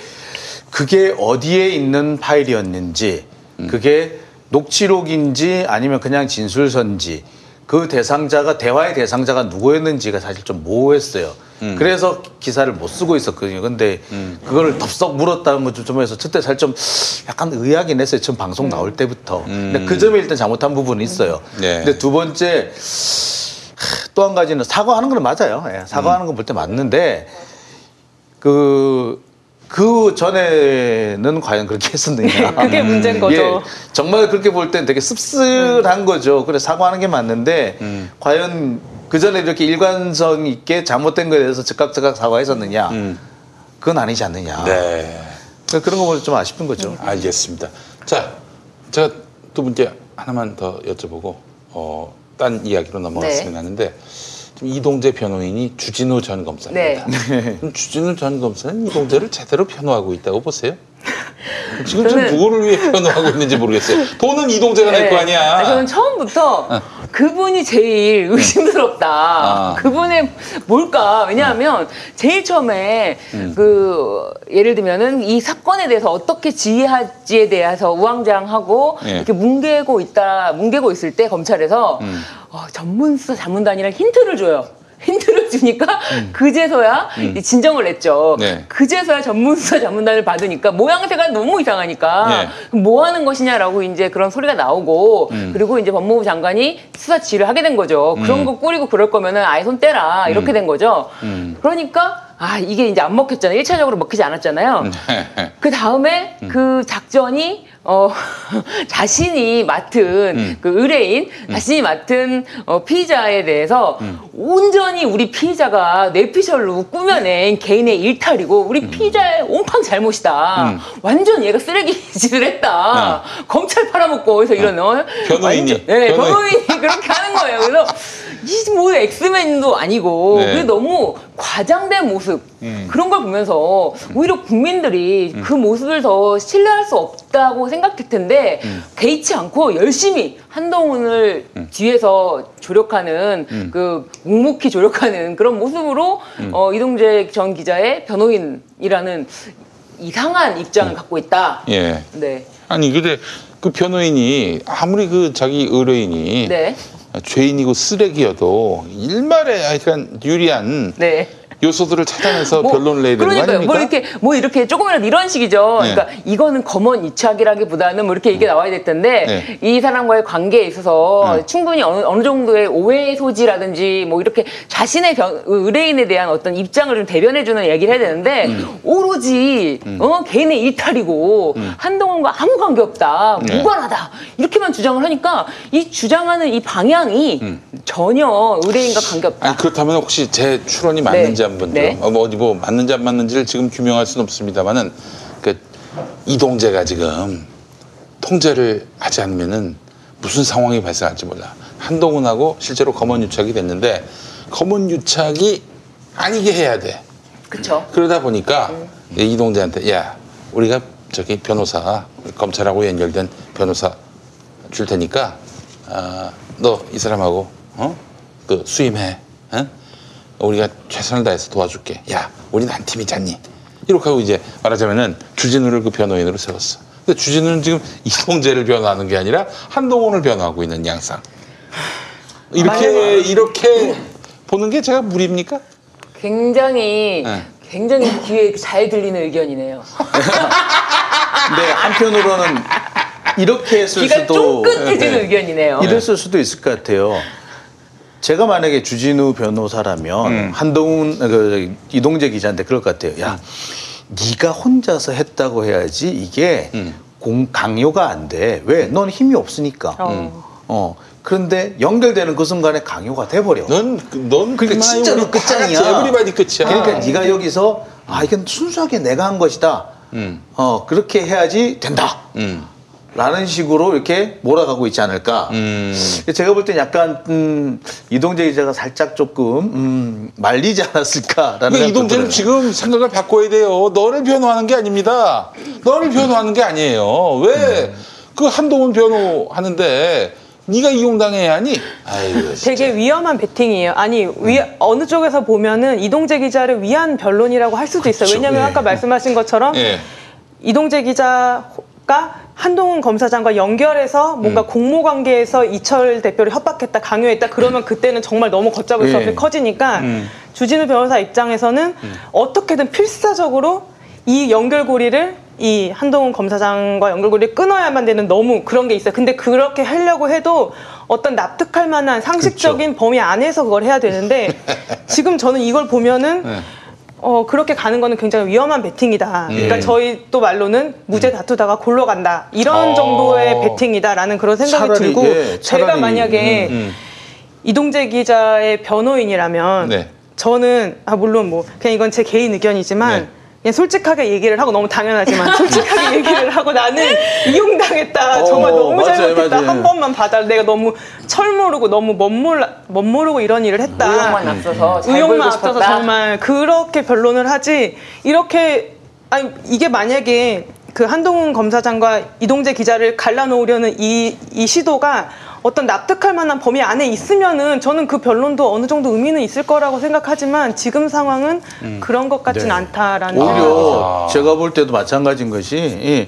S3: 그게 어디에 있는 파일이었는지, 그게 녹취록인지 아니면 그냥 진술서인지, 그 대상자가, 대화의 대상자가 누구였는지가 사실 좀 모호했어요. 그래서 기사를 못 쓰고 있었거든요. 근데 그걸 덥석 물었다는 것좀 해서 그때 사실 좀 약간 의아하긴 했어요. 처음 방송 나올 때부터. 근데 그 점에 일단 잘못한 부분이 있어요.
S1: 네.
S3: 근데 두 번째, 또 한 가지는 사과하는 건 맞아요. 예, 사과하는 건 볼 때 맞는데 그, 그 전에는 과연 그렇게 했었느냐. [LAUGHS]
S4: 그게 문제인 거죠.
S3: 예, 정말 그렇게 볼 땐 되게 씁쓸한 거죠. 그래 사과하는 게 맞는데
S1: 음.
S3: 과연 그 전에 이렇게 일관성 있게 잘못된 거에 대해서 즉각 즉각 사과했었느냐. 그건 아니지 않느냐.
S1: 음. 네.
S3: 그러니까 그런 거 보면 좀 아쉽은 거죠.
S1: 알겠습니다. 자, 제가 두 분께 하나만 더 여쭤보고 어, 딴 이야기로 넘어갔으면
S2: 네.
S1: 하는데 이동재 변호인이 주진우 전 검사입니다.
S2: 네.
S1: 그럼 주진우 전 검사는 이동재를 제대로 변호하고 있다고 보세요? [LAUGHS] 지금 좀
S2: 저는-
S1: 누구를 위해 변호하고 있는지 모르겠어요. 돈은 이동재가 낼거
S2: 네.
S1: 아니야.
S2: 아니, 저는 처음부터 그분이 제일 의심스럽다.
S1: 아.
S2: 그분의 뭘까? 왜냐하면 제일 처음에 그 예를 들면은 이 사건에 대해서 어떻게 지휘할지에 대해서 우왕좌왕하고
S1: 예.
S2: 이렇게 뭉개고 있다, 뭉개고 있을 때 검찰에서 어, 전문수사 자문단이랑 힌트를 줘요. 힌트를 주니까 [LAUGHS] 그제서야 이 진정을 냈죠.
S1: 네.
S2: 그제서야 전문수사 자문단을 받으니까 모양새가 너무 이상하니까
S1: 네.
S2: 뭐 하는 것이냐라고 이제 그런 소리가 나오고
S1: 음.
S2: 그리고 이제 법무부 장관이 수사 지휘를 하게 된 거죠. 그런 거 꾸리고 그럴 거면은 아예 손 떼라 이렇게 된 거죠.
S1: 음.
S2: 그러니까 아 이게 이제 안 먹혔잖아요. 1차적으로 먹히지 않았잖아요.
S1: 네.
S2: 그 다음에
S1: 음.
S2: 그 작전이 어 [LAUGHS] 자신이 맡은
S1: 음.
S2: 그 의뢰인 자신이 맡은 어, 피의자에 대해서
S1: 음.
S2: 온전히 우리 피의자가 뇌피셜로 꾸며낸 개인의 일탈이고 우리
S1: 음.
S2: 피의자의 온팡 잘못이다. 완전 얘가 쓰레기 [LAUGHS] 짓을 했다. 검찰 팔아먹고 해서 이런 어,
S1: 네. 변호인이.
S2: 완전- 네,
S1: 변호인.
S2: 변호인이 그렇게 하는 거예요. 그래서 이 뭐 엑스맨도 아니고
S1: 네.
S2: 그게 너무 과장된 모습
S1: 음.
S2: 그런 걸 보면서 오히려 국민들이 그 모습을 더 신뢰할 수 없다고 생각할 텐데
S1: 음.
S2: 개의치 않고 열심히 한동훈을 뒤에서 조력하는
S1: 음.
S2: 그 묵묵히 조력하는 그런 모습으로 어, 이동재 전 기자의 변호인이라는 이상한 입장을 갖고 있다.
S1: 예.
S2: 네,
S1: 아니 근데 그 변호인이 아무리 그 자기 의뢰인이
S2: 네,
S1: 죄인이고 쓰레기여도 일말에 하여간 유리한
S2: 네.
S1: 요소들을 찾아내서 변론을 내야 되는 거
S2: 그러니까요. 뭐 이렇게 뭐 이렇게 조금이라도 이런 식이죠.
S1: 네.
S2: 그러니까 이거는 검언 이착이라기보다는 뭐 이렇게 얘기 나와야 될 텐데
S1: 네.
S2: 이 사람과의 관계에 있어서
S1: 네.
S2: 충분히 어느, 어느 정도의 오해 소지라든지 뭐 이렇게 자신의 변- 의뢰인에 대한 어떤 입장을 좀 대변해주는 얘기를 해야 되는데
S1: 음.
S2: 오로지 어, 개인의 일탈이고 한동훈과 아무 관계 없다,
S1: 네.
S2: 무관하다 이렇게만 주장을 하니까 이 주장하는 이 방향이 전혀 의뢰인과 관계 없다.
S1: 음. 아니 그렇다면 혹시 제 추론이 맞는지
S2: 네.
S1: 한번
S2: 네.
S1: 좀 어, 뭐 어디 뭐 맞는지 안 맞는지를 지금 규명할 수는 없습니다만은 그 이동재가 지금 통제를 하지 않으면은 무슨 상황이 발생할지 몰라. 한동훈하고 실제로 검언 유착이 됐는데 검언 유착이 아니게 해야 돼.
S2: 그렇죠.
S1: 그러다 보니까 이동재한테 야 우리가 저기 변호사 검찰하고 연결된 변호사 줄 테니까 아, 너이 사람하고 어? 그 수임해. 어? 우리가 최선을 다해서 도와줄게. 야 우리는 한 팀이잖니. 이렇게 하고 이제 말하자면은 주진우를 그 변호인으로 세웠어. 근데 주진우는 지금 이동재를 변호하는 게 아니라 한동훈을 변호하고 있는 양상. 이렇게 이렇게 보는 게 제가 무리입니까?
S2: 굉장히
S1: 네.
S2: 굉장히 귀에 잘 들리는 의견이네요.
S3: 근데 [LAUGHS] 한편으로는 이렇게 했을
S2: 귀가
S3: 수도
S2: 쫑긋해지는
S3: 네.
S2: 의견이네요.
S3: 이랬을 수도 있을 것 같아요. 제가 만약에 주진우 변호사라면
S1: 음.
S3: 한동훈 그, 이동재 기자한테 그럴 것 같아요. 야, 네가 혼자서 했다고 해야지 이게
S1: 음.
S3: 공 강요가 안 돼. 왜? 넌 힘이 없으니까.
S4: 어.
S3: 어. 그런데 연결되는 그 순간에 강요가 돼버려.
S1: 넌, 넌
S3: 그러니까 진짜로 끝장이야.
S1: 에브리바디 끝이야.
S3: 그러니까 네가 여기서 아 이건 순수하게 내가 한 것이다.
S1: 음.
S3: 어 그렇게 해야지 된다.
S1: 음.
S3: 라는 식으로 이렇게 몰아가고 있지 않을까.
S1: 음.
S3: 제가 볼 땐 약간 음, 이동재 기자가 살짝 조금 음, 말리지 않았을까라는
S1: 이동재는. 지금 생각을 바꿔야 돼요. 너를 변호하는 게 아닙니다. 너를 변호하는 게 아니에요. 왜 그 한동훈 변호하는데 네가 이용당해야 하니? 아이고. [LAUGHS]
S4: 되게 위험한 베팅이에요. 아니 위, 어느 쪽에서 보면은 이동재 기자를 위한 변론이라고 할 수도 있어요.
S1: 그렇죠.
S4: 왜냐하면
S1: 예.
S4: 아까 말씀하신 것처럼
S1: 예.
S4: 이동재 기자 가 한동훈 검사장과 연결해서 뭔가 공모 관계에서 이철 대표를 협박했다, 강요했다 그러면 그때는 정말 너무 걷잡을 수
S3: 예.
S4: 없이 커지니까
S1: 음.
S4: 주진우 변호사 입장에서는 어떻게든 필사적으로 이 연결고리를 이 한동훈 검사장과 연결고리를 끊어야만 되는 너무 그런 게 있어요. 근데 그렇게 하려고 해도 어떤 납득할 만한 상식적인 범위 안에서 그걸 해야 되는데 [LAUGHS] 지금 저는 이걸 보면은
S1: 네.
S4: 어, 그렇게 가는 거는 굉장히 위험한 베팅이다. 그러니까
S1: 음.
S4: 저희 또 말로는 무죄 다투다가 골로 간다. 이런
S1: 어.
S4: 정도의 베팅이다라는 그런 생각이
S3: 차라리,
S4: 들고
S3: 예,
S4: 제가
S3: 차라리,
S4: 만약에
S1: 음.
S4: 이동재 기자의 변호인이라면
S1: 네.
S4: 저는 아 물론 뭐 그냥 이건 제 개인 의견이지만
S1: 네.
S4: 그냥 솔직하게 얘기를 하고 너무 당연하지만 [LAUGHS] 솔직하게 얘기를 하고 나는 이용당했다.
S3: 어,
S4: 정말 너무
S3: 맞아요,
S4: 잘못했다.
S3: 맞아요.
S4: 한 번만 봐달 내가 너무 철 모르고 너무 멋, 몰라, 멋 모르고 이런 일을 했다.
S2: 의욕만 앞서서 잘
S4: 의욕만 앞서서
S2: 싶었다.
S4: 정말 그렇게 변론을 하지. 이렇게 아니 이게 만약에 그 한동훈 검사장과 이동재 기자를 갈라놓으려는 이, 이 시도가 어떤 납득할 만한 범위 안에 있으면은 저는 그 변론도 어느 정도 의미는 있을 거라고 생각하지만 지금 상황은 그런 것 같진
S3: 네.
S4: 않다라는.
S3: 오히려 제가 볼 때도 마찬가지인 것이 이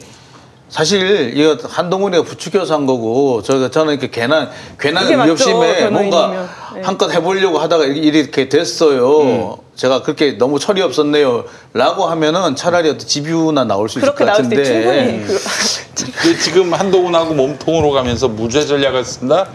S3: 사실 이거 한동훈이가 부추겨서 한 거고 저가 저는 이렇게 괜한 괜한
S4: 그게 맞죠,
S3: 뭔가.
S4: 네.
S3: 한껏 해보려고 하다가 이렇게 됐어요. 제가 그렇게 너무 철이 없었네요.라고 하면은 차라리 어떤 집유나 나올 수 있을
S4: 그렇게
S3: 것 같은데.
S4: 충분히 그,
S1: 그 [LAUGHS] 지금 한동훈하고 몸통으로 가면서 무죄 전략을 쓴다?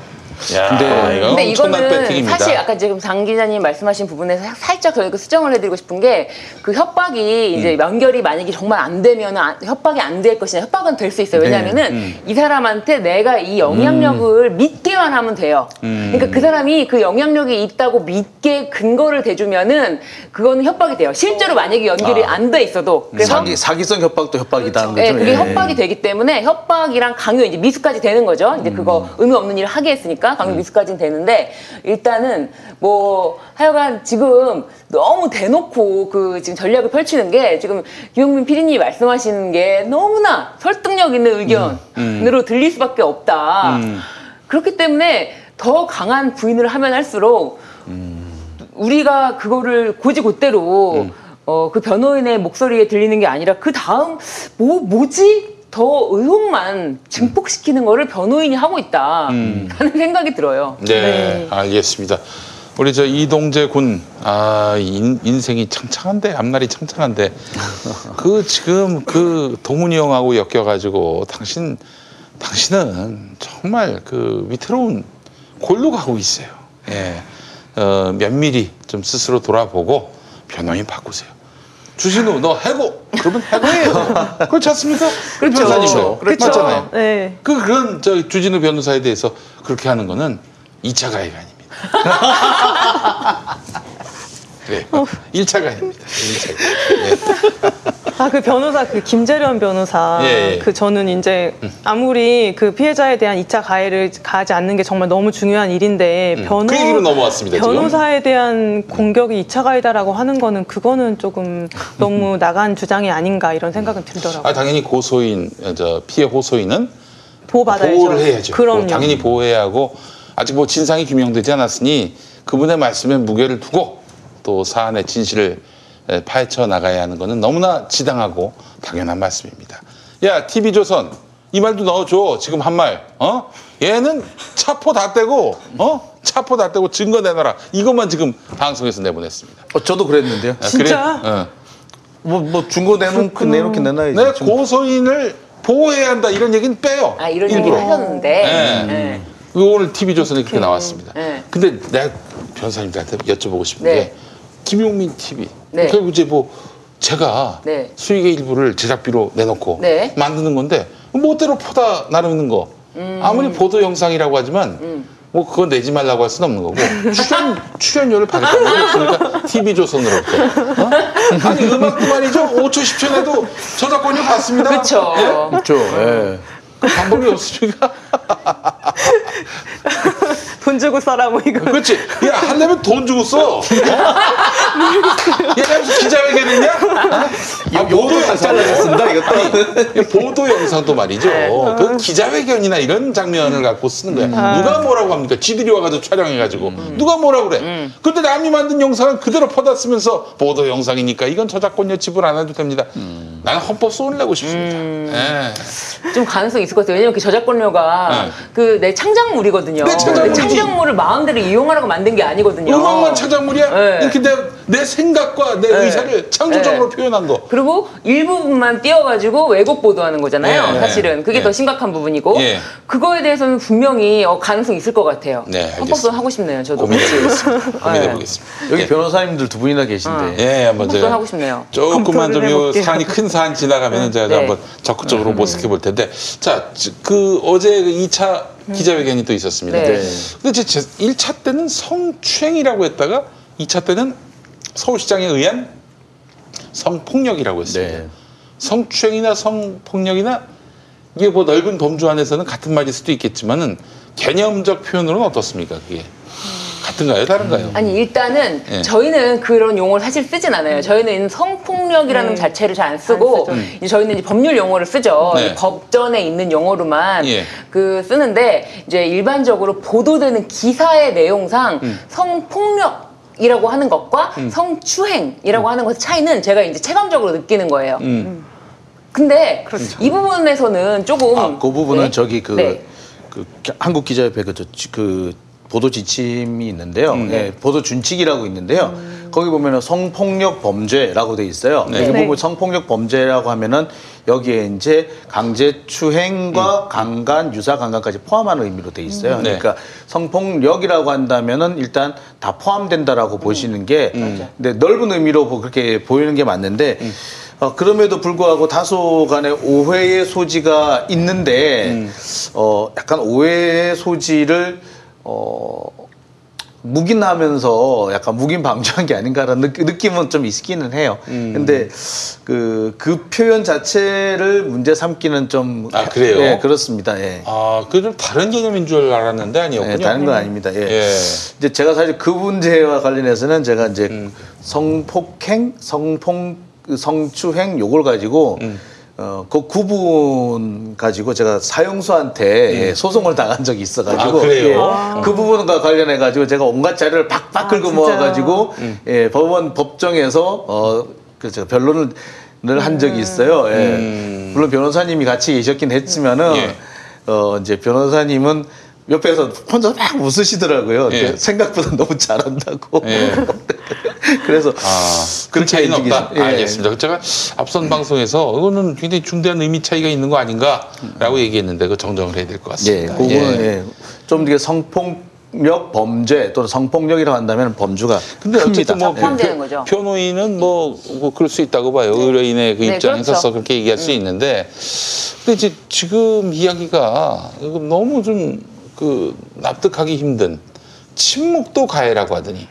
S1: 야,
S3: 근데-
S1: 이거
S2: 근데 이거는. 사실 아까 지금 장 기자님 말씀하신 부분에서 사- 살짝 저희가 수정을 해드리고 싶은 게 그 협박이 이제
S1: 음.
S2: 연결이 만약에 정말 안 되면 안- 협박이 안 될 것이냐 협박은 될 수 있어요.
S1: 네.
S2: 왜냐하면은
S1: 음.
S2: 이 사람한테 내가 이 영향력을 믿게만 하면 돼요.
S1: 음.
S2: 그러니까 그 사람이 그 영향력이 있다고 믿게 근거를 대주면은 그거는 협박이 돼요. 실제로 만약에 연결이
S1: 아.
S2: 안돼 있어도 그래서
S3: 사기 사기성 협박도 협박이다는
S2: 네,
S3: 거죠.
S2: 그게
S3: 예.
S2: 협박이 되기 때문에 협박이랑 강요 이제 미수까지 되는 거죠. 이제 그거 의미 없는 일을 하게 했으니까 강요 미수까지는 되는데 일단은 뭐 하여간 지금 너무 대놓고 그 지금 전략을 펼치는 게 지금 유영민 PD님이 말씀하시는 게 너무나 설득력 있는 의견으로 들릴 수밖에 없다. 그렇기 때문에 더 강한 부인을 하면 할수록 우리가 그거를 고지고대로 어, 그 변호인의 목소리에 들리는 게 아니라 그 다음 뭐 뭐지 더 의혹만 증폭시키는 거를 변호인이 하고 있다 라는 생각이 들어요.
S1: 네, 알겠습니다. 우리 저 이동재 군, 아, 인, 인생이 창창한데, 앞날이 창창한데, [LAUGHS] 그 지금 그 동훈이 형하고 엮여가지고, 당신, 당신은 정말 그 위태로운 골로 가고 있어요. 예. 어, 면밀히 좀 스스로 돌아보고 변호인 바꾸세요. 주진우, 너 해고! 그러면 해고예요. [LAUGHS] 그렇지 않습니까?
S2: 그렇죠.
S1: 변호사님도.
S2: 그렇죠.
S1: 맞잖아요.
S4: 네.
S1: 그 그런 저 주진우 변호사에 대해서 그렇게 하는 거는 2차 가해가 아닙니다. 그래. 요 1차 가해입니다. 1차 가해.
S4: 아, 그 변호사, 그 김재련 변호사.
S1: 예, 예.
S4: 그 저는 이제 아무리 그 피해자에 대한 2차 가해를 가하지 않는 게 정말 너무 중요한 일인데, 변호,
S1: 그 얘기로 넘어왔습니다, 지금.
S4: 변호사에 대한 공격이 2차 가해다라고 하는 거는 그거는 조금 너무 나간 주장이 아닌가 이런 생각은 들더라고요.
S1: 아 당연히 고소인 어, 저 피해 호소인은
S4: 보호받아야죠.
S1: 보호를 해야죠.
S4: 그럼요.
S1: 뭐 당연히 보호해야 하고 아직 뭐 진상이 규명되지 않았으니 그분의 말씀에 무게를 두고 또 사안의 진실을 에, 파헤쳐 나가야 하는 것은 너무나 지당하고 당연한 말씀입니다. 야 TV조선 이 말도 넣어줘 지금 한 말 어? 얘는 차포 다 떼고 어? 차포 다 떼고 증거 내놔라 이것만 지금 방송에서 내보냈습니다.
S3: 어, 저도 그랬는데요.
S1: 아,
S4: 진짜?
S1: 그래? 어.
S3: 뭐, 뭐 중고 내놓고 내놓긴 내놔야지.
S1: 내. 고소인을 보호해야 한다 이런 얘기는 빼요.
S2: 아 이런. 얘기를 하셨는데
S1: 네.
S2: 네.
S1: 이거 오늘 TV조선에 그렇게 나왔습니다.
S2: 네.
S1: 근데 내가 변사님들한테 여쭤보고 싶은
S2: 네.
S1: 게 김용민 TV
S2: 네.
S1: 결국 이제 뭐 제가
S2: 네.
S1: 수익의 일부를 제작비로 내놓고
S2: 네.
S1: 만드는 건데 멋대로 퍼다 나르는 거
S2: 음.
S1: 아무리 보도 영상이라고 하지만 뭐 그거 내지 말라고 할 수는 없는 거고 출연 [LAUGHS] 출연료를 받겠다는 게 있으니까 TV 조선으로부터 어? 아니 음악도 말이죠 5초 10초 내도 저작권료 받습니다.
S2: 그렇죠.
S3: 그렇죠. 예.
S1: 그 방법이 없으니까 [LAUGHS]
S4: 돈 주고 써라 뭐 이거.
S1: 그렇지. 야, 한다면 돈 주고 써. 어? 얘가 무슨 기자회견했냐? 아, 보도 영상
S3: 잘라졌습니다, 이것도.
S1: 이 보도 영상도 말이죠. 그 기자회견이나 이런 장면을 갖고 쓰는 거야. 누가 뭐라고 합니까? 지들이 와가지고 촬영해가지고 누가 뭐라고 그래? 근데 남이 만든 영상을 그대로 퍼다 쓰면서 보도 영상이니까 이건 저작권료 지불 안 해도 됩니다. 나는 헌법 소원을 내고 싶습니다. 예.
S2: 좀 가능성이 있을 것 같아요. 왜냐면 그 저작권료가
S1: 네.
S2: 그내 창작물이거든요.
S1: 내 창작물이지.
S2: 창작물을 마음대로 이용하라고 만든 게 아니거든요.
S1: 음악만 창작물이야?
S2: 네.
S1: 이렇게 내, 내 생각과 내
S2: 네.
S1: 의사를 창조적으로
S2: 네.
S1: 표현한 거.
S2: 그리고 일부분만 띄워가지고 왜곡 보도하는 거잖아요.
S1: 네.
S2: 사실은 그게
S1: 네.
S2: 더 심각한 부분이고
S1: 예.
S2: 그거에 대해서는 분명히 어, 가능성 있을 것 같아요.
S1: 네.
S2: 헌법소 하고 싶네요. 저도
S1: 고민해 보겠습니다.
S2: 네.
S1: 고민해 보겠습니다.
S3: 여기 변호사님들 두 분이나 계신데.
S1: 예, 한번 제가
S2: 하고 싶네요.
S1: 조금만 좀
S4: 검토를
S1: 요
S4: 해볼게요.
S1: 사안이 큰 사안 지나가면은 제가
S2: 네.
S1: 한번 적극적으로 모색해 볼 텐데 자, 지- 그 어제 그 2차 기자회견이 또 있었습니다.
S2: 네.
S1: 근데 제 1차 때는 성추행이라고 했다가 2차 때는 서울시장에 의한 성폭력이라고 했습니다.
S3: 네.
S1: 성추행이나 성폭력이나 이게 뭐 넓은 범주 안에서는 같은 말일 수도 있겠지만은 개념적 표현으로는 어떻습니까? 그게 같은가요? 다른가요?
S2: 아니 일단은
S1: 예.
S2: 저희는 그런 용어를 사실 쓰진 않아요. 저희는 성폭력이라는
S4: 네.
S2: 자체를 잘 안 쓰고
S4: 안
S2: 이제 저희는 이제 법률 용어를 쓰죠.
S1: 네.
S2: 법전에 있는 용어로만
S1: 예.
S2: 그 쓰는데 이제 일반적으로 보도되는 기사의 내용상
S1: 음.
S2: 성폭력 이라고 하는 것과 성추행이라고 하는 것의 차이는 제가 이제 체감적으로 느끼는 거예요.
S1: 음.
S2: 근데
S4: 그렇죠.
S2: 이 부분에서는 조금
S3: 아, 그 부분은
S2: 네.
S3: 저기 그,
S2: 네.
S3: 그 기- 한국 기자협회 그, 그 보도 지침이 있는데요.
S1: 음.
S3: 예, 보도 준칙이라고 있는데요.
S2: 음.
S3: 거기 보면은 성폭력 범죄라고 돼 있어요.
S1: 네.
S3: 여기
S4: 네.
S3: 보면 성폭력 범죄라고 하면은 여기에 이제 강제 추행과 강간, 유사 강간까지 포함하는 의미로 돼 있어요.
S1: 네.
S3: 그러니까 성폭력이라고 한다면은 일단 다 포함된다라고 보시는 게 근데 넓은 의미로 보- 그렇게 보이는 게 맞는데 어, 그럼에도 불구하고 다소 간의 오해의 소지가 있는데 어, 약간 오해의 소지를 어, 묵인하면서 약간 묵인 방조한 게 아닌가라는 느- 느낌은 좀 있기는 해요. 근데 그, 그 표현 자체를 문제 삼기는 좀.
S1: 아, 그래요?
S3: 예, 그렇습니다. 예.
S1: 아, 그 좀 다른 개념인 줄 알았는데 아니었군요.
S3: 예, 다른 건 아닙니다. 예.
S1: 예.
S3: 이제 제가 사실 그 문제와 관련해서는 제가 이제
S1: 음.
S3: 성폭행, 성폭, 성추행 요걸 가지고
S1: 음.
S3: 어, 그 구분 가지고 제가 사형수한테 예, 소송을 당한 적이 있어가지고
S1: 음. 아, 그래요?
S3: 예, 그 부분과 관련해 가지고 제가 온갖 자료를 팍팍
S4: 아,
S3: 긁어
S4: 진짜요?
S3: 모아가지고
S1: 음.
S3: 예, 법원 법정에서 어, 그 제가 변론을 한 적이 있어요. 예.
S1: 음.
S3: 물론 변호사님이 같이 계셨긴 했지만은
S1: 예.
S3: 어, 이제 변호사님은 옆에서 혼자 막 웃으시더라고요.
S1: 예.
S3: 생각보다 너무 잘한다고.
S1: 예. [LAUGHS]
S3: 그래서
S1: 아, 그 차이는 없다.
S3: 예.
S1: 알겠습니다. 제가 앞선 방송에서 이거는 굉장히 중대한 의미 차이가 있는 거 아닌가라고 얘기했는데 그 정정을 해야 될것
S3: 예,
S1: 같습니다.
S3: 그거는 예. 좀 되게 성폭력 범죄 또는 성폭력이라고 한다면 범주가
S1: 근데
S3: 큽니다.
S1: 어쨌든
S2: 뭐다 포함되는
S1: 표-
S2: 거죠.
S1: 변호인은 뭐, 뭐 그럴 수 있다고 봐요. 의뢰인의 그
S2: 네,
S1: 입장에서
S2: 그렇죠.
S1: 그렇게 얘기할 수 있는데 근데 이제 지금 이야기가 이거 너무 좀 그 납득하기 힘든 침묵도 가해라고 하더니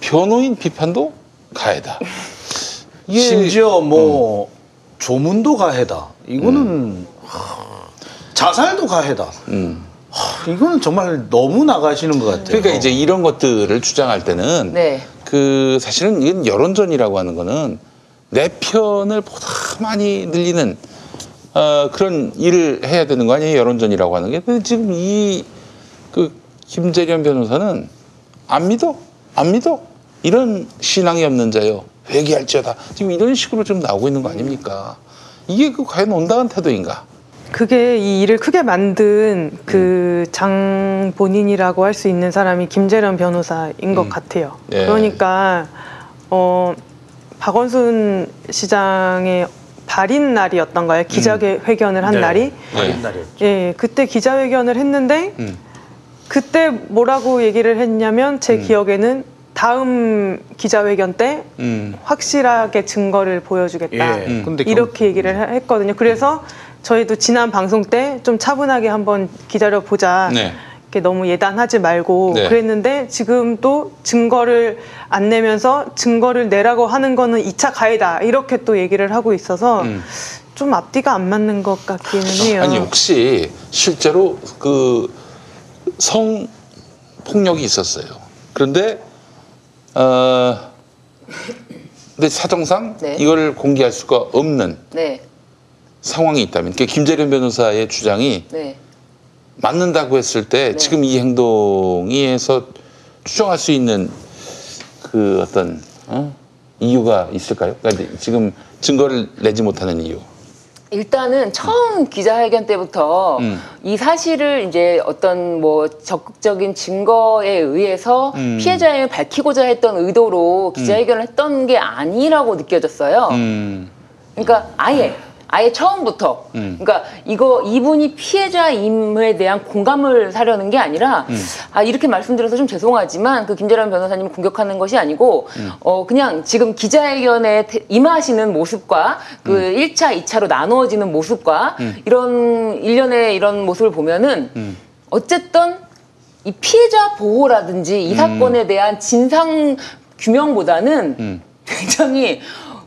S1: 변호인 비판도 가해다. [LAUGHS] 이게
S3: 심지어 뭐 조문도 가해다. 이거는 하, 자살도 가해다.
S1: 음.
S3: 하, 이거는 정말 너무 나가시는 것 같아요.
S1: 그러니까 이제 이런 것들을 주장할 때는
S2: 네.
S1: 그 사실은 이건 여론전이라고 하는 거는 내 편을 보다 많이 늘리는 어, 그런 일을 해야 되는 거 아니에요? 여론전이라고 하는 게. 근데 지금 이 그 김재련 변호사는 안 믿어. 안 믿어. 이런 신앙이 없는 자요. 회개할지어다. 지금 이런 식으로 좀 나오고 있는 거 아닙니까? 이게 그 과연 온당한 태도인가?
S4: 그게 이 일을 크게 만든 그장 본인이라고 할 수 있는 사람이 김재련 변호사인 것
S1: 음.
S4: 같아요.
S1: 예.
S4: 그러니까 어 박원순 시장의 발인 날이었던가요? 기자회견을 한
S3: 네.
S4: 날이
S1: 네.
S4: 예 그때 기자회견을 했는데
S1: 음.
S4: 그때 뭐라고 얘기를 했냐면 제 기억에는 다음 기자회견 때
S1: 음.
S4: 확실하게 증거를 보여주겠다.
S3: 예.
S1: 음.
S3: 근데
S4: 이렇게 얘기를 해- 했거든요. 그래서 저희도 지난 방송 때 좀 차분하게 한번 기다려 보자.
S1: 네.
S4: 이렇게 너무 예단하지 말고
S1: 네.
S4: 그랬는데 지금 또 증거를 안 내면서 증거를 내라고 하는 거는 2차 가해다. 이렇게 또 얘기를 하고 있어서
S1: 음.
S4: 좀 앞뒤가 안 맞는 것 같기는 해요.
S1: 아니 혹시 실제로 그 성 폭력이 있었어요. 그런데 어 근데 사정상
S2: 네.
S1: 이걸 공개할 수가 없는
S2: 네.
S1: 상황이 있다면 그러니까 김재련 변호사의 주장이
S2: 네.
S1: 맞는다고 했을 때
S2: 네.
S1: 지금 이 행동이 해서 추정할 수 있는 그 어떤 어? 이유가 있을까요? 그러니까 지금 증거를 내지 못하는 이유.
S2: 일단은 처음 기자회견 때부터
S1: 음.
S2: 이 사실을 이제 어떤 뭐 적극적인 증거에 의해서
S1: 음.
S2: 피해자를 밝히고자 했던 의도로 기자회견을 했던 게 아니라고 느껴졌어요.
S1: 음.
S2: 그러니까 아예 아예 처음부터
S1: 음.
S2: 그러니까 이거 이분이 피해자임에 대한 공감을 사려는 게 아니라
S1: 음.
S2: 아 이렇게 말씀드려서 좀 죄송하지만 그 김재란 변호사님을 공격하는 것이 아니고
S1: 음.
S2: 어 그냥 지금 기자회견에 태- 임하시는 모습과 그
S1: 음.
S2: 일 1차, 2차로 나누어지는 모습과 이런 일련의 이런 모습을 보면은
S1: 음.
S2: 어쨌든 이 피해자 보호라든지 이 사건에 대한 진상 규명보다는
S1: 음.
S2: 굉장히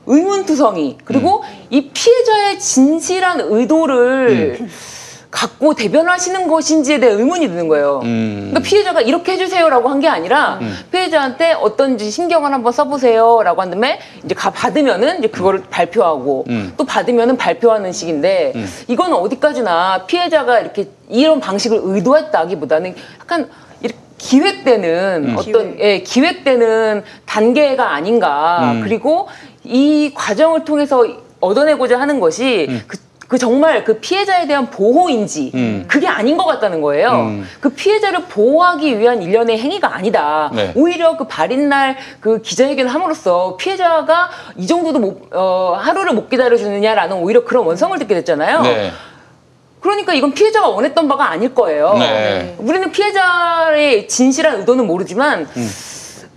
S2: 의문투성이 그리고 이 피해자의 진실한 의도를 갖고 대변하시는 것인지에 대해 의문이 드는 거예요.
S1: 음.
S2: 그러니까 피해자가 이렇게 해주세요라고 한 게 아니라 피해자한테 어떤지 신경을 한번 써보세요라고 한 다음에 이제 가 받으면은 이제 그거를 발표하고
S1: 음.
S2: 또 받으면은 발표하는 식인데 이건 어디까지나 피해자가 이렇게 이런 방식을 의도했다기보다는 약간 이렇게 기획되는
S1: 음.
S2: 어떤 예, 기획되는 단계가 아닌가
S1: 음.
S2: 그리고 이 과정을 통해서 얻어내고자 하는 것이
S1: 음.
S2: 그 그 정말 그 피해자에 대한 보호인지
S1: 음.
S2: 그게 아닌 것 같다는 거예요.
S1: 음.
S2: 그 피해자를 보호하기 위한 일련의 행위가 아니다.
S1: 네.
S2: 오히려 그 발인날 그 기자회견을 함으로써 피해자가 이 정도도 못, 어, 하루를 못 기다려주느냐라는 오히려 그런 원성을 듣게 됐잖아요.
S1: 네.
S2: 그러니까 이건 피해자가 원했던 바가 아닐 거예요.
S1: 네.
S2: 우리는 피해자의 진실한 의도는 모르지만
S1: 음.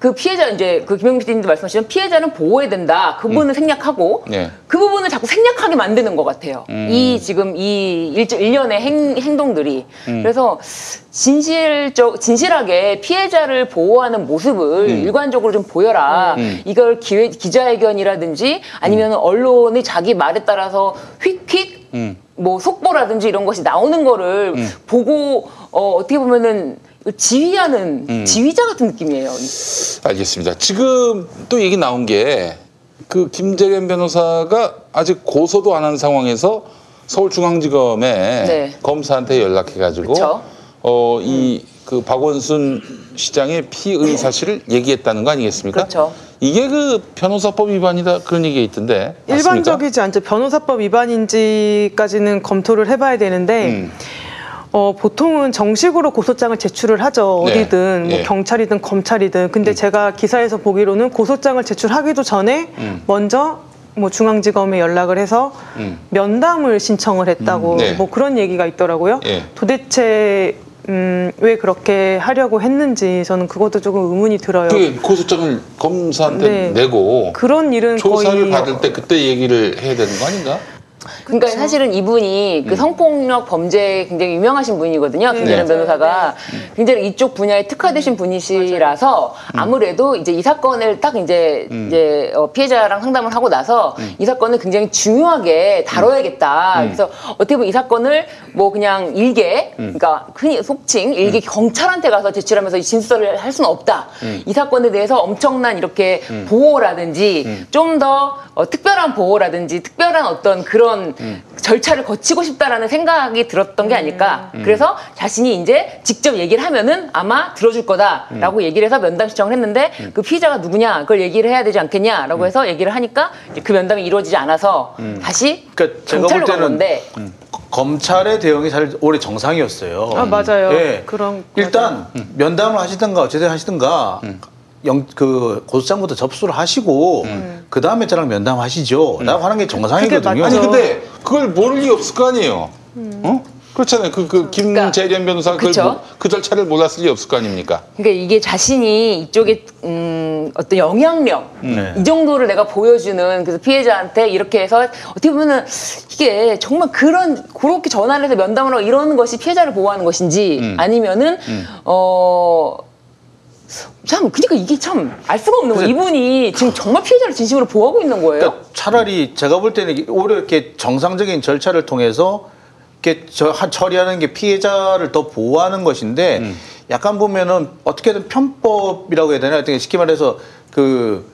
S2: 그 피해자 이제 그 김영민 PD님도 말씀하시면 피해자는 보호해야 된다. 그 부분을 생략하고
S1: 네.
S2: 그 부분을 자꾸 생략하게 만드는 것 같아요.
S1: 음.
S2: 이 지금 이 일, 일련의 행, 행동들이
S1: 음.
S2: 그래서 진실적 진실하게 피해자를 보호하는 모습을 일관적으로 좀 보여라.
S1: 음.
S2: 이걸 기회, 기자회견이라든지 아니면 언론이 자기 말에 따라서 휙휙
S1: 음.
S2: 뭐 속보라든지 이런 것이 나오는 거를 보고 어, 어떻게 보면은 지휘하는
S1: 음.
S2: 지휘자 같은 느낌이에요.
S1: 알겠습니다. 지금 또 얘기 나온 게 그 김재련 변호사가 아직 고소도 안 한 상황에서 서울중앙지검에
S2: 네.
S1: 검사한테 연락해가지고
S2: 그쵸.
S1: 어이그 박원순 시장의 피의 사실을 얘기했다는 거 아니겠습니까?
S2: 그렇죠.
S1: 이게 그 변호사법 위반이다 그런 얘기가 있던데 맞습니까?
S4: 일반적이지 않죠. 변호사법 위반인지까지는 검토를 해봐야 되는데
S1: 음.
S4: 어, 보통은 정식으로 고소장을 제출을 하죠.
S1: 네.
S4: 어디든 뭐
S1: 예.
S4: 경찰이든 검찰이든. 근데 제가 기사에서 보기로는 고소장을 제출하기도 전에
S1: 음.
S4: 먼저 뭐 중앙지검에 연락을 해서
S1: 음.
S4: 면담을 신청을 했다고
S1: 음, 네.
S4: 뭐 그런 얘기가 있더라고요.
S1: 예.
S4: 도대체 음, 왜 그렇게 하려고 했는지 저는 그것도 조금 의문이 들어요.
S1: 그 고소장을 검사한테
S4: 네.
S1: 내고
S4: 그런 일은
S1: 조사를
S4: 거의
S1: 받을 때 그때 얘기를 해야 되는 거 아닌가?
S2: 그러니까 사실은 이분이
S1: 음.
S2: 그 성폭력 범죄에 굉장히 유명하신 분이거든요. 김재련
S4: 네.
S2: 변호사가 굉장히 이쪽 분야에 특화되신 분이시라서 아무래도 이제 이 사건을 딱 이제
S1: 음.
S2: 이제 어, 피해자랑 상담을 하고 나서 이 사건을 굉장히 중요하게 다뤄야겠다.
S1: 음.
S2: 그래서 어떻게 보면 이 사건을 뭐 그냥 일개,
S1: 음.
S2: 그러니까 흔히 속칭 일개 경찰한테 가서 제출하면서 이 진술을 할 수는 없다.
S1: 음.
S2: 이 사건에 대해서 엄청난 이렇게 보호라든지
S1: 음.
S2: 좀더 어, 특별한 보호라든지 특별한 어떤 그런
S1: 음.
S2: 절차를 거치고 싶다라는 생각이 들었던 게 아닐까.
S1: 음.
S2: 그래서 자신이 이제 직접 얘기를 하면은 아마 들어줄 거다라고
S1: 음.
S2: 얘기를 해서 면담 신청을 했는데 그 피의자가 누구냐 그걸 얘기를 해야 되지
S1: 음.
S2: 않겠냐라고 해서 얘기를 하니까 그 면담이 이루어지지 않아서 다시
S3: 그러니까 제가
S2: 경찰로 볼간
S3: 때는
S2: 건데
S3: 검찰의 대응이 사실 올해 정상이었어요.
S4: 아 맞아요.
S3: 예.
S4: 그런
S3: 일단 면담을 하시든가 어쨌든 하시든가 영, 그 고소장부터 접수를 하시고 그 다음에 저랑 면담하시죠. 라고 하는 게 정상이거든요.
S1: 아니. 근데 그걸 모를 리 없을 거 아니에요. 어? 그렇잖아요. 그, 그 김재련 변호사가 그걸
S2: 그쵸.
S1: 모- 그 절차를 몰랐을 리 없을 거 아닙니까?
S2: 그러니까 이게 자신이 이쪽에 음, 어떤 영향력
S3: 네.
S2: 이 정도를 내가 보여주는 그래서 피해자한테 이렇게 해서 어떻게 보면은 이게 정말 그런 그렇게 전화를 해서 면담을 하고 이러는 것이 피해자를 보호하는 것인지
S1: 음.
S2: 아니면은 어. 참, 그러니까 이게 참 알 수가 없는 거예요. 이분이 지금 정말 피해자를 진심으로 보호하고 있는 거예요.
S3: 그러니까 차라리 제가 볼 때는 오히려 이렇게 정상적인 절차를 통해서 이렇게 저, 한- 처리하는 게 피해자를 더 보호하는 것인데
S1: 음.
S3: 약간 보면은 어떻게든 편법이라고 해야 되나 어떻게 쉽게 말해서 그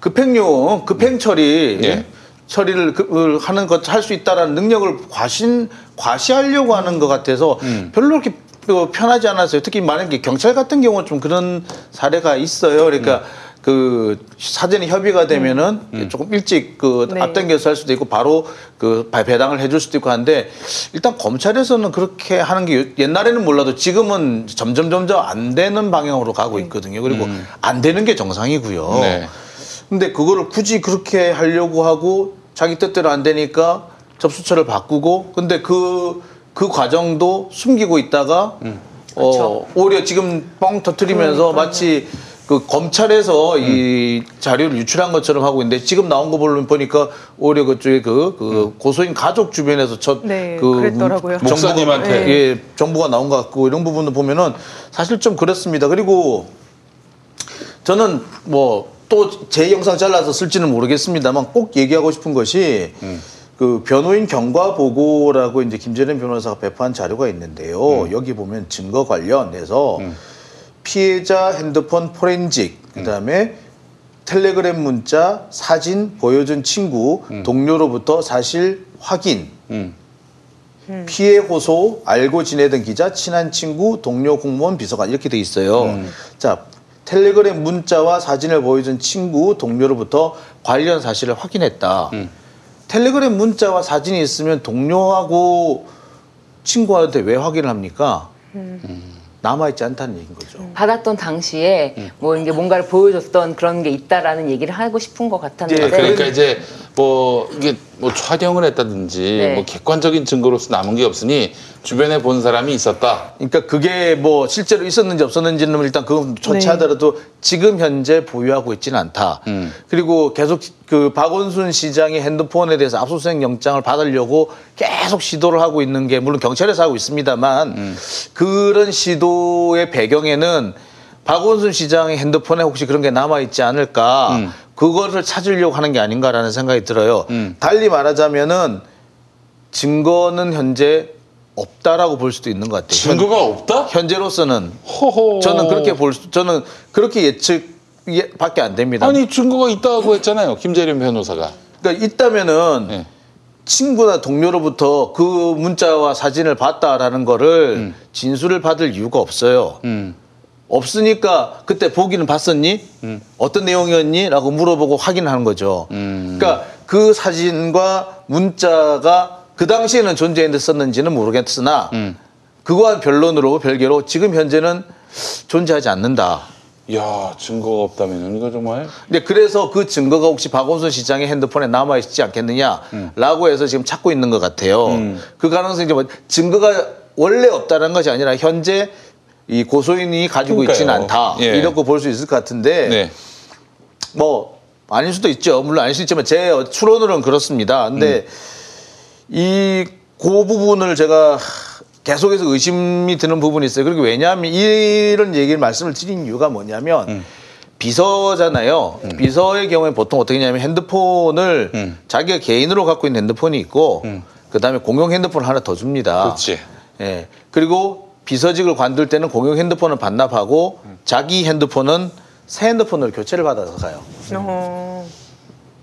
S3: 급행용 급행 처리
S1: 예.
S3: 처리를 그- 하는 것 할 수 있다라는 능력을 과신 과시하려고 하는 것 같아서
S1: 음.
S3: 별로 그렇게 어, 편하지 않았어요. 특히 만약에 경찰 같은 경우는 좀 그런 사례가 있어요. 그러니까 그 사전에 협의가 되면은 조금 일찍 그
S4: 네.
S3: 앞당겨서 할 수도 있고 바로 그 배- 배당을 해줄 수도 있고 한데 일단 검찰에서는 그렇게 하는 게 옛날에는 몰라도 지금은 점점 점점 안 되는 방향으로 가고 있거든요. 그리고 안 되는 게 정상이고요.
S1: 네.
S3: 근데 그거를 굳이 그렇게 하려고 하고 자기 뜻대로 안 되니까 접수처를 바꾸고 근데 그, 그 과정도 숨기고 있다가 어, 오히려 지금 뻥 터트리면서 마치 그 검찰에서 이 자료를 유출한 것처럼 하고 있는데 지금 나온 거 보니까 오히려 그쪽에 그, 그 고소인 가족 주변에서 첫
S4: 네,
S3: 그
S1: 목사님한테.
S3: 예, 정보가 나온 것 같고 이런 부분을 보면은 사실 좀 그렇습니다. 그리고 저는 뭐 또 제 영상 잘라서 쓸지는 모르겠습니다만 꼭 얘기하고 싶은 것이 그 변호인 경과 보고라고 이제 김재련 변호사가 배포한 자료가 있는데요. 여기 보면 증거 관련해서 피해자 핸드폰 포렌직 그다음에 텔레그램 문자 사진 보여준 친구 동료로부터 사실 확인
S1: 음.
S3: 피해 호소, 알고 지내던 기자, 친한 친구, 동료 공무원, 비서관 이렇게 돼 있어요. 자, 텔레그램 문자와 사진을 보여준 친구, 동료로부터 관련 사실을 확인했다. 텔레그램 문자와 사진이 있으면 동료하고 친구한테 왜 확인을 합니까? 남아있지 않다는 얘기인 거죠.
S2: 받았던 당시에
S1: 음.
S2: 뭐 이게 뭔가를 보여줬던 그런 게 있다라는 얘기를 하고 싶은 것 같았는데
S1: 네, 그러니까 이제 뭐 이게 뭐 촬영을 했다든지
S2: 네.
S1: 뭐 객관적인 증거로서 남은 게 없으니 주변에 본 사람이 있었다.
S3: 그러니까 그게 뭐 실제로 있었는지 없었는지는 일단 그건
S4: 네.
S3: 조차하더라도 지금 현재 보유하고 있지는 않다.
S1: 음.
S3: 그리고 계속 그 박원순 시장의 핸드폰에 대해서 압수수색 영장을 받으려고 계속 시도를 하고 있는 게 물론 경찰에서 하고 있습니다만
S1: 음.
S3: 그런 시도의 배경에는 박원순 시장의 핸드폰에 혹시 그런 게 남아 있지 않을까
S1: 음.
S3: 그거를 찾으려고 하는 게 아닌가라는 생각이 들어요.
S1: 음.
S3: 달리 말하자면은 증거는 현재 없다라고 볼 수도 있는 것 같아요.
S1: 증거가 없다?
S3: 현재로서는
S1: 호호.
S3: 저는 그렇게 볼 수, 저는 그렇게 예측밖에 안 됩니다.
S1: 아니 증거가 있다고 했잖아요. 김재련 변호사가.
S3: 그러니까 있다면은
S1: 네.
S3: 친구나 동료로부터 그 문자와 사진을 봤다라는 거를 진술을 받을 이유가 없어요.
S1: 음.
S3: 없으니까 그때 보기는 봤었니? 어떤 내용이었니? 라고 물어보고 확인하는 거죠.
S1: 음.
S3: 그러니까 그 사진과 문자가 그 당시에는 존재했는데 썼는지는 모르겠으나
S1: 음.
S3: 그거와 변론으로 별개로 지금 현재는 존재하지 않는다.
S1: 야 증거가 없다면 이거 정말
S3: 근데 그래서 그 증거가 혹시 박원순 시장의 핸드폰에 남아 있지 않겠느냐라고 해서 지금 찾고 있는 것 같아요.
S1: 음.
S3: 그 가능성이 증거가 원래 없다는 것이 아니라 현재 이 고소인이 가지고 있지는
S1: 그러니까요.
S3: 않다
S1: 예.
S3: 이렇게 볼 수 있을 것 같은데
S1: 네.
S3: 뭐 아닐 수도 있죠. 물론 아닐 수 있지만 제 추론으로는 그렇습니다. 근데 이그 부분을 제가 계속해서 의심이 드는 부분이 있어요. 그리고 왜냐하면 이런 얘기를 말씀을 드린 이유가 뭐냐면 비서잖아요. 비서의 경우에 보통 어떻게 하냐면 핸드폰을
S1: 음.
S3: 자기가 개인으로 갖고 있는 핸드폰이 있고 그다음에 공용 핸드폰 하나 더 줍니다.
S1: 그렇지.
S3: 예. 그리고 비서직을 관둘 때는 공용 핸드폰을 반납하고 자기 핸드폰은 새 핸드폰으로 교체를 받아서 가요.
S4: 어,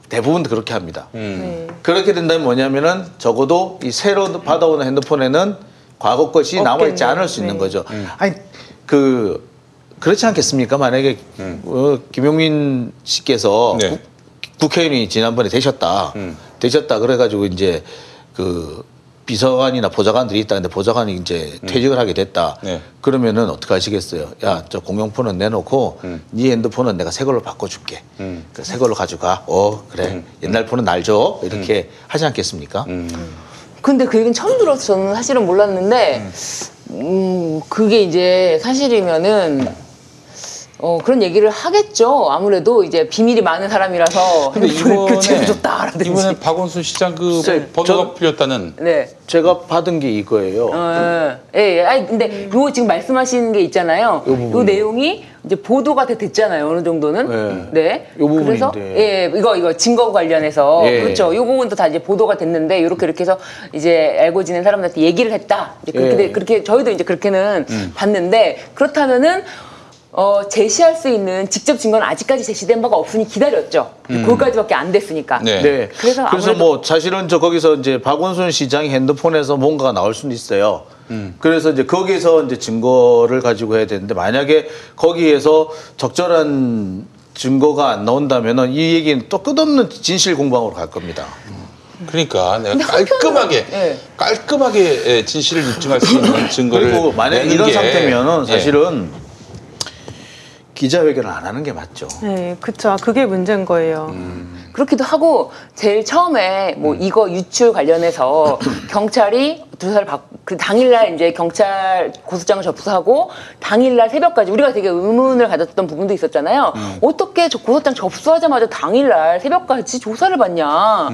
S3: 대부분 그렇게 합니다.
S1: 음.
S4: 네.
S3: 그렇게 된다면 뭐냐면은 적어도 이 새로 받아오는 핸드폰에는 과거 것이 남아 있지
S4: 없겠네요.
S3: 않을 수 있는
S4: 네.
S3: 거죠. 아니 그 그렇지 않겠습니까? 만약에 어, 김용민 씨께서
S1: 네.
S3: 국- 국회의원이 지난번에 되셨다,
S1: 음.
S3: 되셨다 그래가지고 이제 그 비서관이나 보좌관들이 있다. 근데 보좌관이 이제 퇴직을 하게 됐다.
S1: 네.
S3: 그러면은 어떻게 하시겠어요? 야, 저 공용폰은 내놓고 네 핸드폰은 내가 새 걸로 바꿔줄게.
S1: 음.
S3: 그새 걸로 가져가. 어, 그래. 옛날 폰은 날 줘. 이렇게 하지 않겠습니까?
S2: 근데 그 얘기는 처음 들어서 저는 사실은 몰랐는데 음 그게 이제 사실이면은 어 그런 얘기를 하겠죠 아무래도 이제 비밀이 많은 사람이라서
S1: 근데 [LAUGHS] 이번에
S2: 교체해줬다라든지
S1: 이번에 박원순 시장 그
S3: 글쎄,
S1: 번호가
S3: 저-
S1: 풀렸다는
S2: 네
S3: 제가 받은 게 이거예요.
S2: 어, 예, 예. 아니, 근데 요 지금 말씀하시는 게 있잖아요.
S3: 요
S2: 요. 내용이 이제 보도가 돼- 됐잖아요. 어느 정도는.
S3: 네. 요 부분인데.
S2: 그래서 예, 이거 이거 증거 관련해서
S3: 예.
S2: 그렇죠. 요 부분도 다 이제 보도가 됐는데 이렇게 이렇게 해서 이제 알고 지낸 사람들한테 얘기를 했다. 이제 그렇게
S3: 예.
S2: 돼- 그렇게 저희도 이제 그렇게는 봤는데 그렇다면은 어, 제시할 수 있는 직접 증거는 아직까지 제시된 바가 없으니 기다렸죠. 거기까지밖에 안 됐으니까.
S1: 네.
S3: 네.
S2: 그래서
S3: 그래서 뭐 사실은 저 거기서 이제 박원순 시장이 핸드폰에서 뭔가가 나올 수는 있어요. 그래서 이제 거기서 이제 증거를 가지고 해야 되는데 만약에 거기에서 적절한 증거가 안 나온다면은 이 얘기는 또 끝없는 진실 공방으로 갈 겁니다.
S1: 그러니까 내가 깔끔하게
S2: 예.
S1: 깔끔하게 예, 진실을 입증할 수 있는 [LAUGHS] 증거를
S3: 그리고 만약 이런
S1: 게,
S3: 상태면은
S1: 예.
S3: 사실은 기자회견을 안 하는 게 맞죠.
S4: 네, 그쵸. 그게 문제인 거예요.
S2: 그렇기도 하고 제일 처음에 뭐 이거 유출 관련해서 [LAUGHS] 경찰이 조사를 받, 그 당일날 이제 경찰 고소장을 접수하고 당일날 새벽까지 우리가 되게 의문을 가졌던 부분도 있었잖아요. 어떻게 저 고소장 접수하자마자 당일날 새벽까지 조사를 받냐.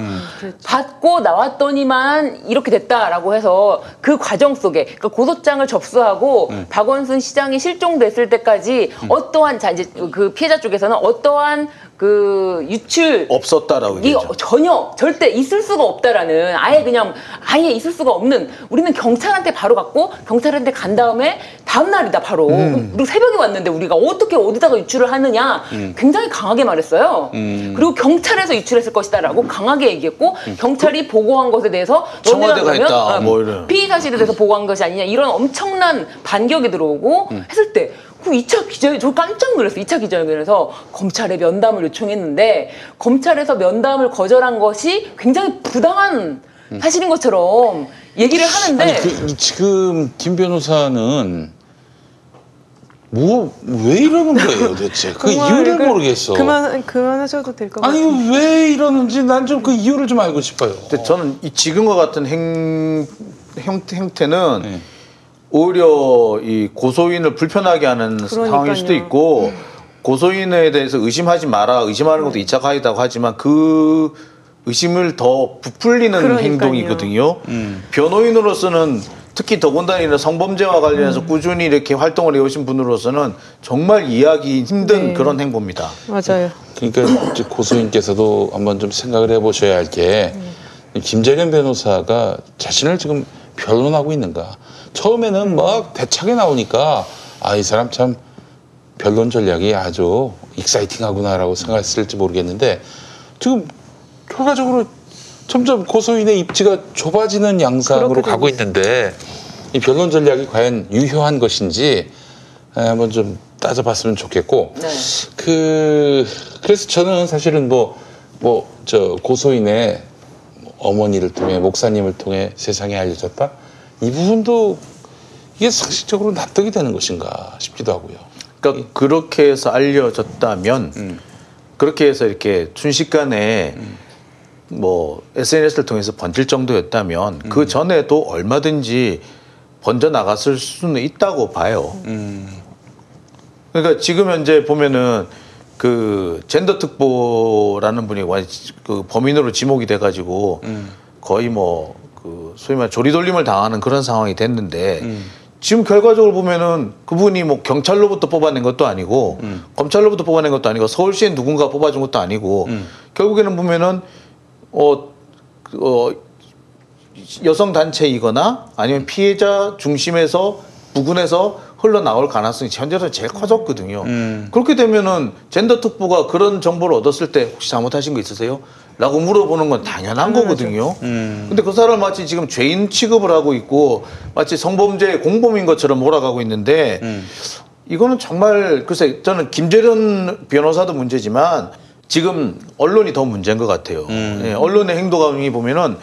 S2: 받고 나왔더니만 이렇게 됐다라고 해서 그 과정 속에 그러니까 고소장을 접수하고 박원순 시장이 실종됐을 때까지 어떠한 자 이제 그 피해자 쪽에서는 어떠한 그 유출
S3: 없었다라고
S2: 이. 전혀 절대 있을 수가 없다라는 아예 그냥 아예 있을 수가 없는 우리는 경찰한테 바로 갔고 경찰한테 간 다음에 다음 날이다 바로. 그리고 새벽에 왔는데 우리가 어떻게 어디다가 유출을 하느냐. 굉장히 강하게 말했어요. 그리고 경찰에서 유출했을 것이다라고 강하게 얘기했고 경찰이 보고한 것에 대해서
S3: 청와대가 했다,
S2: 어,
S3: 뭐.
S2: 피의 사실에 대해서 보고한 것이 아니냐. 이런 엄청난 반격이 들어오고 했을 때 그 2차 기자, 저 깜짝 놀랐어요. 2차 기자회견에서 검찰에 면담을 요청했는데 검찰에서 면담을 거절한 것이 굉장히 부당한 사실인 것처럼 얘기를 하는데
S1: 아니 그 지금 김 변호사는 뭐 왜 이러는 거예요 도대체 그 이유를
S4: 그-
S1: 모르겠어.
S4: 그만 그만하셔도 될것
S1: 아니
S4: 같아요.
S1: 왜 이러는지 난 좀 그 이유를 좀 알고 싶어요.
S3: 근데 저는 이 지금과 같은 행, 형태, 형태는
S1: 네.
S3: 오히려 이 고소인을 불편하게 하는 상황일 수도 있고 고소인에 대해서 의심하지 마라 의심하는 것도 이차 가해다고 하지만 그 의심을 더 부풀리는
S4: 그러니까요.
S3: 행동이거든요.
S1: 음.
S3: 변호인으로서는 특히 더군다나 이런 성범죄와 관련해서
S4: 음.
S3: 꾸준히 이렇게 활동을 해오신 분으로서는 정말 이해하기 힘든
S4: 네.
S3: 그런 행보입니다.
S4: 맞아요.
S1: 그러니까 이제 고소인께서도 한번 좀 생각을 해보셔야 할게 김재련 변호사가 자신을 지금 변론하고 있는가. 처음에는 막 대차게 나오니까 아 이 사람 참 변론 전략이 아주 익사이팅하구나라고 생각했을지 모르겠는데 지금 결과적으로 점점 고소인의 입지가 좁아지는 양상으로 가고 있는데 이 변론 전략이 과연 유효한 것인지 에, 한번 좀 따져봤으면 좋겠고
S2: 네.
S1: 그 그래서 저는 사실은 뭐 뭐 저 고소인의 어머니를 통해 목사님을 통해 세상에 알려졌다 이 부분도 이게 상식적으로 납득이 되는 것인가 싶기도 하고요.
S3: 그러니까 그렇게 해서 알려졌다면 그렇게 해서 이렇게 순식간에 뭐 SNS를 통해서 번질 정도였다면 그 전에도 얼마든지 번져 나갔을 수는 있다고 봐요. 그러니까 지금 현재 보면은 그 젠더 특보라는 분이 완- 그 범인으로 지목이 돼가지고 거의 뭐 그 소위 말 조리돌림을 당하는 그런 상황이 됐는데 지금 결과적으로 보면은 그분이 뭐 경찰로부터 뽑아낸 것도 아니고 검찰로부터 뽑아낸 것도 아니고 서울시에 누군가 뽑아준 것도 아니고 결국에는 보면은 어, 그, 어 여성 단체이거나 아니면 피해자 중심에서 부근에서 흘러나올 가능성이 현재로 제일 커졌거든요. 그렇게 되면은 젠더 특보가 그런 정보를 얻었을 때 혹시 잘못하신 거 있으세요? 라고 물어보는 건 당연한 거거든요. 근데 그 사람 마치 지금 죄인 취급을 하고 있고 마치 성범죄 공범인 것처럼 몰아가고 있는데 이거는 정말 글쎄 저는 김재련 변호사도 문제지만 지금 언론이 더 문제인 것 같아요. 예, 언론의 행동감이 보면은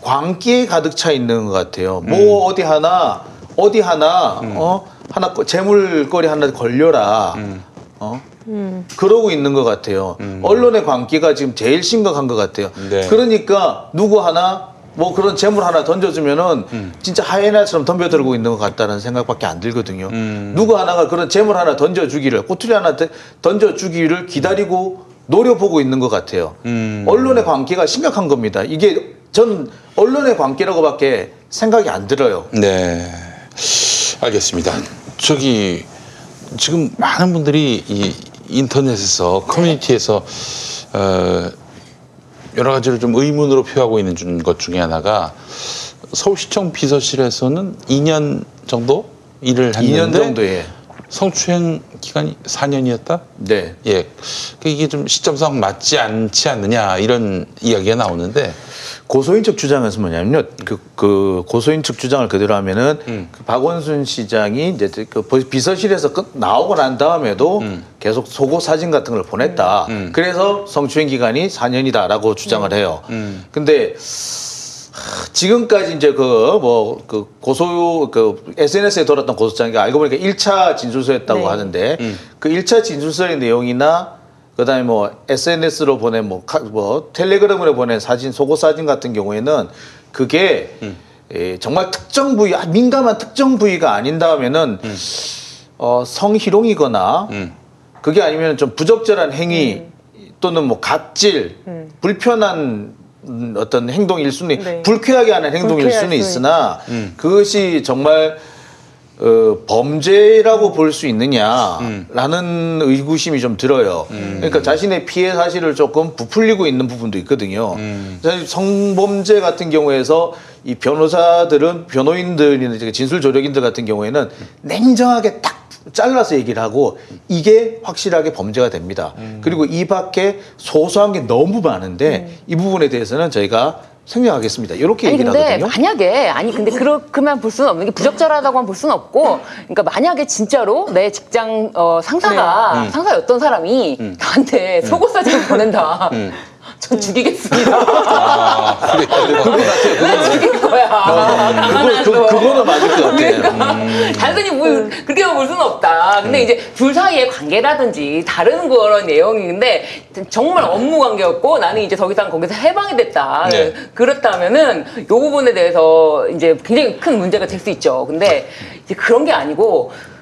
S3: 광기에 가득 차 있는 것 같아요. 뭐 어디 하나 어디 하나 어? 하나 거- 재물거리 하나 걸려라. 어 그러고 있는 것 같아요. 언론의 광기가 지금 제일 심각한 것 같아요.
S1: 네.
S3: 그러니까 누구 하나 뭐 그런 재물 하나 던져주면은 진짜 하이에나처럼 덤벼들고 있는 것 같다는 생각밖에 안 들거든요. 누구 하나가 그런 재물 하나 던져주기를 꼬투리 하나 대- 던져주기를 기다리고 노려보고 있는 것 같아요. 언론의 관계가 심각한 겁니다. 이게 저는 언론의 관계라고밖에 생각이 안 들어요.
S1: 네, 알겠습니다. 저기 지금 많은 분들이 이 인터넷에서 커뮤니티에서 어, 여러 가지를 좀 의문으로 표하고 있는 중- 것 중에 하나가 서울시청 비서실에서는 2년 정도 일을 했는데
S3: 2년 정도에
S1: 성추행 기간이 4년이었다?
S3: 네.
S1: 예, 그 이게 좀 시점상 맞지 않지 않느냐 이런 이야기가 나오는데
S3: 고소인 측 주장에서 뭐냐면요. 그, 그 고소인 측 주장을 그대로 하면은 그 박원순 시장이 이제 그 비서실에서 끝 나오고 난 다음에도 계속 속옷 사진 같은 걸 보냈다. 그래서 성추행 기간이 4년이다라고 주장을 해요. 근데 하, 지금까지 이제 그 뭐 그 고소 그 SNS에 돌았던 고소장이 알고 보니까 1차 진술서였다고
S4: 네.
S3: 하는데 그 1차 진술서의 내용이나 그다음에 뭐 SNS로 보낸 뭐, 카- 뭐 텔레그램으로 보낸 사진 속옷 사진 같은 경우에는 그게 에, 정말 특정 부위 아, 민감한 특정 부위가 아닌 다음에는 어, 성희롱이거나 그게 아니면 좀 부적절한 행위 또는 뭐 갑질 불편한 음, 어떤 행동일 수는
S4: 네.
S3: 불쾌하게 하는 행동일 수는
S4: 수
S3: 있으나 그것이 정말 어, 범죄라고 볼 수 있느냐라는 의구심이 좀 들어요. 그러니까 자신의 피해 사실을 조금 부풀리고 있는 부분도 있거든요. 사실 성범죄 같은 경우에서 이 변호사들은 변호인들이나 진술 조력인들 같은 경우에는 냉정하게 딱 잘라서 얘기를 하고 이게 확실하게 범죄가 됩니다. 그리고 이 밖에 소소한 게 너무 많은데 이 부분에 대해서는 저희가 생략하겠습니다. 이렇게 얘기를
S2: 근데
S3: 하거든요.
S2: 만약에 아니 근데 그렇게만 볼 수는 없는 게 부적절하다고만 볼 수는 없고 그러니까 만약에 진짜로 내 직장 어, 상사가
S3: 네.
S2: 상사였던 사람이
S3: 음.
S2: 나한테 속옷 사진을 보낸다. 전 죽이겠습니다.
S1: 아, 그래.
S3: 그거 같아요. 그거는.
S2: 죽일 거야.
S3: 그거, 그, 그거는 맞을 것 같아요.
S2: 그러니까
S3: 음.
S2: 단순히 뭐 그렇게 볼 수는 없다. 근데 이제 둘 사이의 관계라든지 다른 그런 내용인데 정말 업무 관계였고 나는 이제 더 이상 거기서 해방이 됐다.
S1: 네.
S2: 그렇다면은 요 부분에 대해서 이제 굉장히 큰 문제가 될 수 있죠. 근데 이제 그런 게 아니고 하,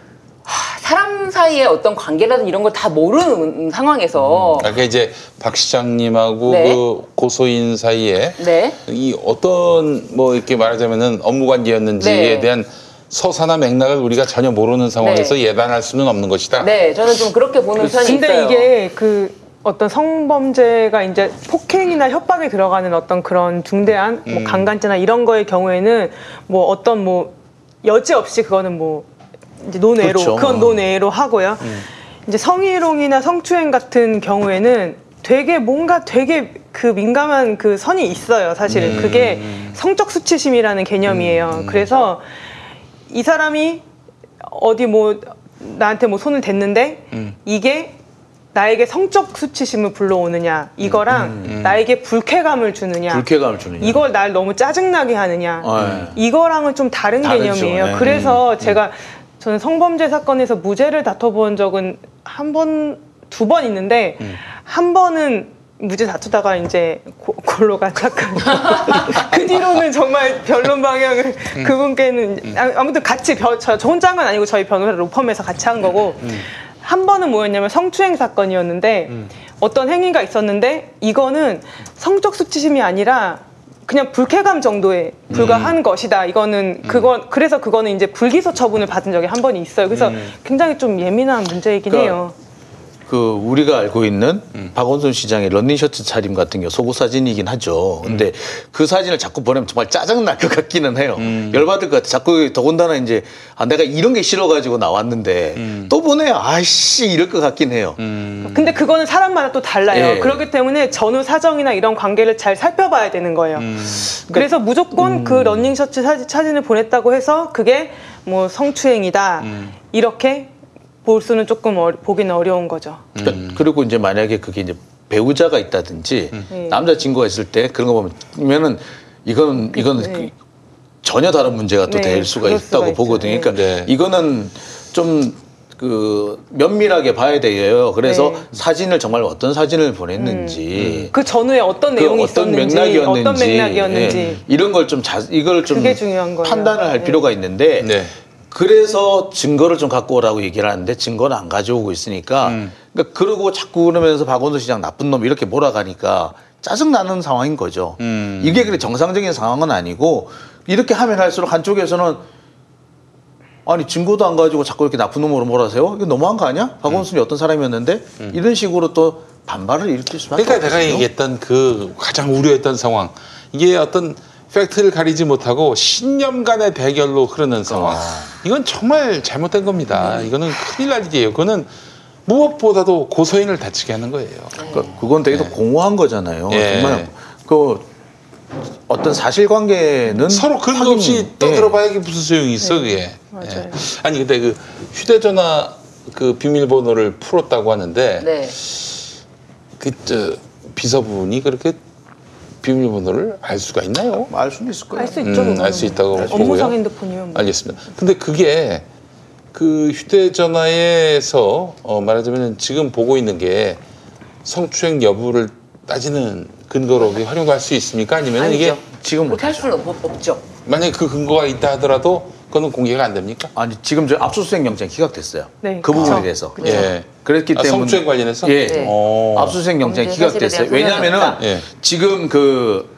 S2: 사람 사이의 어떤 관계라든지 이런 걸 다 모르는 상황에서
S1: 아까 이제 박 시장님하고
S2: 네.
S1: 그 고소인 사이에
S2: 네.
S1: 이 어떤 뭐 이렇게 말하자면은 업무 관계였는지에
S2: 네.
S1: 대한 서사나 맥락을 우리가 전혀 모르는 상황에서
S2: 네.
S1: 예단할 수는 없는 것이다.
S2: 네, 저는 좀 그렇게 보는 편이
S4: 근데
S2: 있어요.
S4: 이게 그 어떤 성범죄가 이제 폭행이나 협박에 들어가는 어떤 그런 중대한
S1: 음.
S4: 뭐 강간죄나 이런 거의 경우에는 뭐 어떤 뭐 여지 없이 그거는 뭐 이제 논외로
S3: 그렇죠.
S4: 그건 논외로 하고요.
S1: 음.
S4: 이제 성희롱이나 성추행 같은 경우에는 되게 뭔가 되게 그 민감한 그 선이 있어요. 사실은
S1: 음.
S4: 그게 성적 수치심이라는 개념이에요. 그래서 이 사람이 어디 뭐 나한테 뭐 손을 댔는데
S1: 음.
S4: 이게 나에게 성적 수치심을 불러오느냐 이거랑 나에게 불쾌감을 주느냐
S3: 불쾌감을 주느냐.
S4: 이걸 날 너무 짜증나게 하느냐
S3: 어, 예.
S4: 이거랑은 좀 다른
S3: 다르죠.
S4: 개념이에요.
S3: 네.
S4: 그래서 제가 저는 성범죄 사건에서 무죄를 다퉈본 적은 한 번, 두 번 있는데 한 번은 무죄 다투다가 이제 고, 골로 간 사건. [LAUGHS] 그 뒤로는 정말 변론 방향을 그분께는 아, 아무튼 같이 변- 저, 저 혼자 한 건 아니고 저희 변호사 로펌에서 같이 한 거고 한 번은 뭐였냐면 성추행 사건이었는데 어떤 행위가 있었는데 이거는 성적 수치심이 아니라 그냥 불쾌감 정도에 불과한 것이다. 이거는 그건 그래서 그거는 이제 불기소 처분을 받은 적이 한 번이 있어요. 그래서 굉장히 좀 예민한 문제이긴
S3: 그러니까
S4: 해요.
S3: 그 우리가 알고 있는 박원순 시장의 런닝 셔츠 차림 같은 게 속옷 사진이긴 하죠. 근데 그 사진을 자꾸 보내면 정말 짜증 날 것 같기는 해요. 열받을 것 같아. 자꾸 더군다나 이제 아 내가 이런 게 싫어가지고 나왔는데 또 보내 아이씨 이럴 것 같긴 해요.
S4: 근데 그거는 사람마다 또 달라요.
S3: 예.
S4: 그렇기 때문에 전후 사정이나 이런 관계를 잘 살펴봐야 되는 거예요. 그래서 무조건 그 런닝 셔츠 사- 사진을 보냈다고 해서 그게 뭐 성추행이다. 이렇게 볼 수는 조금 어, 보기는 어려운 거죠.
S3: 그러니까 그리고 이제 만약에 그게 이제 배우자가 있다든지
S4: 네.
S3: 남자 친구가 있을 때 그런 거 보면은 이거는 이건
S4: 네.
S3: 전혀 다른 문제가 또
S4: 네,
S3: 될 수가 있다고 보거든요. 그러니까
S1: 네.
S3: 이거는 좀그 면밀하게 봐야 돼요. 그래서
S4: 네.
S3: 사진을 정말 어떤 사진을 보냈는지
S4: 그 전후에 어떤
S3: 그
S4: 내용이
S3: 어떤
S4: 있었는지,
S3: 맥락이었는지,
S4: 어떤 맥락이었는지.
S3: 예, 이런 걸 좀 자, 이걸 좀
S4: 그게 중요한 거예요.
S3: 판단을 할
S4: 네.
S3: 필요가 있는데
S1: 네.
S3: 그래서 증거를 좀 갖고 오라고 얘기를 하는데 증거는 안 가져오고 있으니까 그러니까 그러고 자꾸 그러면서 박원순 시장 나쁜 놈 이렇게 몰아가니까 짜증 나는 상황인 거죠.
S1: 음.
S3: 이게 그래 정상적인 상황은 아니고 이렇게 하면 할수록 한쪽에서는 아니 증거도 안 가지고 자꾸 이렇게 나쁜 놈으로 몰아세요? 이거 너무한 거 아니야? 박원순이 어떤 사람이었는데 이런 식으로 또 반발을 일으킬 수밖에
S1: 그러니까 내가
S3: 없거든요.
S1: 얘기했던 그 가장 우려했던 상황 이게 어떤 팩트를 가리지 못하고 신념 간의 대결로 흐르는 상황 이건 정말 잘못된 겁니다. 이거는 큰일 날 일이에요. 그거는 무엇보다도 고소인을 다치게 하는 거예요.
S3: 그러니까 그건 되게 더 공허한 거잖아요.
S1: 예.
S3: 정말 그 어떤 사실관계는
S1: 서로 근거
S3: 확인이-
S1: 없이
S3: 예.
S1: 떠들어봐야 이게 무슨 소용이 있어 그게.
S4: 맞아요.
S1: 예. 아니 근데 그 휴대전화 그 비밀번호를 풀었다고 하는데
S2: 네.
S1: 그저 비서분이 그렇게 비밀번호를 알 수가 있나요?
S3: 알 수는 있을 거예요.
S4: 알 수 있죠.
S1: 음, 알수 있다고 보고요.
S4: 업무상 핸드폰이면 뭐.
S1: 알겠습니다. 근데 그게 그 휴대전화에서 어, 말하자면 지금 보고 있는 게 성추행 여부를 따지는 근거로 활용할 수 있습니까? 아니면 이게
S2: 아니죠.
S3: 지금
S2: 그렇게 할
S3: 못하죠.
S2: 수는 없- 없죠.
S1: 만약에 그 근거가 있다 하더라도 그거는 공개가 안 됩니까?
S3: 아니 지금 저 압수수색 영장 기각됐어요.
S4: 네,
S3: 그 부분에
S4: 그쵸.
S3: 대해서.
S1: 예.
S3: 그랬기
S1: 아,
S3: 때문에
S1: 성추행 관련해서?
S3: 예.
S2: 네.
S1: 어.
S3: 압수수색 영장이
S2: 사실에
S3: 기각됐어요.
S2: 대한
S3: 왜냐하면은
S1: 없다. 예.
S3: 지금 그,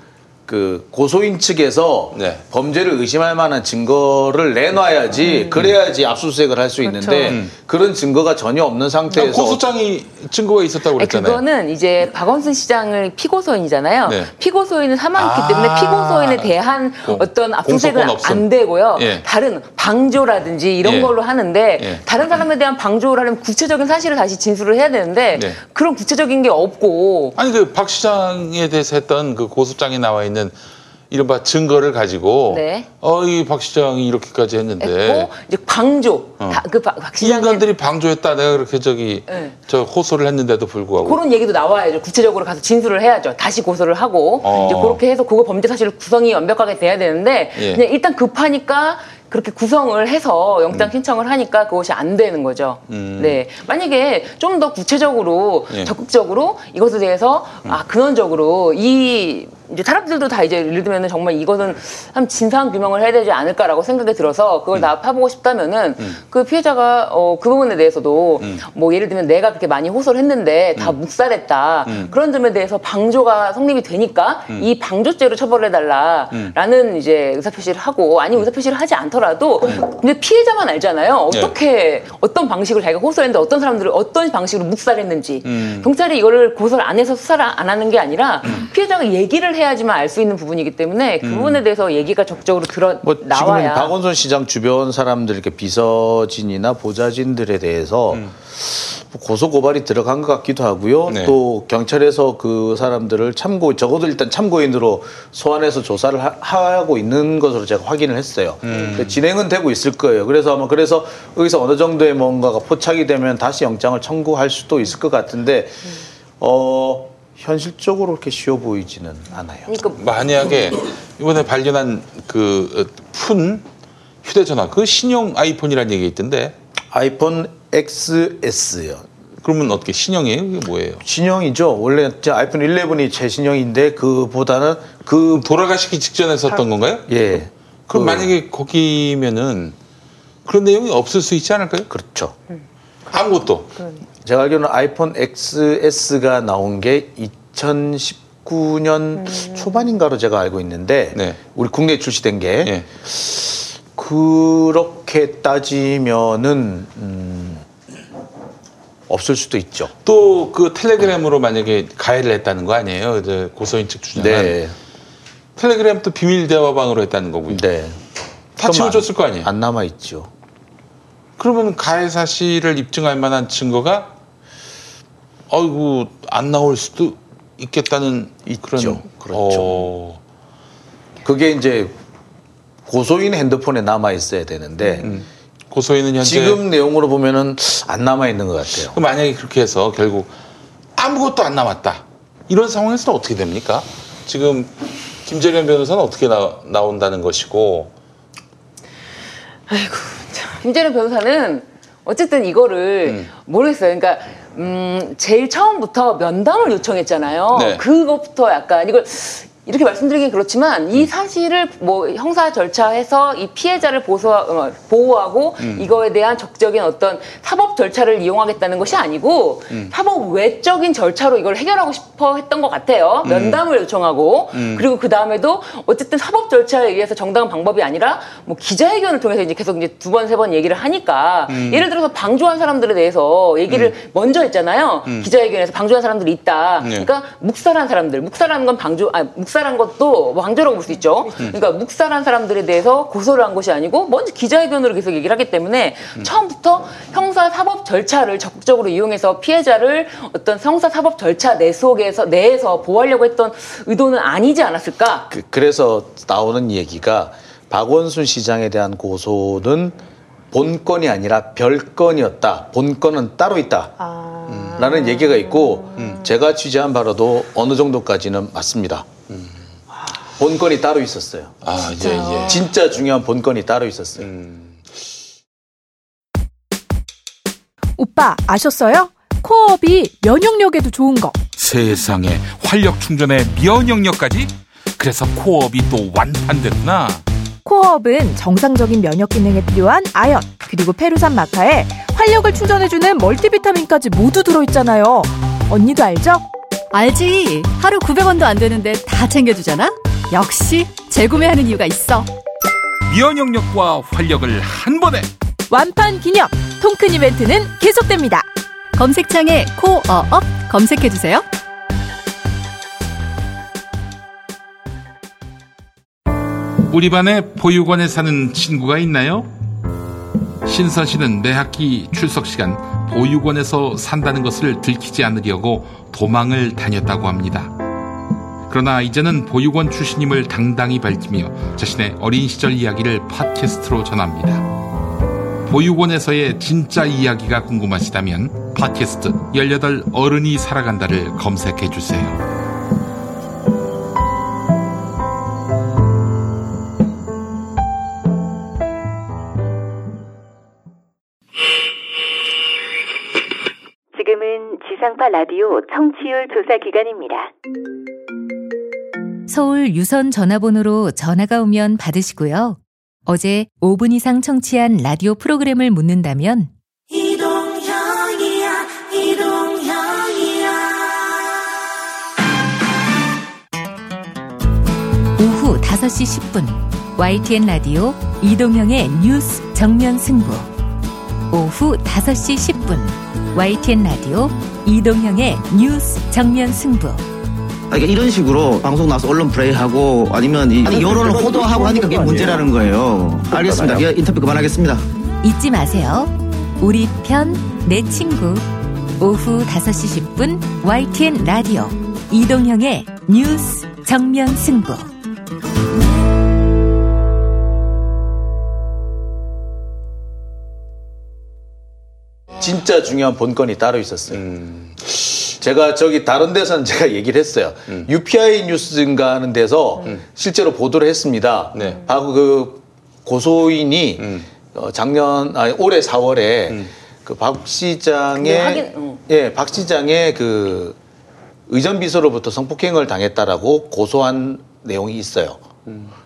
S3: 그 고소인 측에서
S1: 네.
S3: 범죄를 의심할 만한 증거를 내놔야지 그래야지 압수수색을 할 수 있는데
S1: 음.
S3: 그런 증거가 전혀 없는 상태에서
S1: 고소장이 증거가 있었다고 그랬잖아요.
S2: 그거는 이제 박원순 시장을 피고소인이잖아요.
S1: 네.
S2: 피고소인은 사망했기
S1: 아.
S2: 때문에 피고소인에 대한
S1: 공-
S2: 어떤 압수수색은. 안 되고요.
S1: 예.
S2: 다른 방조라든지 이런
S1: 예.
S2: 걸로 하는데
S1: 예.
S2: 다른 사람에 대한 방조를 하려면 구체적인 사실을 다시 진술을 해야 되는데
S1: 네.
S2: 그런 구체적인 게 없고
S1: 아니 그 박 시장에 대해서 했던 그 고소장에 나와 있는 이른바 증거를 가지고
S2: 네.
S1: 어이 박 시장이 이렇게까지 했는데
S2: 했고 이제 방조
S1: 어.
S2: 다, 그 박,
S1: 박이 인간들이 방조했다 내가 그렇게 저기
S2: 네.
S1: 저 호소를 했는데도 불구하고
S2: 그런 얘기도 나와야죠. 구체적으로 가서 진술을 해야죠. 다시 고소를 하고
S1: 어.
S2: 이제 그렇게 해서 그거 범죄 사실 구성이 완벽하게 돼야 되는데
S1: 예.
S2: 그냥 일단 급하니까 그렇게 구성을 해서
S1: 음.
S2: 영장 신청을 하니까 그것이 안 되는 거죠. 네. 만약에 좀 더 구체적으로
S1: 예. 음.
S2: 적극적으로 이것에 대해서 아 근원적으로 이 이제 사람들도 다 이제 예를 들면은 정말 이것은 한 진상 규명을 해야 되지 않을까라고 생각이 들어서 그걸
S1: 음.
S2: 다 파보고 싶다면은 그 피해자가 어 그 부분에 대해서도
S1: 음.
S2: 뭐 예를 들면 내가 그렇게 많이 호소를 했는데 다 묵살했다
S1: 음.
S2: 그런 점에 대해서 방조가 성립이 되니까 이 방조죄로 처벌해달라라는 이제 의사표시를 하고 아니 면 의사표시를 하지 않더라도 근데 피해자만 알잖아요
S1: 네.
S2: 어떻게 어떤 방식으로 자기가 호소했는데 어떤 사람들을 어떤 방식으로 묵살했는지
S1: 음.
S2: 경찰이 이거를 고소를 안 해서 수사를 안 하는 게 아니라 피해자가 얘기를 해야지만 알 수 있는 부분이기 때문에 그 부분에 대해서 얘기가 적극적으로 들어
S3: 뭐 지금은
S2: 나와야
S3: 박원순 시장 주변 사람들 이렇게 비서진이나 보좌진들에 대해서 뭐 고소 고발이 들어간 것 같기도 하고요.
S1: 네.
S3: 또 경찰에서 그 사람들을 참고 적어도 일단 참고인으로 소환해서 조사를 하, 하고 있는 것으로 제가 확인을 했어요. 근데 진행은 되고 있을 거예요. 그래서 아마 그래서 여기서 어느 정도의 뭔가가 포착이 되면 다시 영장을 청구할 수도 있을 것 같은데 어 현실적으로 그렇게 쉬워 보이지는 않아요.
S2: 그러니까
S1: 만약에 이번에 발견한 그 푼 휴대전화 그 신형 아이폰이라는 얘기가 있던데
S3: 아이폰 XS요.
S1: 그러면 어떻게 신형이에요? 이게 뭐예요?
S3: 신형이죠. 원래 저 아이폰 11이 최신형인데 그보다는 그
S1: 돌아가시기 직전에 썼던 건가요?
S3: 예.
S1: 그럼
S3: 그-
S1: 만약에 거기면은 그런 내용이 없을 수 있지 않을까요?
S3: 그렇죠.
S1: 아무것도.
S3: 제가 알기로는 아이폰 XS가 나온 게 2019년 초반인가로 제가 알고 있는데
S1: 네.
S3: 우리 국내에 출시된 게
S1: 예.
S3: 그렇게 따지면은 음, 없을 수도 있죠.
S1: 또 그 텔레그램으로 만약에 가해를 했다는 거 아니에요? 이제 고소인 측 주장은
S3: 네.
S1: 텔레그램도 비밀 대화방으로 했다는 거고요.
S3: 네.
S1: 다 지워졌을 거 아니에요?
S3: 안 남아 있죠.
S1: 그러면 가해 사실을 입증할 만한 증거가 어이구 안 나올 수도 있겠다는
S3: 있죠.
S1: 그런
S3: 그렇죠.
S1: 어,
S3: 그게 이제 고소인 핸드폰에 남아 있어야 되는데
S1: 고소인은 현재
S3: 지금 내용으로 보면은 안 남아 있는 것 같아요.
S1: 그럼 만약에 그렇게 해서 결국 아무것도 안 남았다 이런 상황에서는 어떻게 됩니까? 지금 김재련 변호사는 어떻게 나, 나온다는 것이고
S2: 김재련 변호사는 어쨌든 이거를
S1: 음.
S2: 모르겠어요. 그러니까 음, 제일 처음부터 면담을 요청했잖아요.
S1: 네.
S2: 그것부터 약간 이걸 이렇게 말씀드리긴 그렇지만
S1: 음.
S2: 이 사실을 뭐 형사 절차에서 이 피해자를 보소, 어, 보호하고
S1: 음.
S2: 이거에 대한 적적인 어떤 사법 절차를 이용하겠다는 것이 아니고
S1: 음.
S2: 사법 외적인 절차로 이걸 해결하고 싶어 했던 것 같아요.
S1: 음.
S2: 면담을 요청하고 그리고 그 다음에도 어쨌든 사법 절차에 의해서 정당한 방법이 아니라 뭐 기자회견을 통해서 이제 계속 이제 두 번 세 번 얘기를 하니까
S1: 음.
S2: 예를 들어서 방조한 사람들에 대해서 얘기를 먼저 했잖아요. 기자회견에서 방조한 사람들이 있다.
S1: 네.
S2: 그러니까 묵살한 사람들, 묵살하는 건 방조, 아 묵살 한 것도 뭐 방조라고 볼 수 있죠. 그러니까 묵살한 사람들에 대해서 고소를 한 것이 아니고 먼저 기자회견으로 계속 얘기를 하기 때문에 처음부터 형사 사법 절차를 적극적으로 이용해서 피해자를 어떤 형사 사법 절차 내 속에서 내에서 보호하려고 했던 의도는 아니지 않았을까?
S3: 그, 그래서 나오는 얘기가 박원순 시장에 대한 고소는 본건이 아니라 별건이었다. 본건은 따로 있다.
S4: 아.
S3: 라는 얘기가 있고 제가 취재한 바로도 어느 정도까지는 맞습니다. 본건이 따로 있었어요.
S1: 아 예, 예.
S3: 진짜 중요한 본건이 따로 있었어요.
S7: 오빠 아셨어요? 코어업이 면역력에도 좋은 거.
S6: 세상에 활력 충전에 면역력까지? 그래서 코업이 또 완판됐구나.
S7: 코어업은 정상적인 면역 기능에 필요한 아연 그리고 페루산 마카에 활력을 충전해주는 멀티비타민까지 모두 들어있잖아요. 언니도 알죠?
S8: 알지. 하루 900원도 안 되는데 다 챙겨주잖아. 역시 재구매하는 이유가 있어.
S6: 면역력과 활력을 한 번에
S7: 완판 기념 통큰 이벤트는 계속됩니다.
S8: 검색창에 코어업 검색해주세요.
S6: 우리 반에 보육원에 사는 친구가 있나요? 신선 씨는 매 학기 출석 시간 보육원에서 산다는 것을 들키지 않으려고 도망을 다녔다고 합니다. 그러나 이제는 보육원 출신임을 당당히 밝히며 자신의 어린 시절 이야기를 팟캐스트로 전합니다. 보육원에서의 진짜 이야기가 궁금하시다면 팟캐스트 18 어른이 살아간다를 검색해 주세요.
S9: 라디오 청취율 조사 기간입니다.
S5: 서울 유선 전화번호로 전화가 오면 받으시고요. 어제 5분 이상 청취한 라디오 프로그램을 묻는다면
S10: 이동형이야 이동형이야
S5: 오후 5시 10분 YTN 라디오 이동형의 뉴스 정면 승부 오후 5시 10분 YTN 라디오 이동형의 뉴스 정면 승부
S11: 아, 이게 이런 식으로 방송 나와서 언론 플레이하고 아니면 이 아니, 여론을 호도하고 하니까 그게 문제라는 거예요. 알겠습니다. 이제 인터뷰 그만하겠습니다.
S5: 잊지 마세요. 우리 편 내 친구 오후 5시 10분 YTN 라디오 이동형의 뉴스 정면 승부
S3: 진짜 중요한 본건이 따로 있었어요.
S1: 음.
S3: 제가 저기 다른 데서는 제가 얘기를 했어요.
S1: 음.
S3: UPI 뉴스인가 하는 데서 실제로 보도를 했습니다.
S1: 네.
S3: 하고 그 고소인이
S1: 음.
S3: 어, 작년 아니 올해 4월에 그 박 시장의
S2: 네, 응.
S3: 예, 박 시장의 그 의전 비서로부터 성폭행을 당했다라고 고소한 내용이 있어요.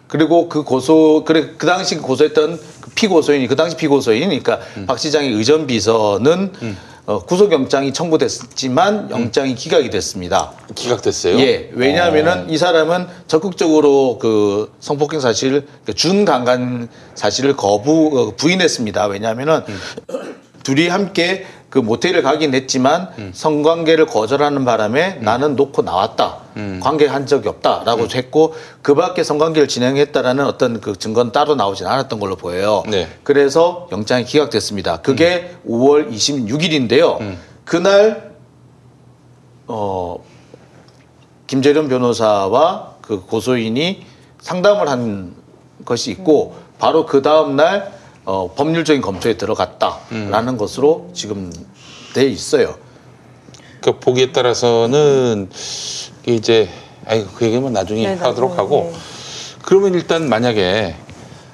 S3: 그리고 그 고소 그래 그 당시 고소했던 그 피고소인이 그 당시 피고소인 그러니까 박 시장의 의전 비서는 어, 구속영장이 청구됐지만 영장이 기각이 됐습니다.
S1: 기각됐어요?
S3: 예, 왜냐하면은 이 사람은 적극적으로 그 성폭행 사실, 그 준강간 사실을 거부 어, 부인했습니다. 왜냐하면은 [CLEARS THROAT] 둘이 함께 그 모텔을 가긴 했지만 성관계를 거절하는 바람에 나는 놓고 나왔다. 관계한 적이 없다라고 했고 그 밖에 성관계를 진행했다라는 어떤 그 증거는 따로 나오진 않았던 걸로 보여요.
S1: 네.
S3: 그래서 영장이 기각됐습니다. 그게 5월 26일인데요. 그날 어 김재련 변호사와 그 고소인이 상담을 한 것이 있고 바로 그 다음 날 어, 법률적인 검토에 들어갔다라는 것으로 지금 돼 있어요.
S1: 그 보기에 따라서는 이제 아이 그 얘기는 나중에
S4: 네,
S1: 하도록
S4: 나중에,
S1: 하고
S4: 네.
S1: 그러면 일단 만약에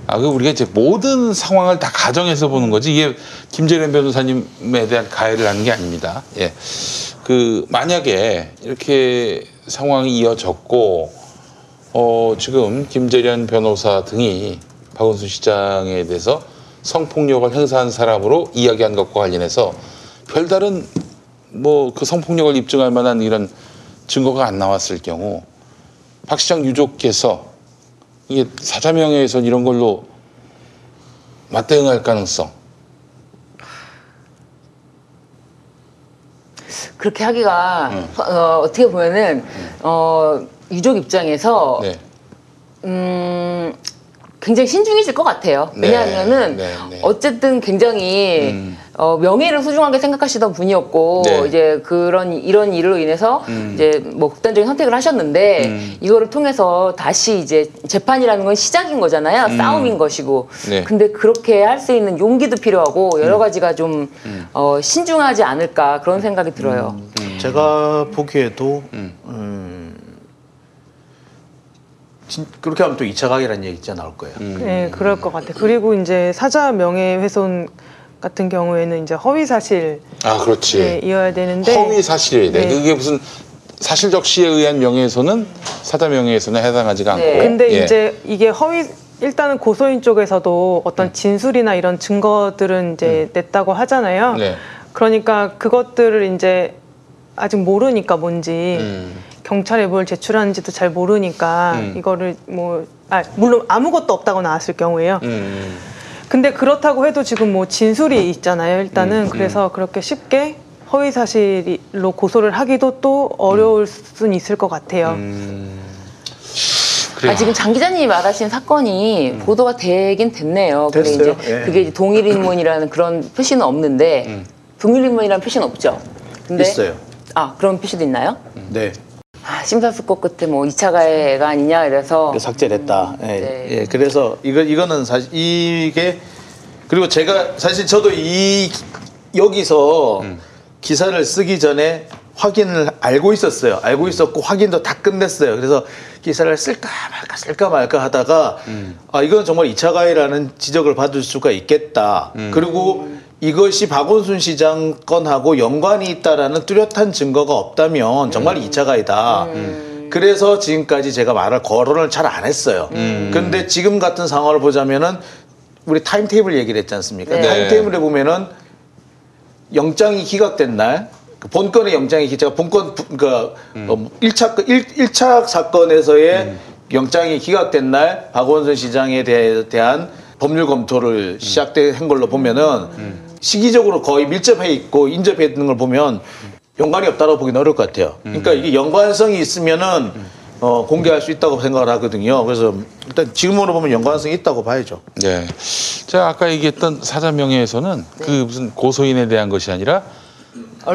S1: 아, 그 우리가 이제 모든 상황을 다 가정해서 보는 거지 이게 김재련 변호사님에 대한 가해를 하는 게 아닙니다. 예. 그 만약에 이렇게 상황이 이어졌고 어, 지금 김재련 변호사 등이 박원순 시장에 대해서 성폭력을 행사한 사람으로 이야기한 것과 관련해서 별다른 뭐 그 성폭력을 입증할 만한 이런 증거가 안 나왔을 경우 박 시장 유족께서 이게 사자명예훼손 이런 걸로 맞대응할 가능성.
S2: 그렇게 하기가 어, 어떻게 보면은 어, 유족 입장에서
S1: 네.
S2: 음, 굉장히 신중해질 것 같아요.
S1: 네,
S2: 왜냐하면은
S1: 네, 네.
S2: 어쨌든 굉장히
S1: 음.
S2: 어, 명예를 소중하게 생각하시던 분이었고
S1: 네.
S2: 이제 그런 이런 일로 인해서
S1: 음.
S2: 이제 뭐 극단적인 선택을 하셨는데
S1: 음.
S2: 이거를 통해서 다시 이제 재판이라는 건 시작인 거잖아요.
S1: 음.
S2: 싸움인 것이고.
S1: 네. 음.
S2: 근데 그렇게 할 수 있는 용기도 필요하고 여러 가지가 좀 어, 신중하지 않을까 그런 생각이 들어요.
S3: 제가 보기에도
S1: 음.
S3: 음, 진- 그렇게 하면 또 2차 가게라는 얘기 진짜 나올 거예요.
S1: 음.
S4: 네, 그럴 것 같아요. 그리고 이제 사자 명예훼손 같은 경우에는 이제 허위 사실
S1: 아 그렇지
S4: 예, 이어야 되는데
S1: 허위 사실이 돼
S4: 네.
S1: 그게 무슨 사실적 시에 의한 명예훼손은 사자 명예훼손에 해당하지가 않고
S2: 네.
S4: 근데
S1: 예.
S4: 이제 이게 허위 일단은 고소인 쪽에서도 어떤 진술이나 이런 증거들은 이제 냈다고 하잖아요.
S1: 네.
S4: 그러니까 그것들을 이제 아직 모르니까 뭔지
S1: 음.
S4: 경찰에 뭘 제출하는지도 잘 모르니까
S1: 음.
S4: 이거를 뭐 아, 물론 아무것도 없다고 나왔을 경우에요.
S1: 음.
S4: 근데 그렇다고 해도 지금 뭐 진술이 있잖아요. 일단은
S1: 음,
S4: 그래서 그렇게 쉽게 허위 사실로 고소를 하기도 또 어려울 수는 있을 것 같아요.
S1: 음. 그래요.
S2: 아, 지금 장 기자님이 말하신 사건이 보도가 되긴 됐네요. 근데
S3: 됐어요.
S2: 이제
S3: 예.
S2: 그게 이제 동일인문이라는 그런 표시는 없는데
S1: 음.
S2: 동일인문이라는 표시는 없죠. 근데
S3: 있어요.
S2: 아 그런 표시도 있나요?
S3: 네.
S2: 아, 심사숙고 끝에 뭐 2차 가해가 아니냐 이래서
S3: 그 삭제를 했다. 예,
S2: 네.
S3: 예, 그래서 이거 이거는 사실 이게 그리고 제가 사실 저도 이 여기서 기사를 쓰기 전에 확인을 알고 있었어요. 알고 있었고 확인도 다 끝냈어요. 그래서 기사를 쓸까 말까 쓸까 말까 하다가 아 이건 정말 2차 가해라는 지적을 받을 수가 있겠다. 그리고 이것이 박원순 시장 건하고 연관이 있다라는 뚜렷한 증거가 없다면 정말 2차 가해다. 그래서 지금까지 제가 말을 거론을 잘 안 했어요. 근데 지금 같은 상황을 보자면은 우리 타임테이블 얘기를 했지 않습니까?
S2: 네.
S3: 타임테이블에 보면은 영장이 기각된 날, 그 본건의 영장이 기- 제가 본건 부- 그러니까 어, 1차 일 1차 사건에서의 영장이 기각된 날 박원순 시장에 대, 대한 법률 검토를 시작된 걸로 보면은 시기적으로 거의 밀접해 있고 인접해 있는 걸 보면 연관이 없다고 보기는 어려울 것 같아요. 그러니까 이게 연관성이 있으면은 어, 공개할 수 있다고 생각을 하거든요. 그래서 일단 지금으로 보면 연관성이 있다고 봐야죠.
S1: 네. 제가 아까 얘기했던 사자 명예에서는 그 무슨 고소인에 대한 것이 아니라?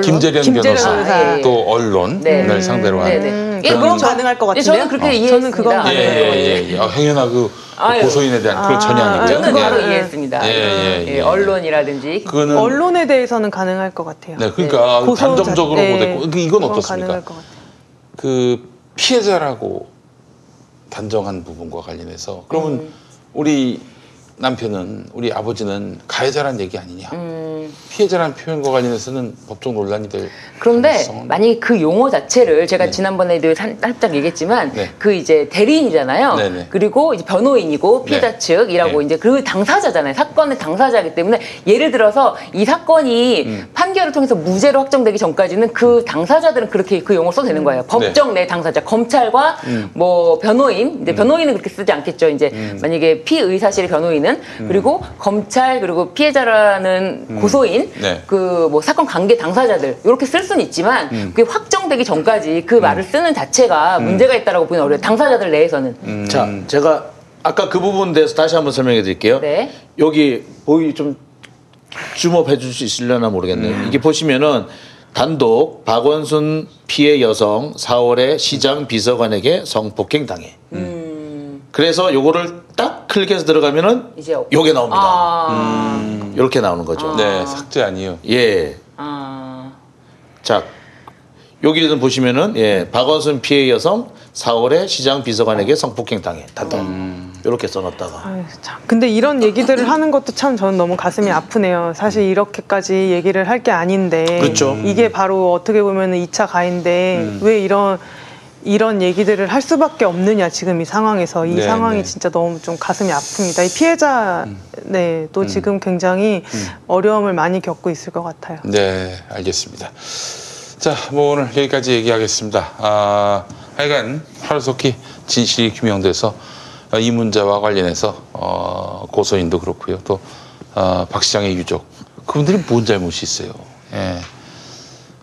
S1: 김재련
S4: 김재련
S1: 변호사
S4: 변호사.
S1: 또 언론을
S2: 네.
S1: 상대로 한
S2: 네, 네.
S4: 음,
S2: 예,
S4: 그건
S2: 그럼 저-
S4: 가능할 것
S2: 예,
S4: 같은데요?
S2: 저는 그렇게
S4: 어,
S2: 이해했습니다.
S4: 저는 그건
S1: 예, 예. 예, 예. 아, 행여나 그, 그
S2: 아유.
S1: 고소인에 대한 전혀
S4: 아,
S1: 아니고요.
S2: 저는 바로
S1: 예.
S2: 이해했습니다.
S1: 예, 예,
S2: 예,
S1: 예.
S2: 언론이라든지
S1: 그거는
S4: 언론에 대해서는 가능할 것 같아요.
S1: 네, 그러니까
S4: 고소
S1: 단정적으로
S4: 자- 네,
S1: 못했고 그
S4: 이건
S1: 어떻습니까?
S4: 가능할 것 같아요.
S1: 그 피해자라고 단정한 부분과 관련해서 그러면
S2: 음.
S1: 우리 남편은 우리 아버지는 가해자란 얘기 아니냐?
S2: 음,
S1: 피해자라는 표현과 관련해서는 법적 논란이 될
S2: 그런데
S1: 가능성은
S2: 만약에 그 용어 자체를 제가
S1: 네.
S2: 지난번에도 살- 살짝 얘기했지만
S1: 네.
S2: 그 이제 대리인이잖아요.
S1: 네네.
S2: 그리고 이제 변호인이고 피해자
S1: 네.
S2: 측이라고
S1: 네.
S2: 이제 그 당사자잖아요. 사건의 당사자이기 때문에 예를 들어서 이 사건이
S1: 음.
S2: 판결을 통해서 무죄로 확정되기 전까지는 그 당사자들은 그렇게 그 용어 써도 되는 거예요. 법정 내 당사자, 검찰과
S1: 네. 음.
S2: 뭐 변호인, 이제 변호인은 그렇게 쓰지 않겠죠. 이제 만약에 피의사실의 변호인은
S1: 음.
S2: 그리고 검찰 그리고 피해자라는 고소인
S1: 네.
S2: 그뭐 사건 관계 당사자들 이렇게 쓸 수는 있지만
S1: 음.
S2: 그게 확정되기 전까지 그 말을 쓰는 자체가 문제가 있다라고 보기는 어려워요. 당사자들 내에서는.
S1: 음.
S3: 자, 제가 아까 그 부분에 대해서 다시 한번 설명해 드릴게요.
S2: 네.
S3: 여기 보이 좀 줌업 해줄 수 있으려나 모르겠네요. 이게 보시면은 단독 박원순 피해 여성 4월에 시장 비서관에게 성폭행 당해. 그래서 요거를 딱 클릭해서 들어가면은
S2: 이제
S3: 요게 나옵니다.
S2: 아,
S3: 이렇게 나오는 거죠.
S1: 네 삭제 아니에요.
S3: 예.
S2: 아,
S3: 자, 여기는 보시면은 예, 박원순 피해 여성 4월에 시장 비서관에게 성폭행 당해. 단독. 이렇게 써놨다가.
S4: 아유, 참. 근데 이런 얘기들을 하는 것도 참 저는 너무 가슴이 아프네요. 사실 이렇게까지 얘기를 할 게 아닌데.
S3: 그렇죠.
S4: 이게 바로 어떻게 보면 2차 가인데
S1: 음.
S4: 왜 이런 이런 얘기들을 할 수밖에 없느냐 지금 이 상황에서 이
S1: 네,
S4: 상황이
S1: 네.
S4: 진짜 너무 좀 가슴이 아픕니다. 이 피해자 네, 또 지금 굉장히
S1: 음.
S4: 어려움을 많이 겪고 있을 것 같아요.
S1: 네, 알겠습니다. 자, 뭐 오늘 여기까지 얘기하겠습니다. 아, 하여간 하루속히 진실이 규명돼서 어, 이 문제와 관련해서 어, 고소인도 그렇고요. 또 어, 박 시장의 유족 그분들이 뭔 잘못이 있어요. 예.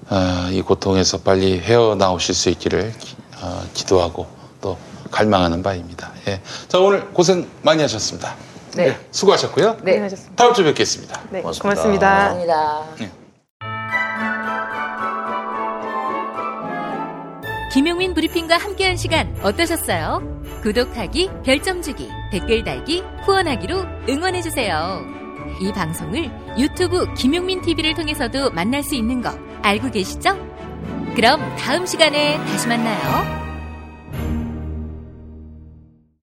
S1: 아, 이 고통에서 빨리 헤어나오실 수 있기를 기, 어, 기도하고 또 갈망하는 바입니다. 예. 자, 오늘 고생 많이 하셨습니다.
S2: 네.
S1: 수고하셨고요.
S2: 네.
S4: 고생하셨습니다.
S1: 다음 주에 뵙겠습니다.
S4: 네,
S3: 고맙습니다.
S4: 고맙습니다.
S2: 감사합니다.
S5: 김용민 브리핑과 함께한 시간 어떠셨어요? 구독하기, 별점 주기, 댓글 달기, 후원하기로 응원해주세요. 이 방송을 유튜브 김용민 TV를 통해서도 만날 수 있는 거 알고 계시죠? 그럼 다음 시간에 다시 만나요.